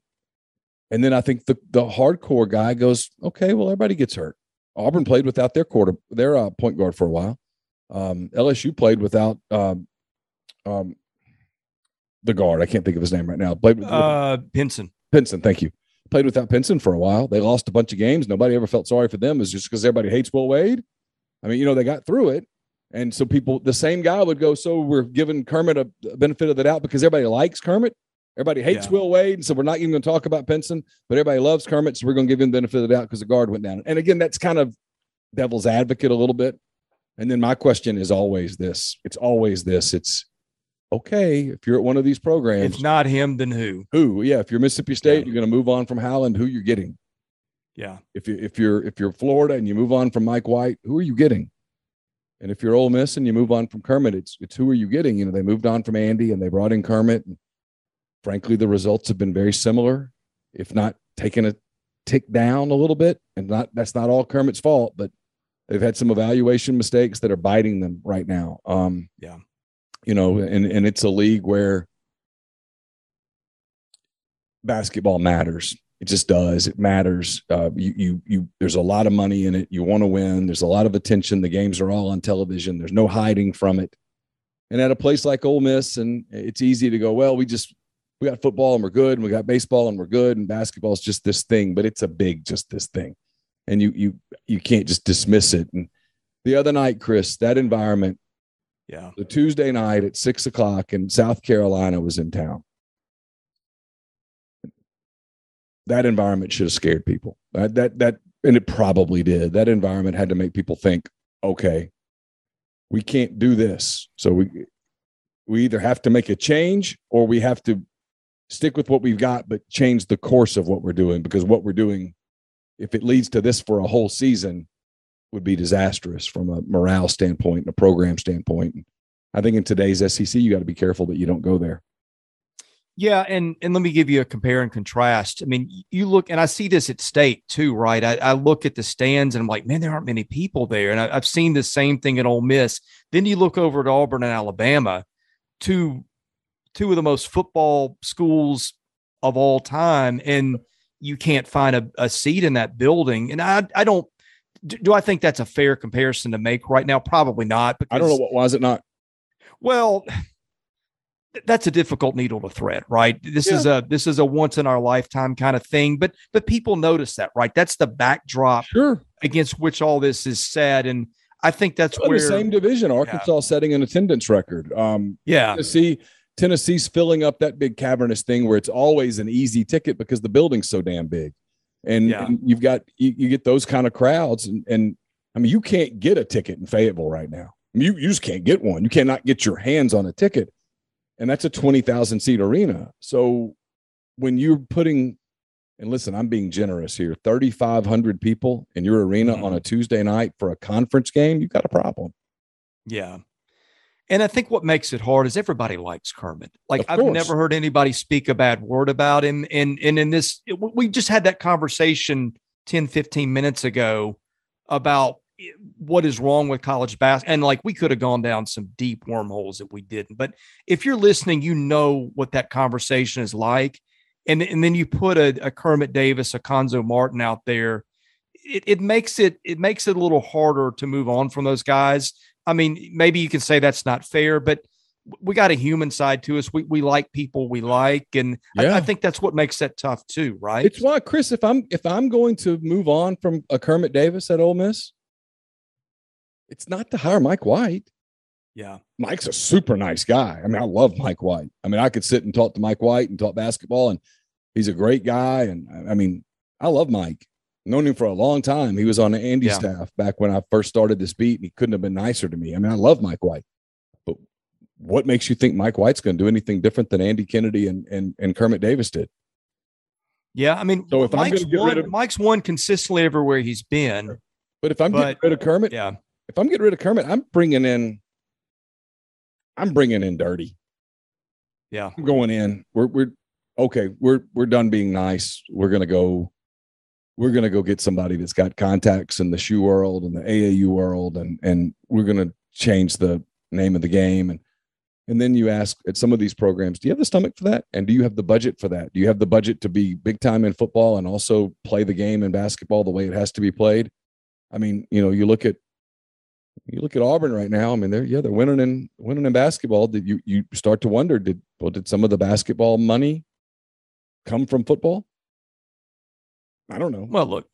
and then I think the the hardcore guy goes, okay, well, everybody gets hurt. Auburn played without their quarter, their uh, point guard for a while. Um, LSU played without um, um, the guard. I can't think of his name right now. Played with uh, Pinson. Pinson, thank you. Played without Pinson for a while. They lost a bunch of games. Nobody ever felt sorry for them. Is just because everybody hates Will Wade. I mean, you know, they got through it. And so people, the same guy would go, so we're giving Kermit a benefit of the doubt because everybody likes Kermit. Everybody hates yeah. Will Wade. And so we're not even going to talk about Pinson, but everybody loves Kermit. So we're going to give him the benefit of the doubt because the guard went down. And again, that's kind of devil's advocate a little bit. And then my question is always this it's always this. It's okay if you're at one of these programs. If not him, then who? Who? Yeah. If you're Mississippi State, yeah. you're going to move on from Howland. Who you're getting? Yeah. If you if you're if you're Florida and you move on from Mike White, who are you getting? And if you're Ole Miss and you move on from Kermit, it's it's who are you getting? You know, they moved on from Andy and they brought in Kermit. And frankly, the results have been very similar, if not taking a tick down a little bit. And not that's not all Kermit's fault, but they've had some evaluation mistakes that are biting them right now. Um, yeah, you know, and and it's a league where basketball matters. It just does. It matters. Uh, you, you, you. There's a lot of money in it. You want to win. There's a lot of attention. The games are all on television. There's no hiding from it. And at a place like Ole Miss, and it's easy to go, well, we just we got football and we're good, and we got baseball and we're good, and basketball is just this thing. But it's a big, just this thing, and you you you can't just dismiss it. And the other night, Chris, that environment, yeah, the Tuesday night at six o'clock, and South Carolina was in town that environment should have scared people. That that that and it probably did. That environment had to make people think, okay, we can't do this. So we we either have to make a change or we have to stick with what we've got but change the course of what we're doing because what we're doing if it leads to this for a whole season would be disastrous from a morale standpoint and a program standpoint. I think in today's SEC you got to be careful that you don't go there. Yeah, and and let me give you a compare and contrast. I mean, you look, and I see this at state too, right? I, I look at the stands and I'm like, man, there aren't many people there, and I, have seen the same thing at Ole Miss. Then you look over at Auburn and Alabama, two two of the most football schools of all time, and you can't find a, a seat in that building. And I I don't do I think that's a fair comparison to make right now? Probably not. Because, I don't know. What why is it not? Well, that's a difficult needle to thread, right? This yeah. is a this is a once in our lifetime kind of thing, but but people notice that, right? That's the backdrop sure. against which all this is said, and I think that's well, where the same division, Arkansas yeah. setting an attendance record. Um, yeah, Tennessee, Tennessee's filling up that big cavernous thing where it's always an easy ticket because the building's so damn big, and, yeah. and you've got you, you, get those kind of crowds, and, and I mean you can't get a ticket in Fayetteville right now. I mean, you you just can't get one. You cannot get your hands on a ticket and that's a 20,000 seat arena. So when you're putting, and listen, I'm being generous here, 3,500 people in your arena mm-hmm. on a Tuesday night for a conference game, you've got a problem. Yeah. And I think what makes it hard is everybody likes Kermit. Like I've never heard anybody speak a bad word about him. And and in this, we just had that conversation 10, 15 minutes ago about eh, what is wrong with college basketball. And like we could have gone down some deep wormholes that we didn't. But if you're listening, you know what that conversation is like. And, and then you put a, a Kermit Davis, a Cuonzo Martin out there. It, it makes it it makes it a little harder to move on from those guys. I mean, maybe you can say that's not fair, but we got a human side to us. We we like people we like, and yeah. I, I, think that's what makes that tough too, right? It's why, Chris, if I'm if I'm going to move on from a Kermit Davis at Ole Miss, it's not to hire Mike White. Yeah. Mike's a super nice guy. I mean, I love Mike White. I mean, I could sit and talk to Mike White and talk basketball, and he's a great guy. And I mean, I love Mike. Known him for a long time. He was on the Andy yeah. staff back when I first started this beat, and he couldn't have been nicer to me. I mean, I love Mike White. But what makes you think Mike White's going to do anything different than Andy Kennedy and, and, and Kermit Davis did? Yeah, I mean, so if Mike's won, of, Mike's won consistently everywhere he's been. But if I'm but, getting rid of Kermit, yeah, if I'm getting rid of Kermit, I'm bringing in, I'm bringing in Dirty. Yeah, I'm going in. We're we're okay. We're we're done being nice. We're gonna go. We're gonna go get somebody that's got contacts in the shoe world and the AAU world, and and we're gonna change the name of the game and and then you ask at some of these programs, do you have the stomach for that? And do you have the budget for that? Do you have the budget to be big time in football and also play the game in basketball the way it has to be played? I mean, you know, you look at you look at Auburn right now. I mean, they're yeah, they're winning in winning in basketball. Did you you start to wonder did well did some of the basketball money come from football? I don't know. Well, look,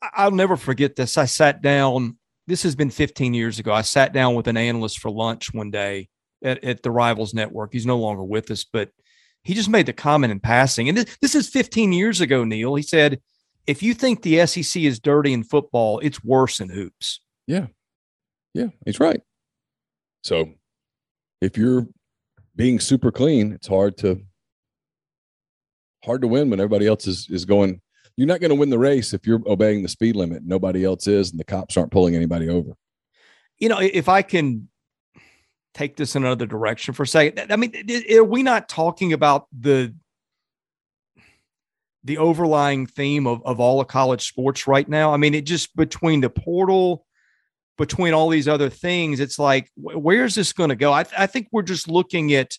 I'll never forget this. I sat down. This has been 15 years ago. I sat down with an analyst for lunch one day at, at the Rivals Network. He's no longer with us, but he just made the comment in passing. And this, this is 15 years ago, Neal. He said, if you think the SEC is dirty in football, it's worse in hoops. Yeah. Yeah, he's right. So if you're being super clean, it's hard to hard to win when everybody else is is going. You're not going to win the race if you're obeying the speed limit. Nobody else is, and the cops aren't pulling anybody over. You know, if I can take this in another direction for a second, I mean, are we not talking about the the overlying theme of, of all of college sports right now? I mean, it just between the portal between all these other things, it's like, where is this going to go? I, th- I, think we're just looking at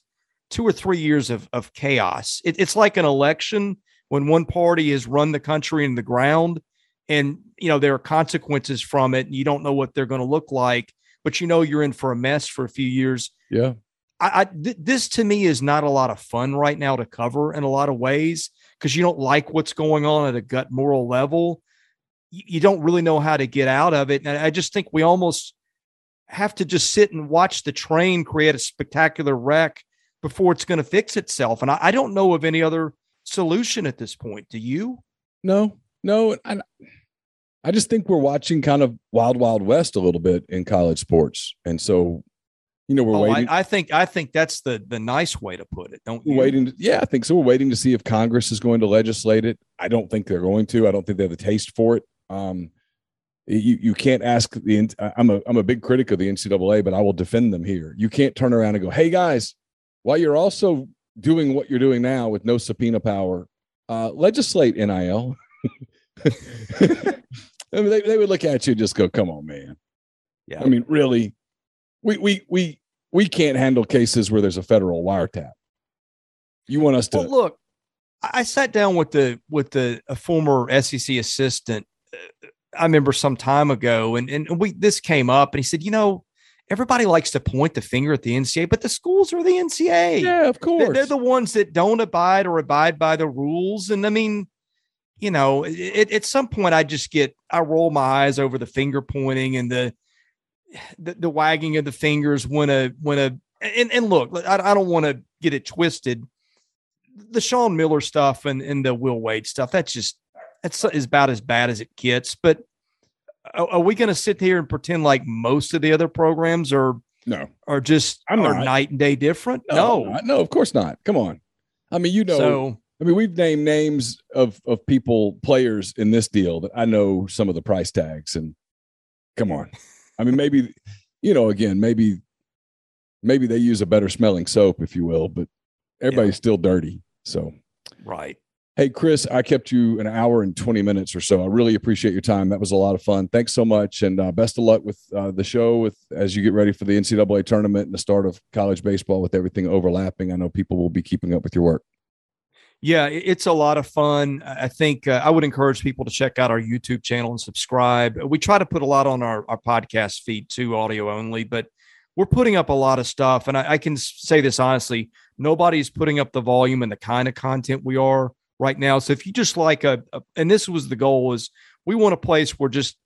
two or three years of, of chaos. It, it's like an election when one party has run the country in the ground and, you know, there are consequences from it. And you don't know what they're going to look like, but you know, you're in for a mess for a few years. Yeah. I, I th- this to me is not a lot of fun right now to cover in a lot of ways because you don't like what's going on at a gut moral level you don't really know how to get out of it. And I just think we almost have to just sit and watch the train create a spectacular wreck before it's going to fix itself. And I, I, don't know of any other solution at this point. Do you? No, no. I, I just think we're watching kind of wild, wild west a little bit in college sports. And so, you know, we're oh, waiting. I, I, think, I think that's the, the nice way to put it. Don't you? Waiting. To, yeah, I think so. We're waiting to see if Congress is going to legislate it. I don't think they're going to. I don't think they have the taste for it. Um, you you can't ask the I'm a I'm a big critic of the NCAA, but I will defend them here. You can't turn around and go, "Hey guys, while you're also doing what you're doing now with no subpoena power, uh, legislate NIL." I mean, they, they would look at you and just go, "Come on, man." Yeah. I mean, really, we we we we can't handle cases where there's a federal wiretap. You want us to well, look? I sat down with the with the a former SEC assistant I remember some time ago, and and we this came up, and he said, you know, everybody likes to point the finger at the NCAA, but the schools are the NCAA. Yeah, of course. They're, they're the ones that don't abide or abide by the rules. And I mean, you know, it, at some point, I just get I roll my eyes over the finger pointing and the the, the wagging of the fingers when a when a and, and look, I, I don't want to get it twisted. The Sean Miller stuff and, and the Will Wade stuff, that's just that's about as bad as it gets. But are, we going to sit here and pretend like most of the other programs are no are just I'm are not. night and day different? No, no, no, of course not. Come on. I mean, you know, so, I mean, we've named names of of people, players in this deal that I know some of the price tags, and come on. I mean, maybe you know, again, maybe maybe they use a better smelling soap, if you will, but everybody's yeah. still dirty. So, right. Hey, Chris, I kept you an hour and 20 minutes or so. I really appreciate your time. That was a lot of fun. Thanks so much. And uh, best of luck with uh, the show with as you get ready for the NCAA tournament and the start of college baseball with everything overlapping. I know people will be keeping up with your work. Yeah, it's a lot of fun. I think uh, I would encourage people to check out our YouTube channel and subscribe. We try to put a lot on our, our podcast feed too, audio only, but we're putting up a lot of stuff. And I, I can say this honestly nobody's putting up the volume and the kind of content we are right now. So if you just like a, a and this was the goal is we want a place where just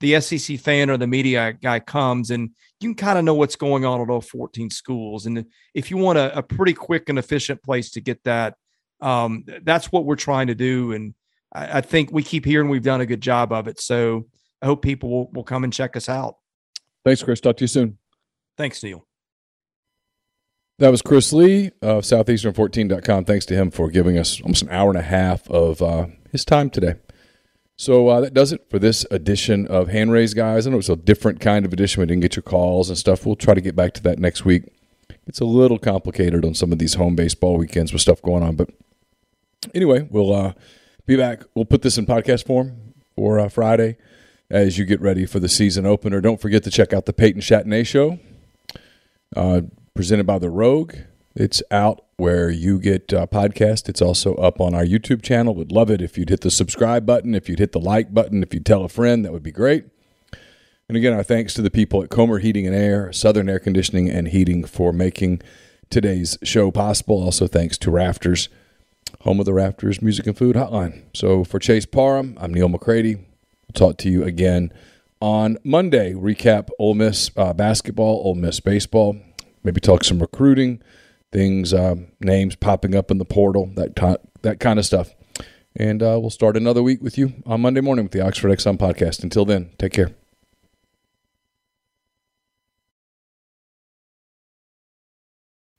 the SEC fan or the media guy comes and you can kind of know what's going on at all 14 schools. And if you want a, a pretty quick and efficient place to get that, um, that's what we're trying to do. And I, I, think we keep hearing we've done a good job of it. So I hope people will, will come and check us out. Thanks, Chris. Talk to you soon. Thanks, Neal. That was Chris Lee of Southeastern14.com. Thanks to him for giving us almost an hour and a half of uh, his time today. So uh, that does it for this edition of Hand Raised Guys. I know it's a different kind of edition. We didn't get your calls and stuff. We'll try to get back to that next week. It's a little complicated on some of these home baseball weekends with stuff going on. But anyway, we'll uh, be back. We'll put this in podcast form for uh, Friday as you get ready for the season opener. Don't forget to check out the Peyton Chatagnier Show. Presented by The Rogue. It's out where you get uh, podcast. It's also up on our YouTube channel. Would love it if you'd hit the subscribe button, if you'd hit the like button, if you'd tell a friend, that would be great. And again, our thanks to the people at Comer Heating and Air, Southern Air Conditioning and Heating for making today's show possible. Also, thanks to Rafters, home of the Rafters Music and Food Hotline. So, for Chase Parham, I'm Neal McCready. We'll talk to you again on Monday. Recap Ole Miss uh, basketball, Ole Miss baseball, maybe talk some recruiting, things, um, names popping up in the portal, that that kind of stuff. And uh, we'll start another week with you on Monday morning with the Oxford Exxon podcast. Until then, take care.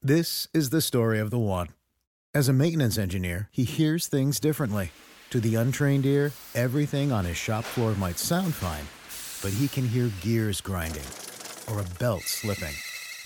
This is the story of the one. As a maintenance engineer, he hears things differently. To the untrained ear, everything on his shop floor might sound fine, but he can hear gears grinding or a belt slipping.